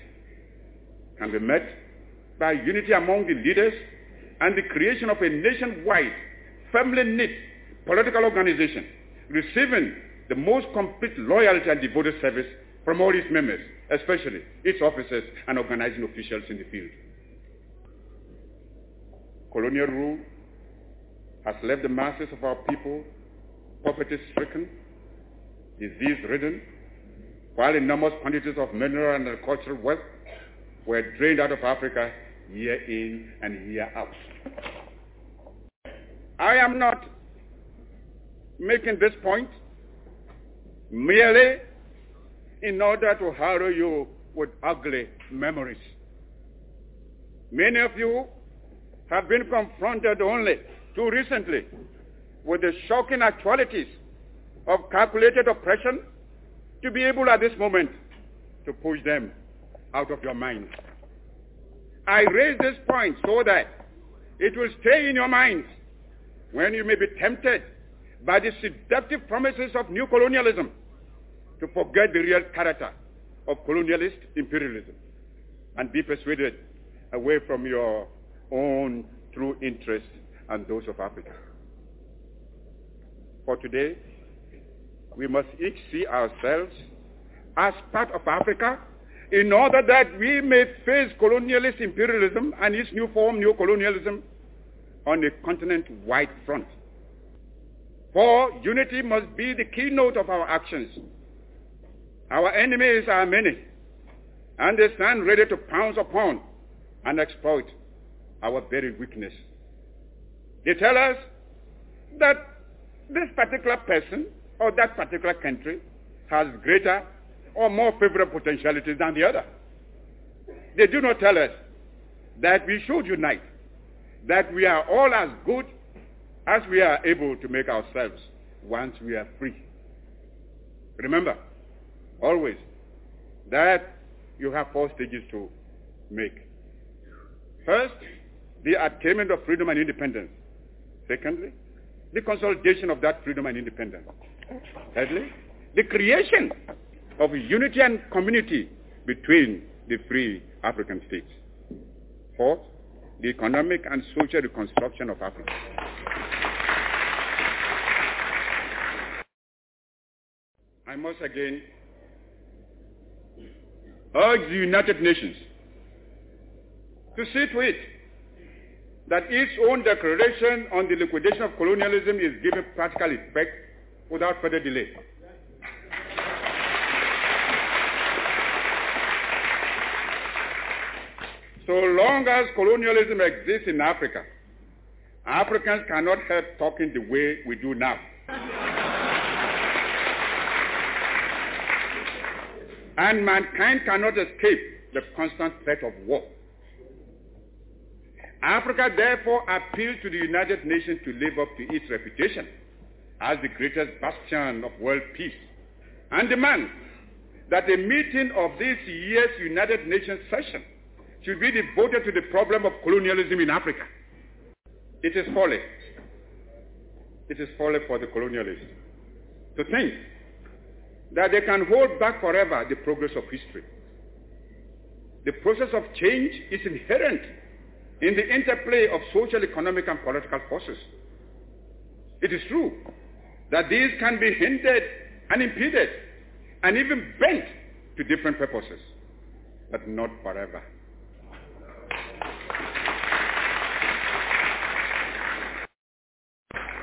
Speaker 16: can be met by unity among the leaders and the creation of a nationwide, firmly knit political organization receiving the most complete loyalty and devoted service from all its members, especially its officers and organizing officials in the field. Colonial rule has left the masses of our people poverty-stricken, disease-ridden, while enormous quantities of mineral and agricultural wealth were drained out of Africa year in and year out. I am not making this point merely in order to harrow you with ugly memories. Many of you have been confronted only too recently with the shocking actualities of calculated oppression to be able at this moment to push them out of your mind. I raise this point so that it will stay in your minds when you may be tempted by the seductive promises of new colonialism to forget the real character of colonialist imperialism and be persuaded away from your own true interests and those of Africa. for today, we must each see ourselves as part of Africa in order that we may face colonialist imperialism and its new form, neo-colonialism, on a continent-wide front. For unity must be the keynote of our actions. Our enemies are many, and they stand ready to pounce upon and exploit our very weakness. They tell us that this particular person or that particular country has greater or more favorable potentialities than the other. They do not tell us that we should unite, that we are all as good as we are able to make ourselves once we are free. Remember, always, that you have four stages to make. First, the attainment of freedom and independence. Secondly, the consolidation of that freedom and independence. Thirdly, the creation of unity and community between the free African states. Fourth, the economic and social reconstruction of Africa. I must again urge the United Nations to see to it that its own declaration on the liquidation of colonialism is given practical effect without further delay. So long as colonialism exists in Africa, Africans cannot help talking the way we do now. And mankind cannot escape the constant threat of war. Africa therefore appeals to the United Nations to live up to its reputation as the greatest bastion of world peace and demands that a meeting of this year's United Nations session should be devoted to the problem of colonialism in Africa. It is folly. It is folly for the colonialists to think that they can hold back forever the progress of history. The process of change is inherent in the interplay of social, economic, and political forces. It is true that these can be hindered and impeded and even bent to different purposes, but not forever.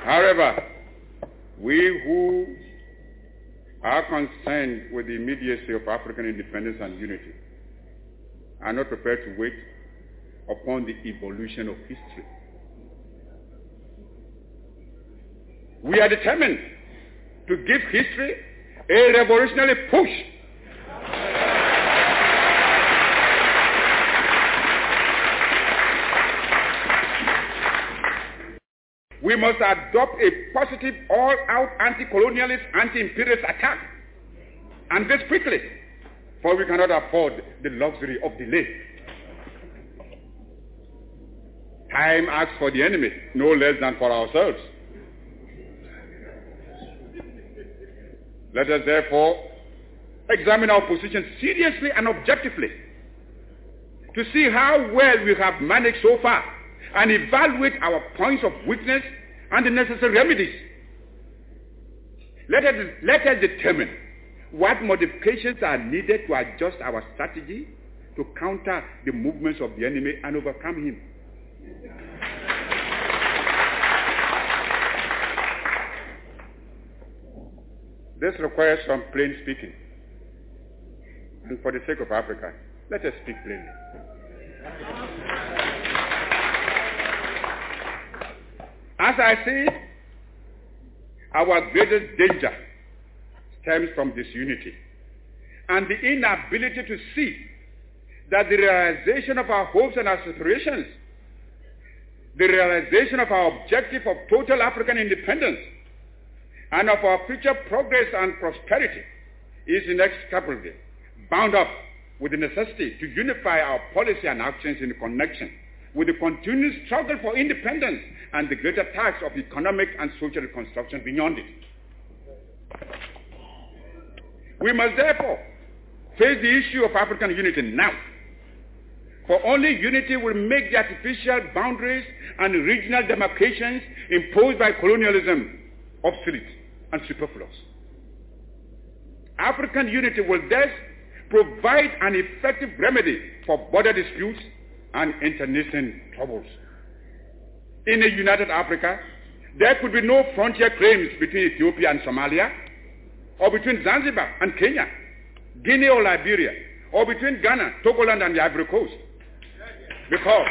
Speaker 16: However, we who are concerned with the immediacy of African independence and unity are not prepared to wait upon the evolution of history. We are determined to give history a revolutionary push. We must adopt a positive, all-out anti-colonialist, anti-imperialist attack. And this quickly, for we cannot afford the luxury of delay. Time acts for the enemy, no less than for ourselves. Let us therefore examine our position seriously and objectively to see how well we have managed so far and evaluate our points of weakness and the necessary remedies. Let us, let us determine what modifications are needed to adjust our strategy to counter the movements of the enemy and overcome him. This requires some plain speaking. And for the sake of Africa, let us speak plainly. As I see, our greatest danger stems from disunity and the inability to see that the realization of our hopes and aspirations, the realization of our objective of total African independence, and of our future progress and prosperity is inextricably bound up with the necessity to unify our policy and actions in connection with the continued struggle for independence and the greater task of economic and social reconstruction beyond it. We must therefore face the issue of African unity now. For only unity will make the artificial boundaries and regional demarcations imposed by colonialism obsolete and superfluous. African unity will thus provide an effective remedy for border disputes and internecine troubles. In a united Africa, there could be no frontier claims between Ethiopia and Somalia, or between Zanzibar and Kenya, Guinea or Liberia, or between Ghana, Togoland, and the Ivory Coast. Because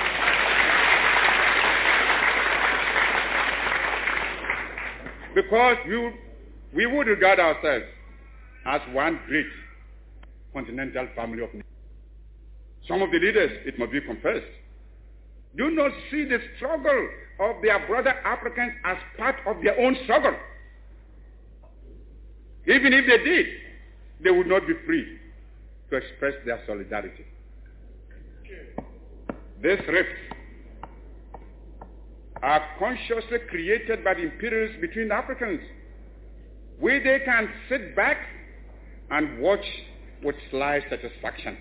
Speaker 16: because we, we would regard ourselves as one great continental family of nations. Some of the leaders, it must be confessed, do not see the struggle of their brother Africans as part of their own struggle. Even if they did, they would not be free to express their solidarity. These rifts are consciously created by the imperialists between Africans, where they can sit back and watch with sly satisfaction,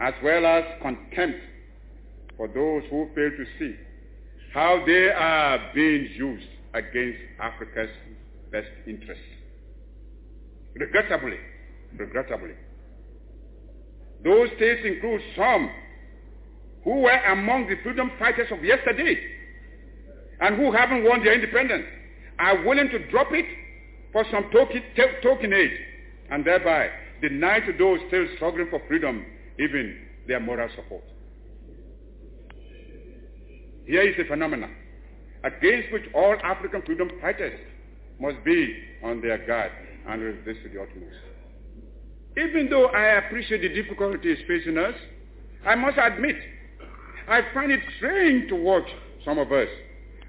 Speaker 16: as well as contempt for those who fail to see how they are being used against Africa's best interests. Regrettably, regrettably, those states include some who were among the freedom fighters of yesterday and who haven't won their independence are willing to drop it for some token, token aid and thereby deny to those still struggling for freedom even their moral support. Here is a phenomenon against which all African freedom fighters must be on their guard and resist to the utmost. Even though I appreciate the difficulties facing us, I must admit, I find it strange to watch some of us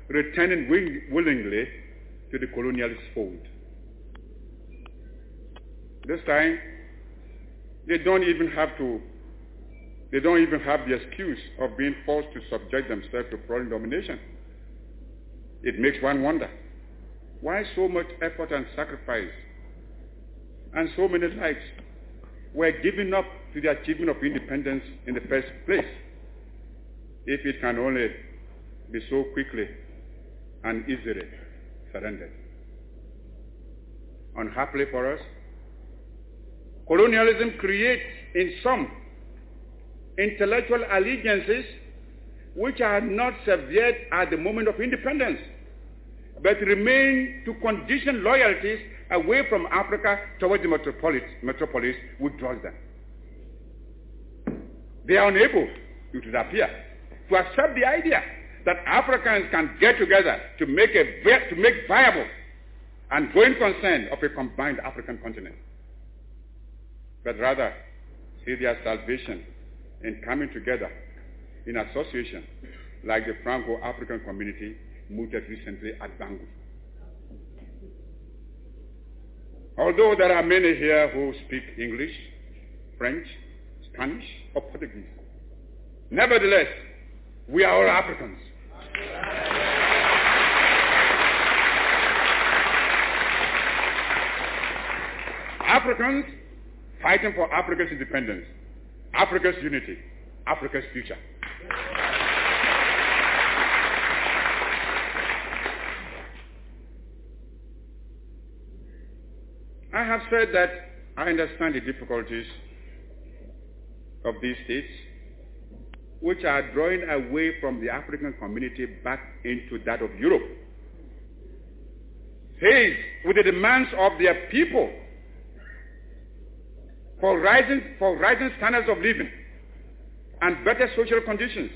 Speaker 16: returning willingly to the colonialist fold. This time, they don't even have to, they don't even have the excuse of being forced to subject themselves to foreign domination. It makes one wonder, why so much effort and sacrifice and so many lives were given up to the achievement of independence in the first place, if it can only be so quickly and easily surrendered. Unhappily for us, colonialism creates in some intellectual allegiances which are not severed at the moment of independence, but remain to condition loyalties away from Africa towards the metropolis, metropolis which draws them. They are unable, it would appear, to accept the idea that Africans can get together to make, a, to make viable and growing concern of a combined African continent but rather see their salvation in coming together in association like the Franco-African community mooted recently at Bangui. Although there are many here who speak English, French, Spanish, or Portuguese, nevertheless, we are all Africans. Africans fighting for Africa's independence, Africa's unity, Africa's future. I have said that I understand the difficulties of these states which are drawing away from the African community back into that of Europe. Faced with the demands of their people for rising, for rising standards of living and better social conditions,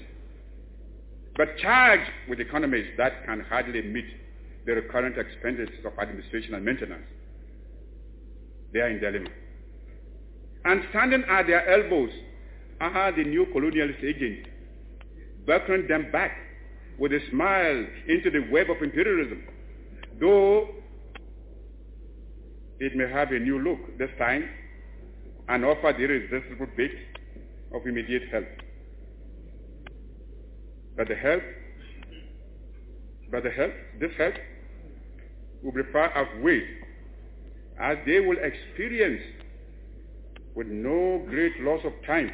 Speaker 16: but charged with economies that can hardly meet the recurrent expenditures of administration and maintenance. They are in dilemma. And standing at their elbows are the new colonialist agents, beckoning them back with a smile into the web of imperialism, though it may have a new look this time and offer the irresistible bait of immediate help. But the help, but the help, this help will be far outweighed as they will experience with no great loss of time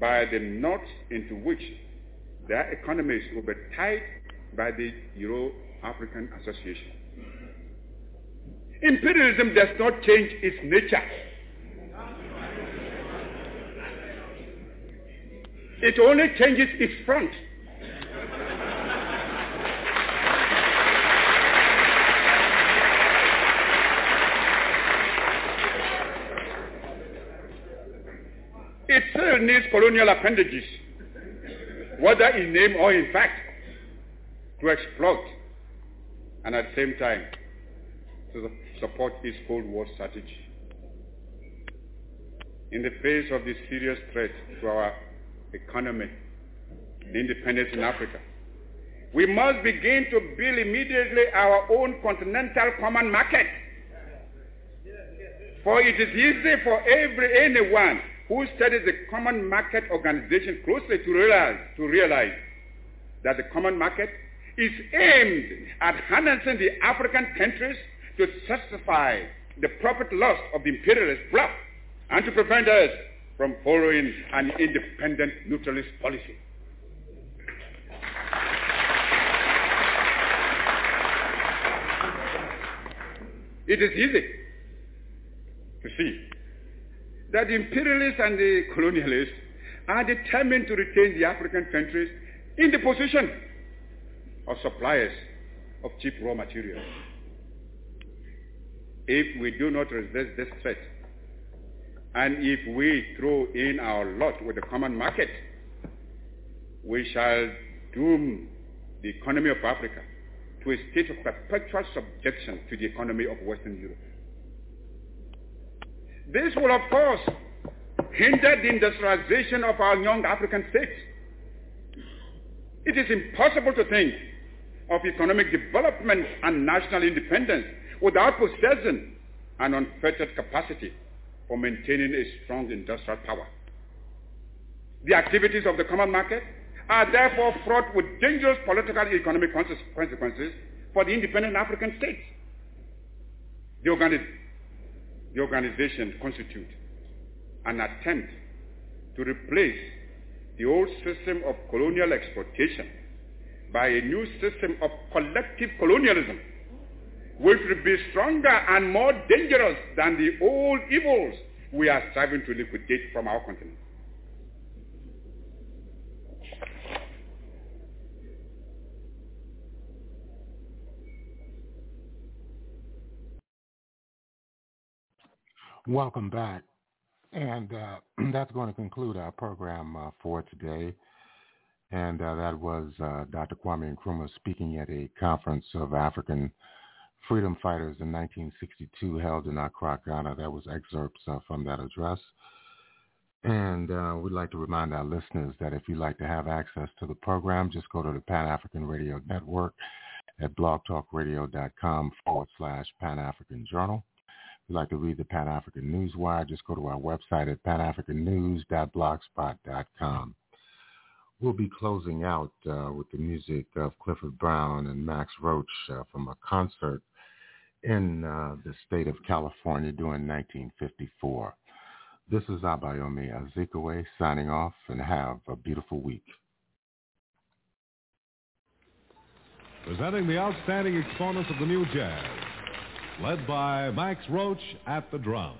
Speaker 16: by the knots into which their economies will be tied by the Euro-African Association. Imperialism does not change its nature. It only changes its front. It still needs colonial appendages, whether in name or in fact, to exploit and at the same time to support its Cold War strategy. In the face of this serious threat to our economy, the independence in Africa, we must begin to build immediately our own continental common market. For it is easy for every anyone who studies the common market organization closely to realize, to realize that the common market is aimed at harnessing the African countries to satisfy the profit loss of the imperialist bloc and to prevent us from following an independent neutralist policy. It is easy to see that the imperialists and the colonialists are determined to retain the African countries in the position of suppliers of cheap raw materials. If we do not resist this threat, and if we throw in our lot with the common market, we shall doom the economy of Africa to a state of perpetual subjection to the economy of Western Europe. This will, of course, hinder the industrialization of our young African states. It is impossible to think of economic development and national independence without possessing an unfettered capacity for maintaining a strong industrial power. The activities of the common market are therefore fraught with dangerous political and economic consequences for the independent African states. The, organi- the organization constitutes an attempt to replace the old system of colonial exploitation by a new system of collective colonialism, will be stronger and more dangerous than the old evils we are striving to liquidate from our continent.
Speaker 2: Welcome back. And uh, that's going to conclude our program uh, for today. And uh, that was uh, Dr. Kwame Nkrumah speaking at a conference of African freedom fighters in 1962 held in Accra, Ghana. That was excerpts uh, from that address. And uh, we'd like to remind our listeners that if you'd like to have access to the program, just go to the Pan-African Radio Network at blogtalkradio.com forward slash Pan-African Journal. If you'd like to read the Pan-African Newswire, just go to our website at panafricannews.blogspot.com. We'll be closing out uh, with the music of Clifford Brown and Max Roach uh, from a concert in uh, the state of California during 1954. This is Abayomi Azikiwe signing off and have a beautiful week.
Speaker 17: Presenting the outstanding exponents of the new jazz, led by Max Roach at the drums.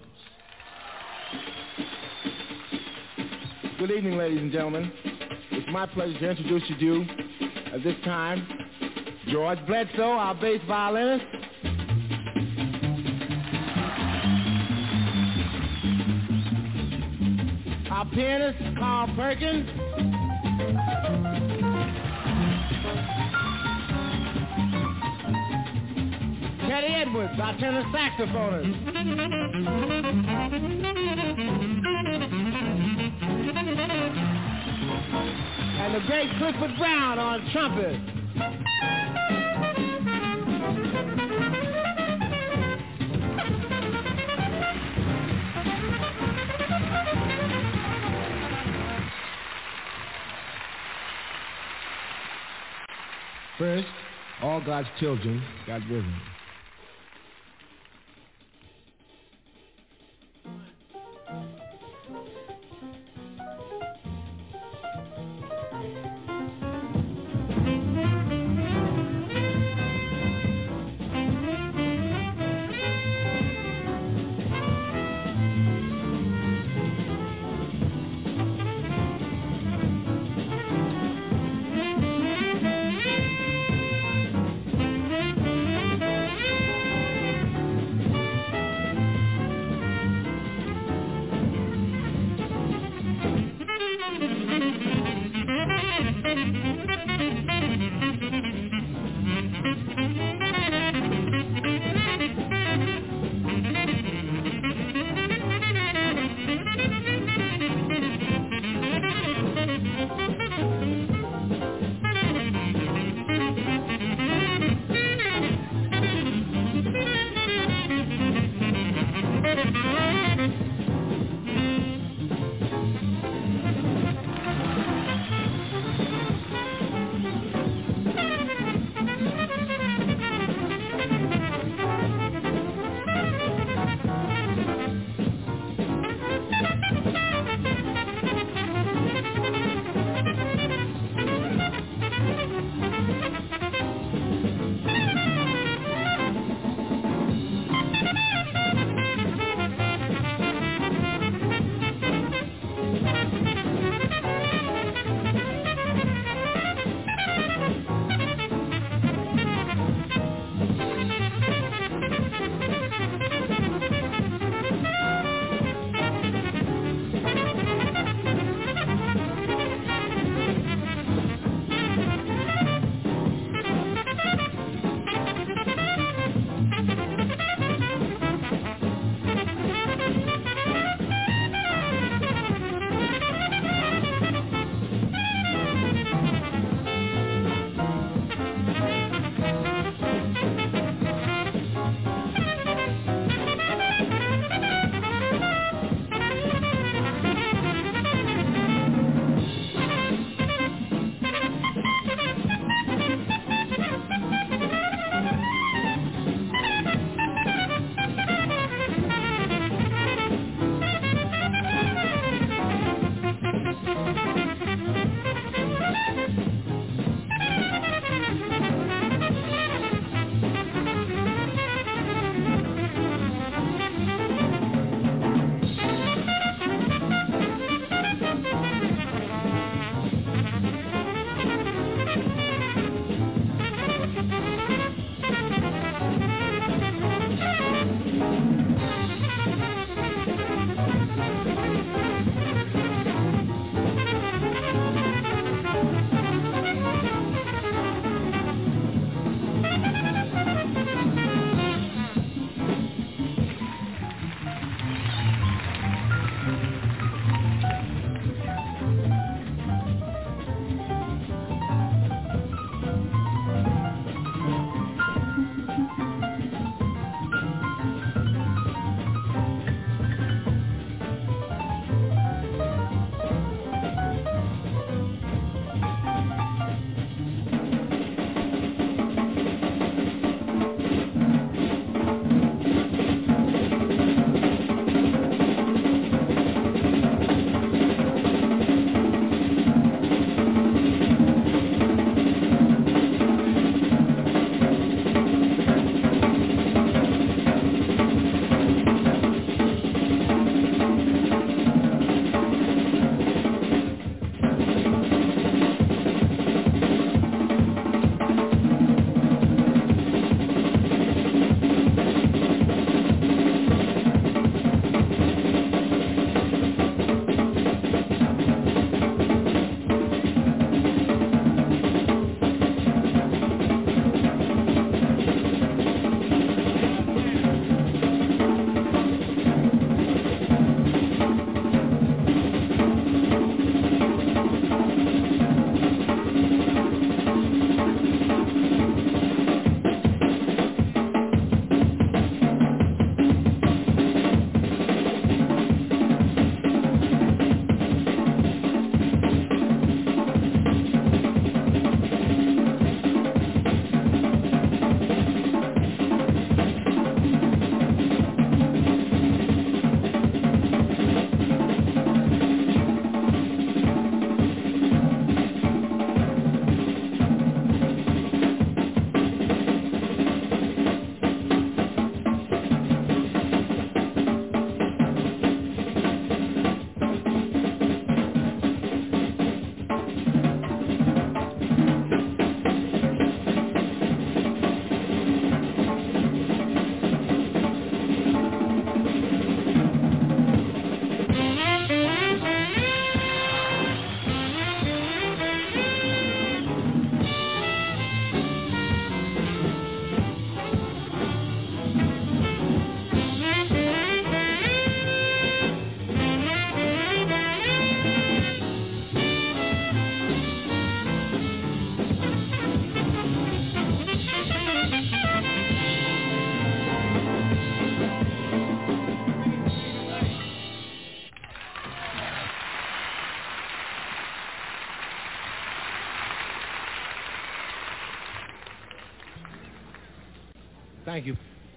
Speaker 18: Good evening, ladies and gentlemen. It's my pleasure to introduce to you to, at this time, George Bledsoe, our bass violinist. Our pianist, Carl Perkins. Teddy Edwards, our tenor saxophonist. And the great Clifford Brown on trumpet. First, all God's children got rhythm.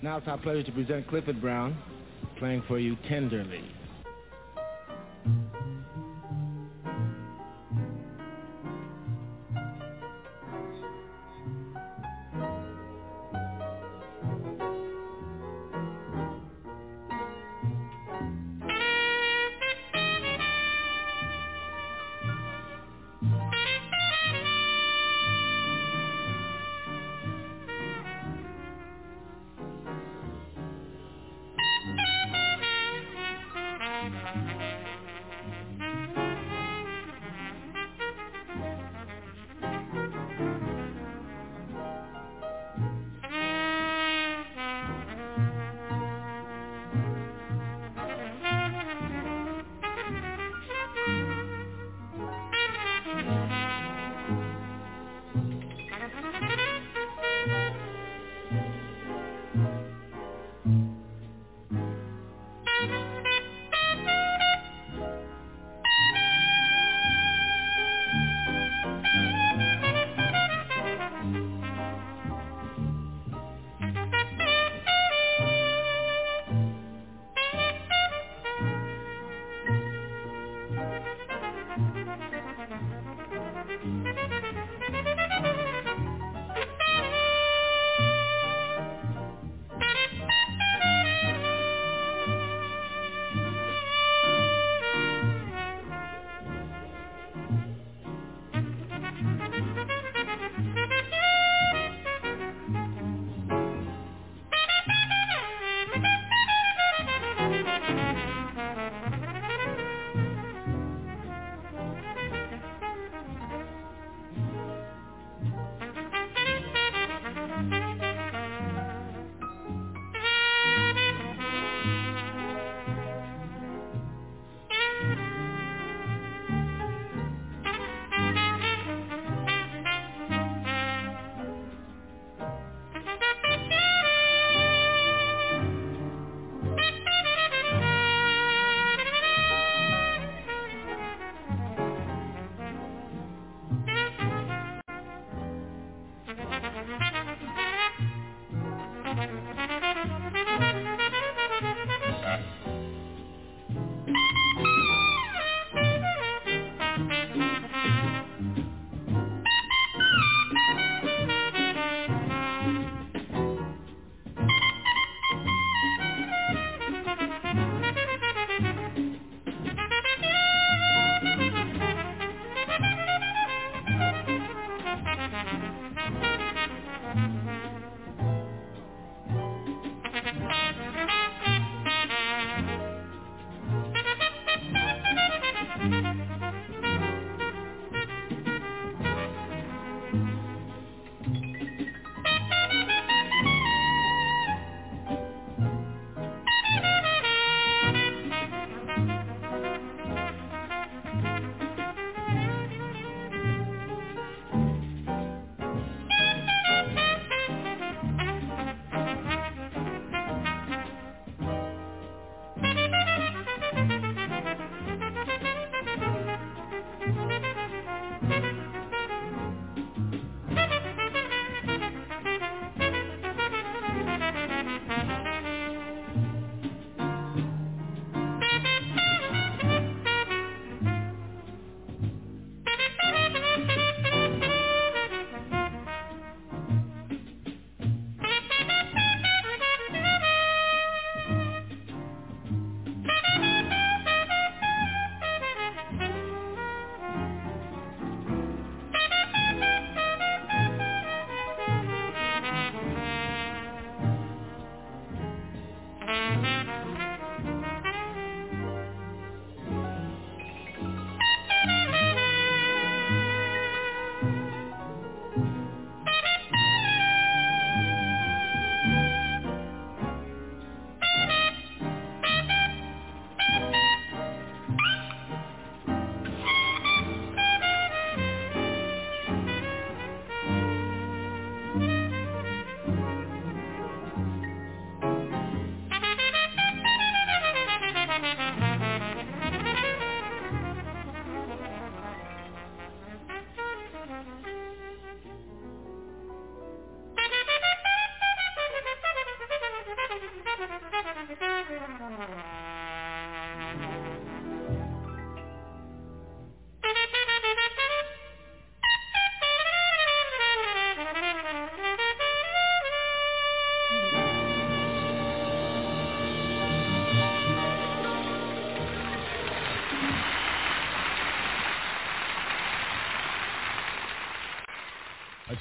Speaker 18: Now it's our pleasure to present Clifford Brown playing for you tenderly.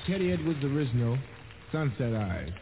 Speaker 18: Teddy Edwards original, Sunset Eyes.